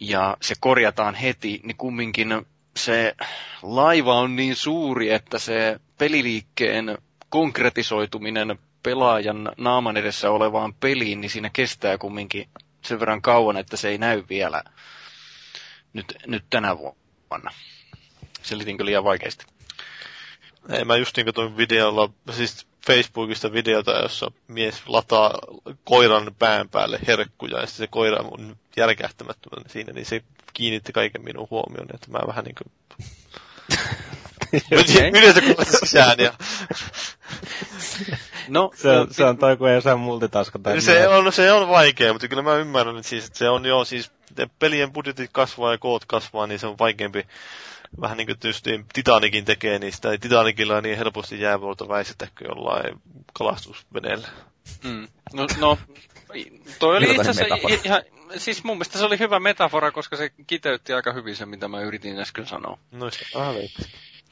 ja se korjataan heti, niin kumminkin se laiva on niin suuri, että se peliliikkeen konkretisoituminen pelaajan naaman edessä olevaan peliin, niin siinä kestää kumminkin sen verran kauan, että se ei näy vielä nyt, nyt tänä vuonna. Selitinkö liian vaikeasti? Ei, mä just niin katsoin videolla, siis Facebookista videota, jossa mies lataa koiran pään päälle herkkuja, ja sitten se koira on järkähtämättömän siinä, niin se kiinnitti kaiken minun huomioon, että mä vähän niin kuin yleensä kun sisään, ja No, Se, on, se on toi, kun ei osaa multitaskata. se on, se on vaikea, mutta kyllä mä ymmärrän, että, siis, että se on jo siis, pelien budjetit kasvaa ja koot kasvaa, niin se on vaikeampi vähän niin kuin tietysti Titanikin tekee, niin sitä ei Titanikilla niin helposti jäävuorta väistetä kuin jollain kalastusveneellä. Mm. No, no, toi oli itse asiassa ihan, siis mun mielestä se oli hyvä metafora, koska se kiteytti aika hyvin sen, mitä mä yritin äsken sanoa. No.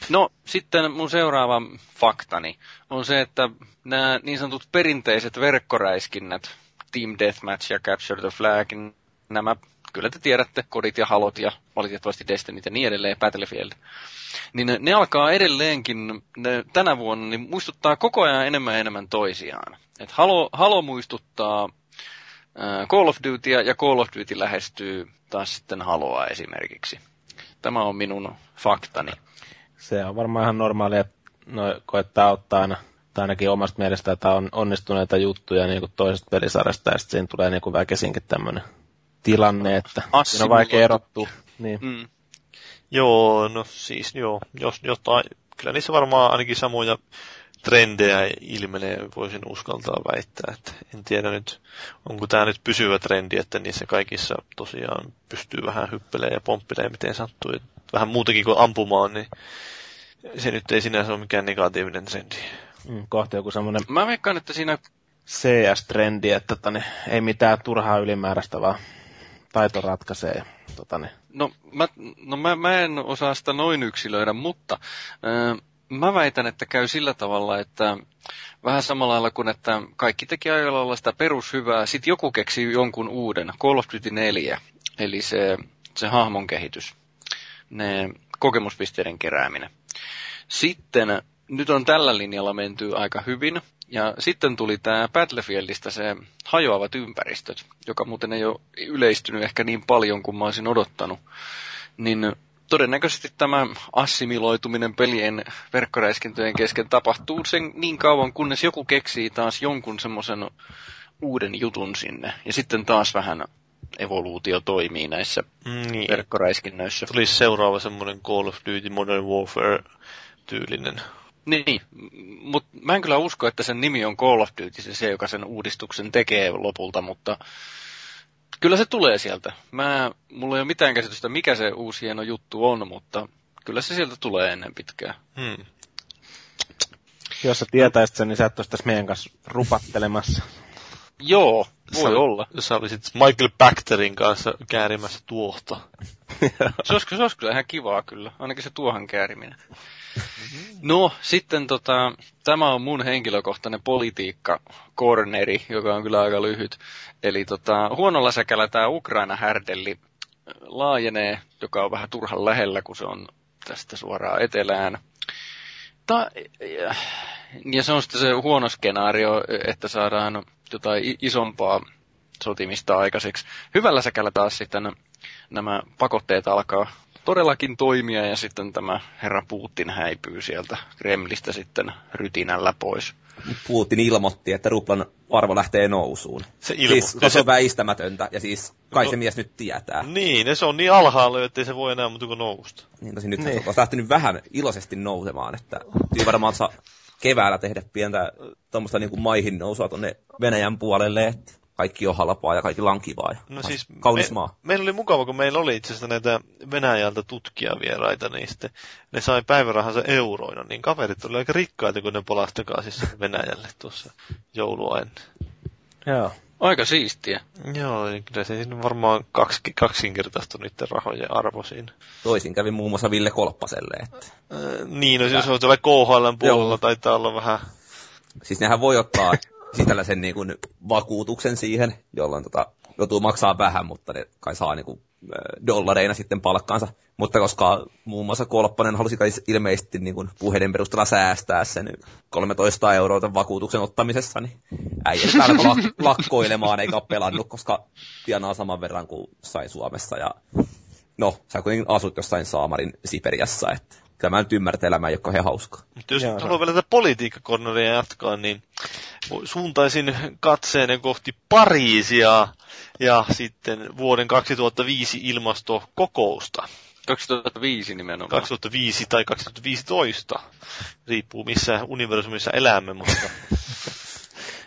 No, sitten mun seuraava faktani on se, että nämä niin sanotut perinteiset verkkoräiskinnät, Team Deathmatch ja Capture the Flag, nämä kyllä te tiedätte, kodit ja halot ja valitettavasti Destinyt ja niin edelleen, Battlefield. Niin ne, ne alkaa edelleenkin, ne, tänä vuonna, niin muistuttaa koko ajan enemmän ja enemmän toisiaan. Et Halo, Halo muistuttaa äh, Call of Dutyä ja Call of Duty lähestyy taas sitten Haloa esimerkiksi. Tämä on minun faktani. Se on varmaan ihan normaalia, että no, koettaa ottaa aina, tai ainakin omasta mielestä, että on onnistuneita juttuja niin toisesta pelisarjasta, ja sitten siinä tulee niin kuin väkisinkin tämmöinen tilanne, että siinä on vaikea erottua. Niin. Mm. Joo, no siis joo, jos jotain, kyllä niissä varmaan ainakin samoja trendejä ilmenee, voisin uskaltaa väittää. Että en tiedä nyt, onko tämä nyt pysyvä trendi, että niissä kaikissa tosiaan pystyy vähän hyppelemään ja pomppilemaan miten sattuu. Vähän muutakin kuin ampumaan, niin se nyt ei sinänsä ole mikään negatiivinen trendi. Mm, kohta joku semmoinen... Mä veikkaan, että siinä... CS-trendi, että totani, ei mitään turhaa ylimääräistä, vaan taito ratkaisee. Totani. No, mä, no mä, mä en osaa sitä noin yksilöidä, mutta... Äh, mä väitän, että käy sillä tavalla, että vähän samalla lailla kuin, että kaikki teki ajoilla sitä perushyvää, sitten joku keksi jonkun uuden, Call of Duty 4, eli se, se hahmon kehitys, ne kokemuspisteiden kerääminen. Sitten nyt on tällä linjalla menty aika hyvin, ja sitten tuli tämä Battlefieldistä se hajoavat ympäristöt, joka muuten ei ole yleistynyt ehkä niin paljon kuin mä olisin odottanut. Niin todennäköisesti tämä assimiloituminen pelien verkkoräiskintöjen kesken tapahtuu sen niin kauan, kunnes joku keksii taas jonkun semmoisen uuden jutun sinne. Ja sitten taas vähän evoluutio toimii näissä niin. verkkoräiskinnöissä. Tulisi seuraava semmoinen Call of Duty Modern Warfare-tyylinen. Niin, mutta mä en kyllä usko, että sen nimi on Call of Duty, se, se joka sen uudistuksen tekee lopulta, mutta Kyllä se tulee sieltä. Mä, mulla ei ole mitään käsitystä, mikä se uusi hieno juttu on, mutta kyllä se sieltä tulee ennen pitkää. Hmm. Jos sä tietäisit sen, niin sä et tässä meidän kanssa rupattelemassa. Joo, voi sä, olla. Jos sä olisit Michael Bacterin kanssa käärimässä tuohta. se, olisi, se olisi kyllä ihan kivaa kyllä, ainakin se tuohan kääriminen. Mm-hmm. No, sitten tota, tämä on mun henkilökohtainen politiikka-korneri, joka on kyllä aika lyhyt. Eli tota, huonolla säkällä tämä Ukraina-härdelli laajenee, joka on vähän turhan lähellä, kun se on tästä suoraan etelään. Ta- ja se on sitten se huono skenaario, että saadaan jotain isompaa sotimista aikaiseksi. Hyvällä säkällä taas sitten nämä pakotteet alkaa todellakin toimia ja sitten tämä herra Putin häipyy sieltä Kremlistä sitten rytinällä pois. Putin ilmoitti, että ruplan arvo lähtee nousuun. Se, ilmo- siis, se on väistämätöntä, ja siis kai no, se mies nyt tietää. Niin, se on niin alhaalla, että se voi enää muuta kuin nousta. Niin, tosi nyt niin. se on lähtenyt vähän iloisesti nousemaan, että varmaan saa keväällä tehdä pientä tuommoista niin kuin maihin nousua tuonne Venäjän puolelle, että kaikki on halpaa ja kaikilla on kivaa. no siis kaunis me, maa. Meillä oli mukava, kun meillä oli itse asiassa näitä Venäjältä tutkijavieraita, niin sitten ne sai päivärahansa euroina, niin kaverit oli aika rikkaita, kun ne palasi takaisin Venäjälle tuossa joulua ennen. Joo. Aika siistiä. Joo, niin kyllä se siinä varmaan kaksi, kaksinkertaistui niiden rahojen arvo siinä. Toisin kävi muun muassa Ville Kolppaselle. Että... Äh, niin, no jos on tuolla KHL puolella, Joo. taitaa olla vähän... Siis nehän voi ottaa siis tällaisen niin kuin vakuutuksen siihen, jolloin tota, joutuu maksaa vähän, mutta ne kai saa niin kuin, dollareina sitten palkkaansa. Mutta koska muun muassa Kolppanen halusi kai ilmeisesti niin kuin puheiden perusteella säästää sen 13 euroa tämän vakuutuksen ottamisessa, niin äijä täällä lak- lakkoilemaan eikä ole pelannut, koska tienaa saman verran kuin sai Suomessa. Ja no, sä kuitenkin asut jossain Saamarin Siperiassa, että kyllä mä nyt ymmärrän, elämä ei ole kauhean hauskaa. Mutta jos haluaa vielä tätä politiikkakorneria jatkaa, niin suuntaisin katseeni kohti Pariisia ja sitten vuoden 2005 ilmastokokousta. 2005 nimenomaan. 2005 tai 2015. Riippuu missä universumissa elämme, mutta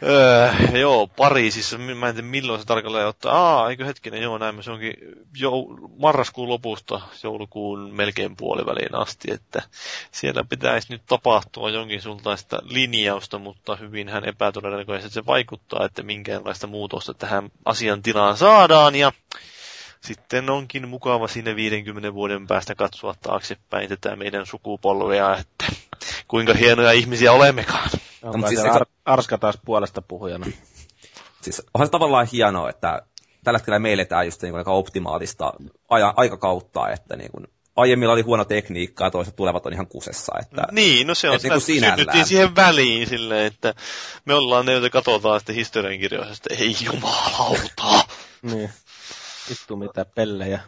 Öö, joo, Pariisissa, mä en tiedä milloin se tarkalleen ottaa. Aa, eikö hetkinen, joo, näin se onkin jo marraskuun lopusta joulukuun melkein puoliväliin asti, että siellä pitäisi nyt tapahtua jonkin sultaista linjausta, mutta hyvin hän epätodennäköisesti se vaikuttaa, että minkäänlaista muutosta tähän asiantilaan saadaan, ja sitten onkin mukava sinne 50 vuoden päästä katsoa taaksepäin tätä meidän sukupolvea, että kuinka hienoja ihmisiä olemmekaan. Onko siis Ar- Arska taas puolesta puhujana? Siis onhan se tavallaan hienoa, että tällä hetkellä me eletään just niin kuin aika optimaalista aja, aikakautta, että niin kuin, aiemmilla oli huono tekniikka ja toiset tulevat on ihan kusessa. Että, niin, no se on että niin sitä, synnyttiin siihen väliin silleen, että me ollaan ne, joita katsotaan sitten historiankirjoista, että ei jumalauta. niin. Vittu mitä pellejä.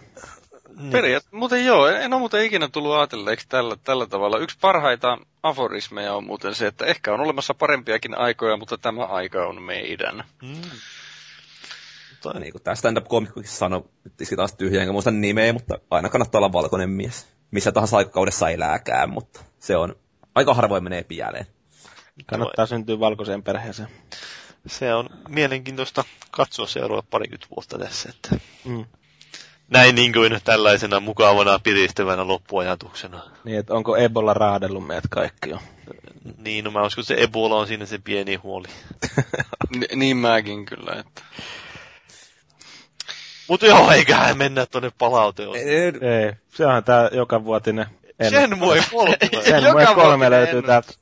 Niin. Periaatteessa, muuten joo, en ole muuten ikinä tullut ajatelleeksi tällä, tällä tavalla. Yksi parhaita aforismeja on muuten se, että ehkä on olemassa parempiakin aikoja, mutta tämä aika on meidän. Mm. Tai niin kuin tämä stand-up-komikkokin sanoi, nyt taas tyhjä, enkä muista nimeä, mutta aina kannattaa olla valkoinen mies. Missä tahansa aikakaudessa elääkään, mutta se on, aika harvoin menee pieleen. Kannattaa syntyä valkoiseen perheeseen. Se on mielenkiintoista katsoa seuraava parikymmentä vuotta tässä. Että... Mm. Näin niin kuin tällaisena mukavana piristävänä loppuajatuksena. Niin, että onko Ebola raadellut meidät kaikki jo? Niin, no mä uskon, että se Ebola on siinä se pieni huoli. N- niin mäkin kyllä, että... Mutta joo, eiköhän mennä tuonne palauteen. Ei, ei, se on tää joka vuotinen en... Shenmue 3. Shenmue 3 löytyy täältä.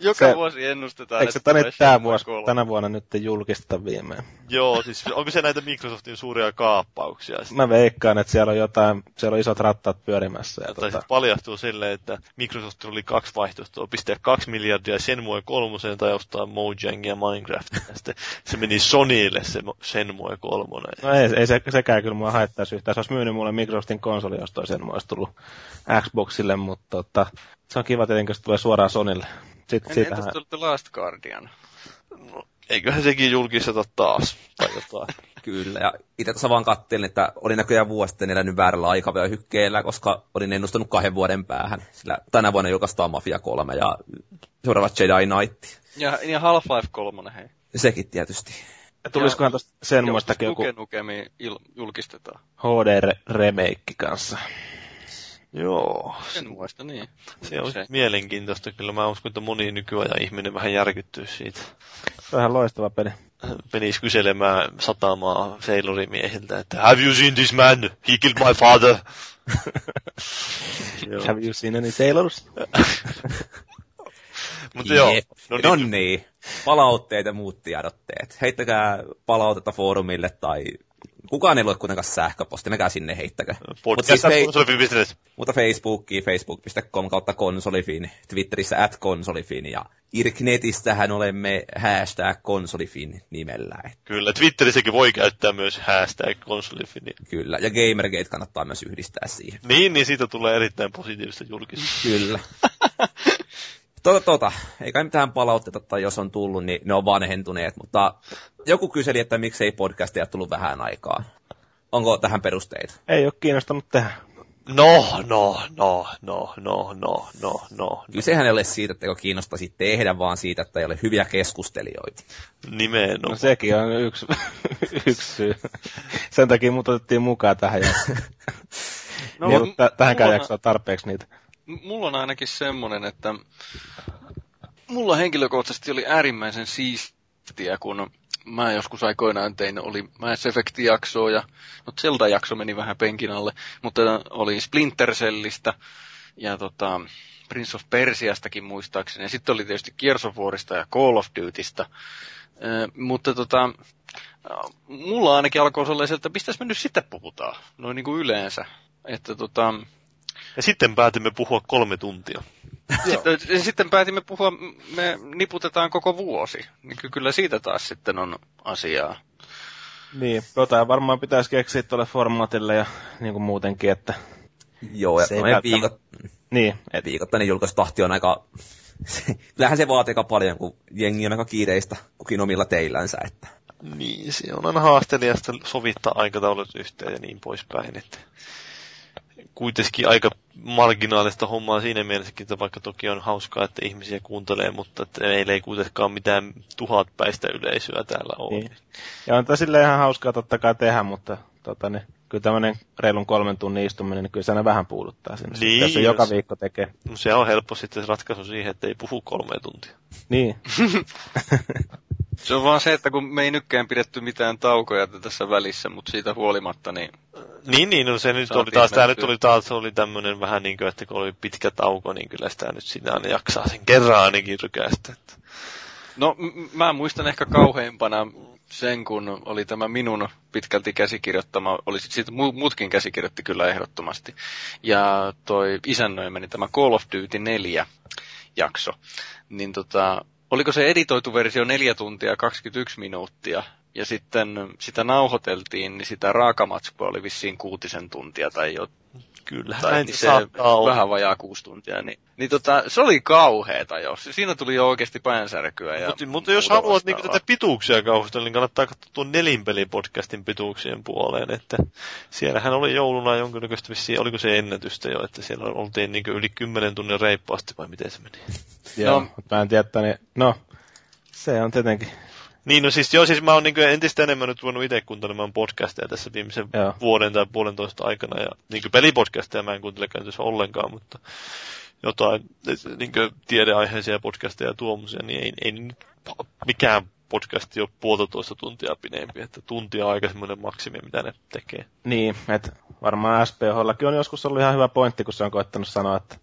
Joka se, vuosi ennustetaan, Eikö se tänne tämä vuosi, tänä vuonna nyt julkista viimein? Joo, siis onko se näitä Microsoftin suuria kaappauksia? Mä veikkaan, että siellä on jotain, siellä on isot rattaat pyörimässä. Ja tota... paljastuu silleen, että Microsoft oli kaksi vaihtoehtoa, pistää kaksi miljardia Shenmue 3 tai ostaa Mojang ja Minecraft. Ja sitten se meni Sonylle se Shenmue 3. No ei, ei se, sekään kyllä mua haittaisi yhtään. Se olisi myynyt mulle Microsoftin konsoli, jos toi Shenmue olisi tullut Xboxille, mutta tota, se on kiva tietenkin, jos tulee suoraan Sonille. Sitten, siitähän... Entäs The Last Guardian? No, eiköhän sekin julkiseta taas, tai jotain. Kyllä, ja itse tuossa vaan kattelin, että oli näköjään vuosi sitten elänyt väärällä hykkeellä, koska olin ennustanut kahden vuoden päähän. Sillä tänä vuonna julkaistaan Mafia 3 ja seuraava Jedi Knight. Ja, ja Half-Life 3, hei. Sekin tietysti. Ja tulisikohan tuosta sen muistakin joku... julkistetaan. HD-remake kanssa. Joo. En muista, niin. Se on se. mielenkiintoista. Kyllä mä uskon, että moni nykyajan ihminen vähän järkyttyy siitä. Ihan loistava peli. Menisi kyselemään satamaa Sailorimiehiltä, että Have you seen this man? He killed my father. Have you seen any sailors? Mutta joo. No, no niin. niin. Palautteet ja muut tiedotteet. Heittäkää palautetta foorumille tai kukaan ei lue kuitenkaan sähköposti, menkää sinne heittäkö. Mutta siis fei- mutta Facebookiin, facebook.com kautta konsolifin, Twitterissä at konsolifin ja Irknetistähän olemme hashtag konsolifin nimellä. Kyllä, Twitterissäkin voi käyttää myös hashtag konsolifin. Kyllä, ja Gamergate kannattaa myös yhdistää siihen. Niin, niin siitä tulee erittäin positiivista julkista. Kyllä. Tota, tota, ei kai mitään palautteita, tai jos on tullut, niin ne on vanhentuneet, mutta joku kyseli, että miksei podcastia tullut vähän aikaa. Onko tähän perusteita? Ei ole kiinnostanut tehdä. No, no, no, no, no, no, no, no. Kyllä sehän ei ole siitä, että kiinnostaisi tehdä, vaan siitä, että ei ole hyviä keskustelijoita. Nimenomaan. No sekin on yksi, yksi syy. Sen takia mut otettiin mukaan tähän. Ja... no, niin, t- tähänkään jaksoa tarpeeksi niitä mulla on ainakin semmoinen, että mulla henkilökohtaisesti oli äärimmäisen siistiä, kun mä joskus aikoinaan tein, oli Mass Effect-jaksoa ja no Zelda-jakso meni vähän penkin alle, mutta oli Splinter Cellistä ja tota, Prince of Persiastakin muistaakseni. Ja sitten oli tietysti Gears of Warista ja Call of Dutystä. Äh, mutta tota, mulla ainakin alkoi sellaisen, että mistäs me nyt sitten puhutaan, noin niin kuin yleensä. Että tota, ja sitten päätimme puhua kolme tuntia. sitten, sitten päätimme puhua, me niputetaan koko vuosi. Niin kyllä siitä taas sitten on asiaa. Niin, jotain varmaan pitäisi keksiä tuolle formaatille ja niin kuin muutenkin, että... Joo, ja välttämättä... viikot... Niin. Et... Viikoittainen julkaistahti on aika... Kyllähän se vaatii aika paljon, kun jengi on aika kiireistä kukin omilla teillänsä, että... Niin, se on aina haasteellista sovittaa aikataulut yhteen ja niin poispäin, että kuitenkin aika marginaalista hommaa siinä mielessäkin, että vaikka toki on hauskaa, että ihmisiä kuuntelee, mutta että meillä ei kuitenkaan mitään tuhatpäistä yleisöä täällä ole. Niin. Ja on tämä ihan hauskaa totta kai tehdä, mutta tota, niin, kyllä tämmöinen reilun kolmen tunnin istuminen, niin kyllä se aina vähän puuduttaa sinne. Niin, jos se joka viikko tekee. No se on helppo sitten se ratkaisu siihen, että ei puhu kolme tuntia. Niin. se on vaan se, että kun me ei nykkään pidetty mitään taukoja tässä välissä, mutta siitä huolimatta, niin niin, niin, no se nyt oli taas, tämä nyt oli taas oli tämmöinen vähän niin kuin, että kun oli pitkä tauko, niin kyllä sitä nyt sinä aina jaksaa sen kerran ainakin rykästä. Että. No, m- mä muistan ehkä kauheimpana sen, kun oli tämä minun pitkälti käsikirjoittama, oli sit siitä muutkin käsikirjoitti kyllä ehdottomasti. Ja toi isännöimäni tämä Call of Duty 4 jakso, niin tota, oliko se editoitu versio 4 tuntia 21 minuuttia, ja sitten sitä nauhoiteltiin, niin sitä raakamatskua oli vissiin kuutisen tuntia tai jo, Kyllä, tai niin se vähän vajaa kuusi tuntia. Niin, niin tota, se oli kauheeta jo. Siinä tuli jo oikeasti päänsärkyä. Ja mutta, mutta jos haluat niin tätä pituuksia kauhustella, niin kannattaa katsoa tuon nelinpelipodcastin pituuksien puoleen. Että siellähän oli jouluna jonkinnäköistä vissiin, oliko se ennätystä jo, että siellä oltiin niin yli kymmenen tunnin reippaasti vai miten se meni? Joo, no, mä en tiedä, niin, no, se on tietenkin niin, no siis joo, siis mä oon niin entistä enemmän nyt voinut itse kuuntelemaan podcasteja tässä viimeisen joo. vuoden tai puolentoista aikana. Ja niin pelipodcasteja mä en kuuntele käytössä ollenkaan, mutta jotain niin tiedeaiheisia podcasteja ja tuommoisia, niin ei, ei nyt mikään podcasti ole puolitoista tuntia pidempi, että tuntia aika semmoinen maksimi, mitä ne tekee. Niin, että varmaan SPHllakin on joskus ollut ihan hyvä pointti, kun se on koettanut sanoa, että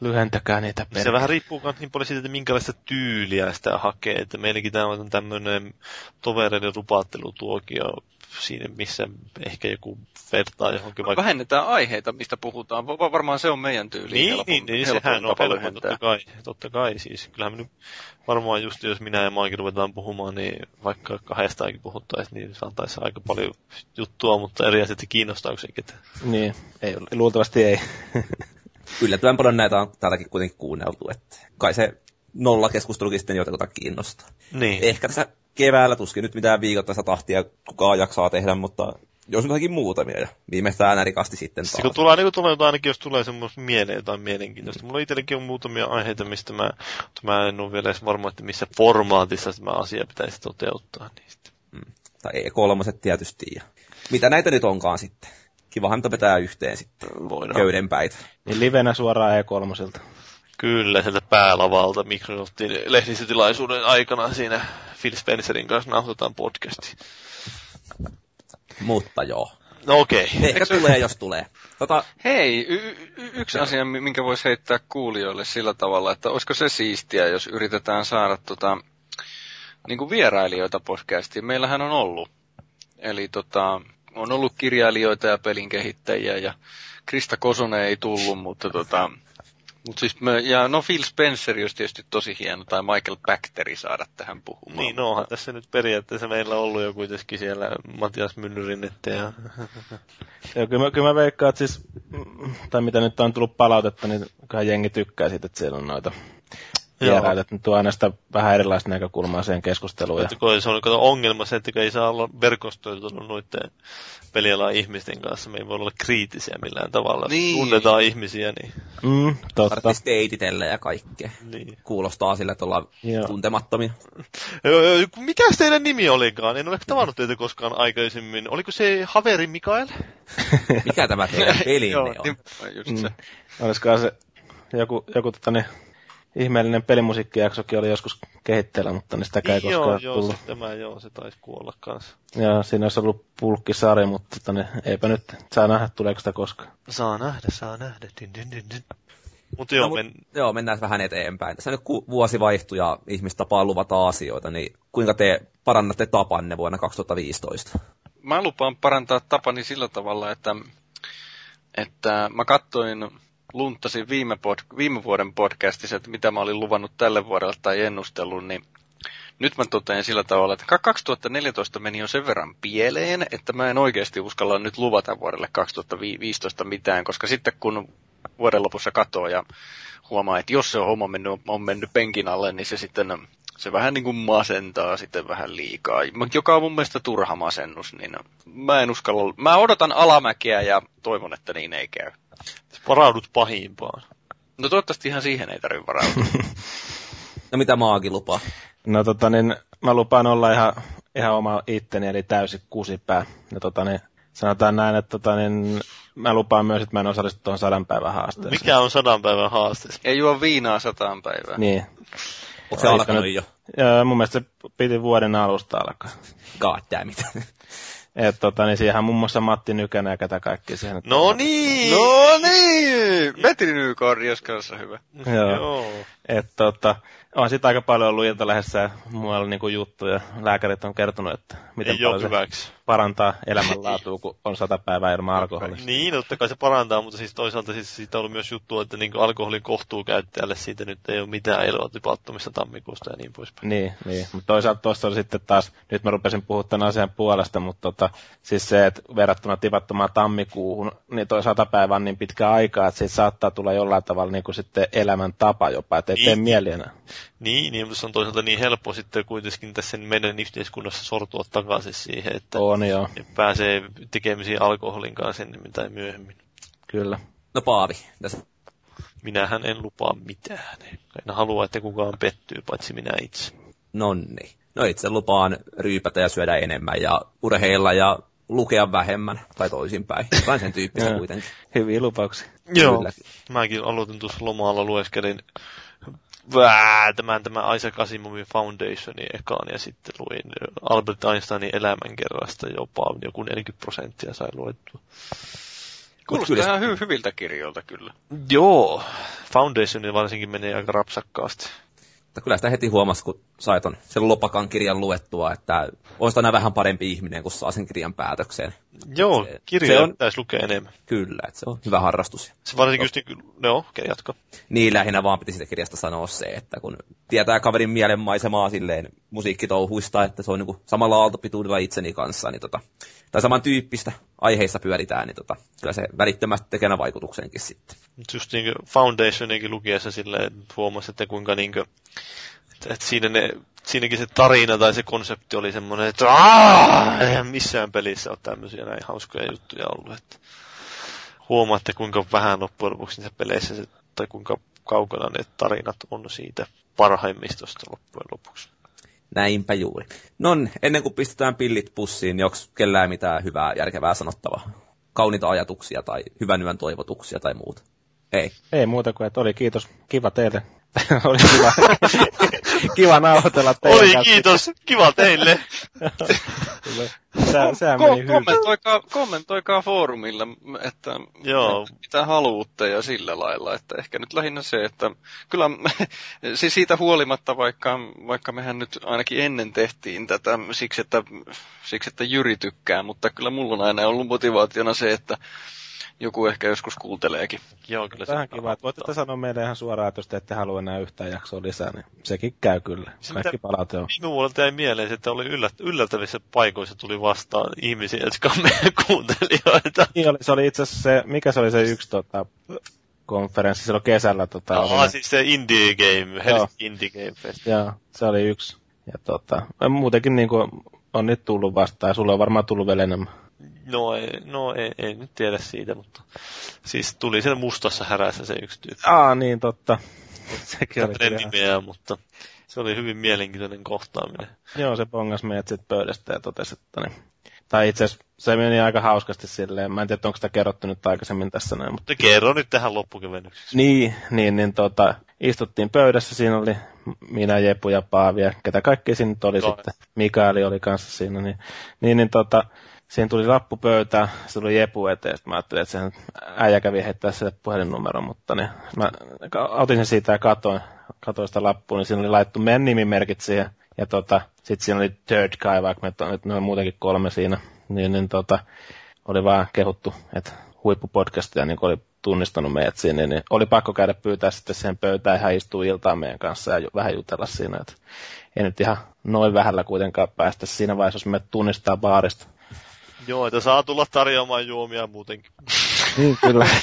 lyhentäkää niitä perkele. Se vähän riippuu myös niin paljon siitä, että minkälaista tyyliä sitä hakee. Että meilläkin tämä on tämmöinen tovereiden rupaattelutuokio siinä, missä ehkä joku vertaa johonkin vaikka... Vähennetään aiheita, mistä puhutaan. Varmaan se on meidän tyyli. Niin, helpon, niin, niin sehän on helppo, totta kai, totta kai. Siis kyllähän me nyt varmaan just jos minä ja Maikin ruvetaan puhumaan, niin vaikka kahdestaakin puhuttaisiin, niin saataisiin aika paljon juttua, mutta eri asiat kiinnostaako sekin. Niin, ei, luultavasti ei. yllättävän paljon näitä on täälläkin kuitenkin kuunneltu, että kai se nolla keskustelukin sitten jotain kiinnostaa. Niin. Ehkä tässä keväällä tuskin nyt mitään viikoittaista tahtia kukaan jaksaa tehdä, mutta jos nyt jotakin muutamia ja viimeistään ärikasti sitten taas. Kun tulee, niin tulee jotain, ainakin jos tulee semmoista mieleen jotain mielenkiintoista. Mulla itselläkin on muutamia aiheita, mistä mä, mä en ole vielä edes varma, että missä formaatissa tämä asia pitäisi toteuttaa. Niistä. Mm. Tai E3 tietysti. Ja mitä näitä nyt onkaan sitten? Kivahan vetää yhteen sitten Voidaan. köydenpäitä. Niin livenä suoraan E3. Kyllä, sieltä päälavalta Microsoftin lehdistötilaisuuden aikana siinä Phil Spencerin kanssa nauhoitetaan podcasti. Mutta joo. No okei. Okay. Ehkä tulee, jos tulee. Tota... Hei, y- y- yksi asia, minkä voisi heittää kuulijoille sillä tavalla, että olisiko se siistiä, jos yritetään saada tota, niin kuin vierailijoita podcastiin. Meillähän on ollut. Eli tota, on ollut kirjailijoita ja pelin kehittäjiä ja Krista Kosonen ei tullut, mutta tota, mut siis me, ja no Phil Spencer olisi tietysti tosi hieno, tai Michael Bacteri saada tähän puhumaan. Niin, no onhan tässä nyt periaatteessa meillä on ollut jo kuitenkin siellä Matias Myllyrinnette ja... Joo, kyllä mä, kyllä mä veikkaan, että siis, tai mitä nyt on tullut palautetta, niin kyllä jengi tykkää siitä, että siellä on noita vieraita, että tuo aina sitä vähän erilaista näkökulmaa siihen keskusteluun. Että kun se on kato, ongelma se, että ei saa olla verkostoitunut noiden pelialan ihmisten kanssa. Me ei voi olla kriittisiä millään tavalla. Niin. Tunnetaan ihmisiä, niin... Mm, totta. Ja kaikkea. Niin. Kuulostaa sillä, että ollaan Joo. tuntemattomia. Mikä teidän nimi olikaan? En ole tavannut teitä koskaan aikaisemmin. Oliko se Haveri Mikael? Mikä tämä teidän pelinne on? Just se. Mm. Olisikohan se joku, joku tota, niin, ihmeellinen pelimusiikkijaksokin oli joskus kehitteillä, mutta niin sitä ei koskaan joo, tullut. Joo, tämä joo, se taisi kuolla kanssa. Joo, siinä olisi ollut pulkkisari, mutta tota, niin, eipä nyt, saa nähdä, tuleeko sitä koskaan. Saa nähdä, saa nähdä. Din, din, din, din. Mut joo, no, men... joo, mennään vähän eteenpäin. Tässä nyt kun vuosi vaihtuu ja ihmiset tapaa luvata asioita, niin kuinka te parannatte tapanne vuonna 2015? Mä lupaan parantaa tapani sillä tavalla, että, että mä katsoin lunttasin viime, pod, viime vuoden podcastissa, että mitä mä olin luvannut tälle vuodelle tai ennustellut, niin nyt mä totean sillä tavalla, että 2014 meni jo sen verran pieleen, että mä en oikeasti uskalla nyt luvata vuodelle 2015 mitään, koska sitten kun vuoden lopussa katoo ja huomaa, että jos se on homma mennyt, on mennyt penkin alle, niin se sitten se vähän niin kuin masentaa sitten vähän liikaa, joka on mun mielestä turha masennus, niin mä en uskalla, mä odotan alamäkeä ja toivon, että niin ei käy. Varaudut pahimpaan. No toivottavasti ihan siihen ei tarvitse varautua. no mitä Maagi lupaa? No tota niin, mä lupaan olla ihan, ihan oma itteni, eli täysi kusipää. Ja tota niin, sanotaan näin, että tota niin, mä lupaan myös, että mä en osallistu tuohon sadan päivän haasteeseen. Mikä on sadan päivän haaste? Ei juo viinaa sataan päivää. Niin. Onko se alkanut jo? Joo, mun mielestä se piti vuoden alusta alkaa. God damn it. Et tota, niin siihen muun muassa Matti Nykänen ja ketä kaikki siihen. No niin! No niin! Petri Nykori, jos kanssa hyvä. Joo. Joo. Et tota, on sitä aika paljon ollut iltalehdessä ja muualla niin kuin juttuja. Lääkärit on kertonut, että miten Ei paljon se hyväksi. Parantaa elämänlaatua, kun on sata päivää ilman alkoholia. Niin, totta kai se parantaa, mutta siis toisaalta siis siitä on ollut myös juttua, että niin alkoholin kohtuukäyttäjälle siitä nyt ei ole mitään eloa tipattomista tammikuusta ja niin poispäin. Niin, niin. mutta toisaalta tuossa on sitten taas, nyt mä rupesin puhua tämän asian puolesta, mutta tota, siis se, että verrattuna tipattomaan tammikuuhun, niin toi sata päivää on niin pitkä aikaa, että siitä saattaa tulla jollain tavalla niin kuin sitten elämäntapa jopa, että ei tee Niin. mieli enää. Niin, niin, mutta se on toisaalta niin helppo sitten kuitenkin tässä meidän yhteiskunnassa sortua takaisin siihen, että On joo, pääsee tekemisiin alkoholin kanssa ennemmin tai myöhemmin. kyllä. No Paavi, tässä Minähän en lupaa mitään. En halua, että kukaan pettyy, paitsi minä itse. nonni. No itse lupaan ryypätä ja syödä enemmän ja urheilla ja lukea vähemmän, tai toisinpäin. Jotain sen tyyppistä kuitenkin. Hyviä lupauksia. Joo. Kyllä. Mäkin aloitin tuossa lomalla lueskelin vää, tämän, tämän Isaac Asimovin Foundationin ekaan ja sitten luin Albert Einsteinin elämänkerrasta jopa joku 40 prosenttia sai luettua. Kuulostaa kyllä- ihan hy- hyviltä kirjoilta kyllä. Joo, Foundationi varsinkin menee aika rapsakkaasti. Mutta kyllä sitä heti huomasi, kun sai ton, sen lopakan kirjan luettua, että on sitä aina vähän parempi ihminen, kun saa sen kirjan päätökseen. Joo, Se- kirjoja se on- pitäisi lukea enemmän. Kyllä, että se on hyvä harrastus. Se varsinkin just niin no, okei, jatka. Niin lähinnä vaan piti siitä kirjasta sanoa se, että kun tietää kaverin mielenmaisemaa silleen musiikkitouhuista, että se on niin samalla aaltopituudella itseni kanssa, niin tota, tai samantyyppistä aiheissa pyöritään, niin tota, kyllä se välittömästi tekee vaikutuksenkin sitten. Just niin Foundationikin lukiessa silleen huomasi, että kuinka niin kuin, että, että siinä ne, siinäkin se tarina tai se konsepti oli semmoinen, että "Aa, eihän missään pelissä ole tämmöisiä näin hauskoja juttuja ollut. Että huomaatte, kuinka vähän loppujen lopuksi niissä peleissä se, tai kuinka kaukana ne tarinat on siitä parhaimmistosta loppujen lopuksi. Näinpä juuri. Non, ennen kuin pistetään pillit pussiin, niin onko kellään mitään hyvää, järkevää sanottavaa? Kauniita ajatuksia tai hyvän yön toivotuksia tai muuta? Ei. Ei muuta kuin, että oli kiitos. Kiva teille. oli kiva, kiva nauhoitella teidän Oli, kanssa. kiitos! Kiva teille! Sä, sehän Ko- meni kommentoikaa, kommentoikaa foorumilla, että Joo. mitä haluatte ja sillä lailla. Että ehkä nyt lähinnä se, että kyllä siis siitä huolimatta, vaikka, vaikka mehän nyt ainakin ennen tehtiin tätä siksi että, siksi, että Jyri tykkää, mutta kyllä mulla on aina ollut motivaationa se, että joku ehkä joskus kuunteleekin. Joo, kyllä Vähän kiva, että voitte sanoa meille ihan suoraan, että jos te ette halua enää yhtään jaksoa lisää, niin sekin käy kyllä. Se Kaikki palaute on. Vuonna jäi mieleen, että oli yllät, yllättävissä paikoissa tuli vastaan ihmisiä, jotka on meidän kuuntelijoita. Niin oli, se oli itse asiassa se, mikä se oli se yksi tota, konferenssi silloin kesällä. Tota, oli Ah, ne- siis se Indie Game, Helsinki Indie Game Fest. Joo, se oli yksi. Ja tota, muutenkin niin kuin on nyt tullut vastaan, ja sulla on varmaan tullut vielä enemmän. No, ei, no ei, ei, nyt tiedä siitä, mutta siis tuli siellä mustassa härässä se yksi tyyppi. Aa, niin totta. Sekin oli kyllä. nimeä, mutta se oli hyvin mielenkiintoinen kohtaaminen. Joo, se bongas meidät sitten pöydästä ja totesi, että niin. Tai itse asiassa se meni aika hauskasti silleen. Mä en tiedä, onko sitä kerrottu nyt aikaisemmin tässä näin, mutta kerro nyt tähän loppukevennyksessä. Niin, niin, niin tota, istuttiin pöydässä, siinä oli minä, Jepu ja Paavi ja ketä kaikki siinä nyt oli Joo. sitten. Mikaeli oli kanssa siinä, niin, niin, niin tota, siinä tuli lappu pöytään, se tuli Jepu eteen, sitten mä ajattelin, että sen äijä kävi heittää sille puhelinnumeron, mutta niin, mä otin sen siitä ja katoin, katoin sitä lappua, niin siinä oli laittu meidän nimimerkit siihen, ja tota, sitten siinä oli third guy, vaikka me nyt on muutenkin kolme siinä, niin, niin tota, oli vaan kehuttu, että huippupodcastia niin oli tunnistanut meidät sinne, niin oli pakko käydä pyytää sitten siihen pöytään ihan istua iltaa meidän kanssa ja vähän jutella siinä, että ei nyt ihan noin vähällä kuitenkaan päästä siinä vaiheessa, jos me tunnistaa baarista. Joo, että saa tulla tarjoamaan juomia muutenkin. Niin, kyllä.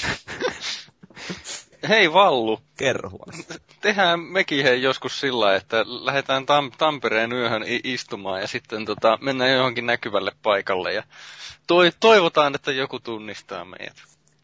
Hei Vallu, Kerro huolesta. tehdään mekin hei joskus sillä, että lähdetään Tam- Tampereen yöhön i- istumaan ja sitten tota, mennään johonkin näkyvälle paikalle ja toi- toivotaan, että joku tunnistaa meidät.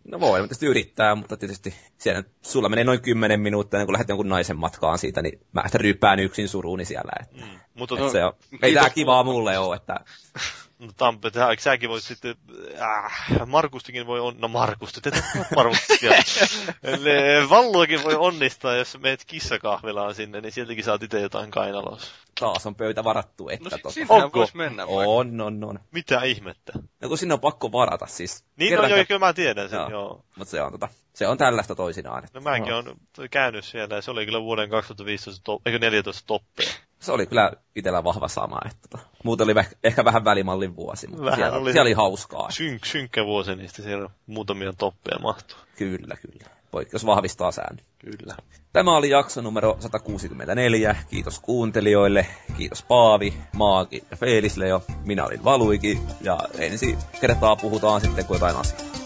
No voi tietysti yrittää, mutta tietysti siellä sulla menee noin 10 minuuttia, ennen kuin lähdet jonkun naisen matkaan siitä, niin mä sitä ryyppään yksin suruuni siellä. Että, Mm. Mutta että No, se on, ei tää kivaa mulle ole, että No Tampe, säkin voit sitten, äh, Markustikin voi on, no Markusti, tätä Markustia. Eli Valluakin voi onnistaa, jos meet kissakahvilaan sinne, niin sieltäkin saat itse jotain kainalossa. Taas on pöytä varattu, että No tota. sit, sinnehän Onko? vois mennä vaikka. On, on, on. Mitä ihmettä? No kun sinne on pakko varata siis. Niin, no joo, kyllä mä tiedän sen, Joo. joo. Mutta se on, tota, se on tällaista toisinaan. No mäkin no. on käynyt siellä ja se oli kyllä vuoden 2015, top, eikö 14 toppeja. Se oli kyllä itellä vahva sama. Että, tota, muuten oli ehkä vähän välimallin vuosi, mutta Vähän siellä, oli. siellä oli hauskaa. Synk, synkkä vuosi, niin sitten siellä muutamia toppeja mahtuu. Kyllä, kyllä. Poikkeus vahvistaa säännön. Kyllä. Tämä oli jakso numero 164. Kiitos kuuntelijoille. Kiitos Paavi, Maagi ja Feelisleo. Minä olin Valuiki ja ensi kertaa puhutaan sitten kun jotain asiaa.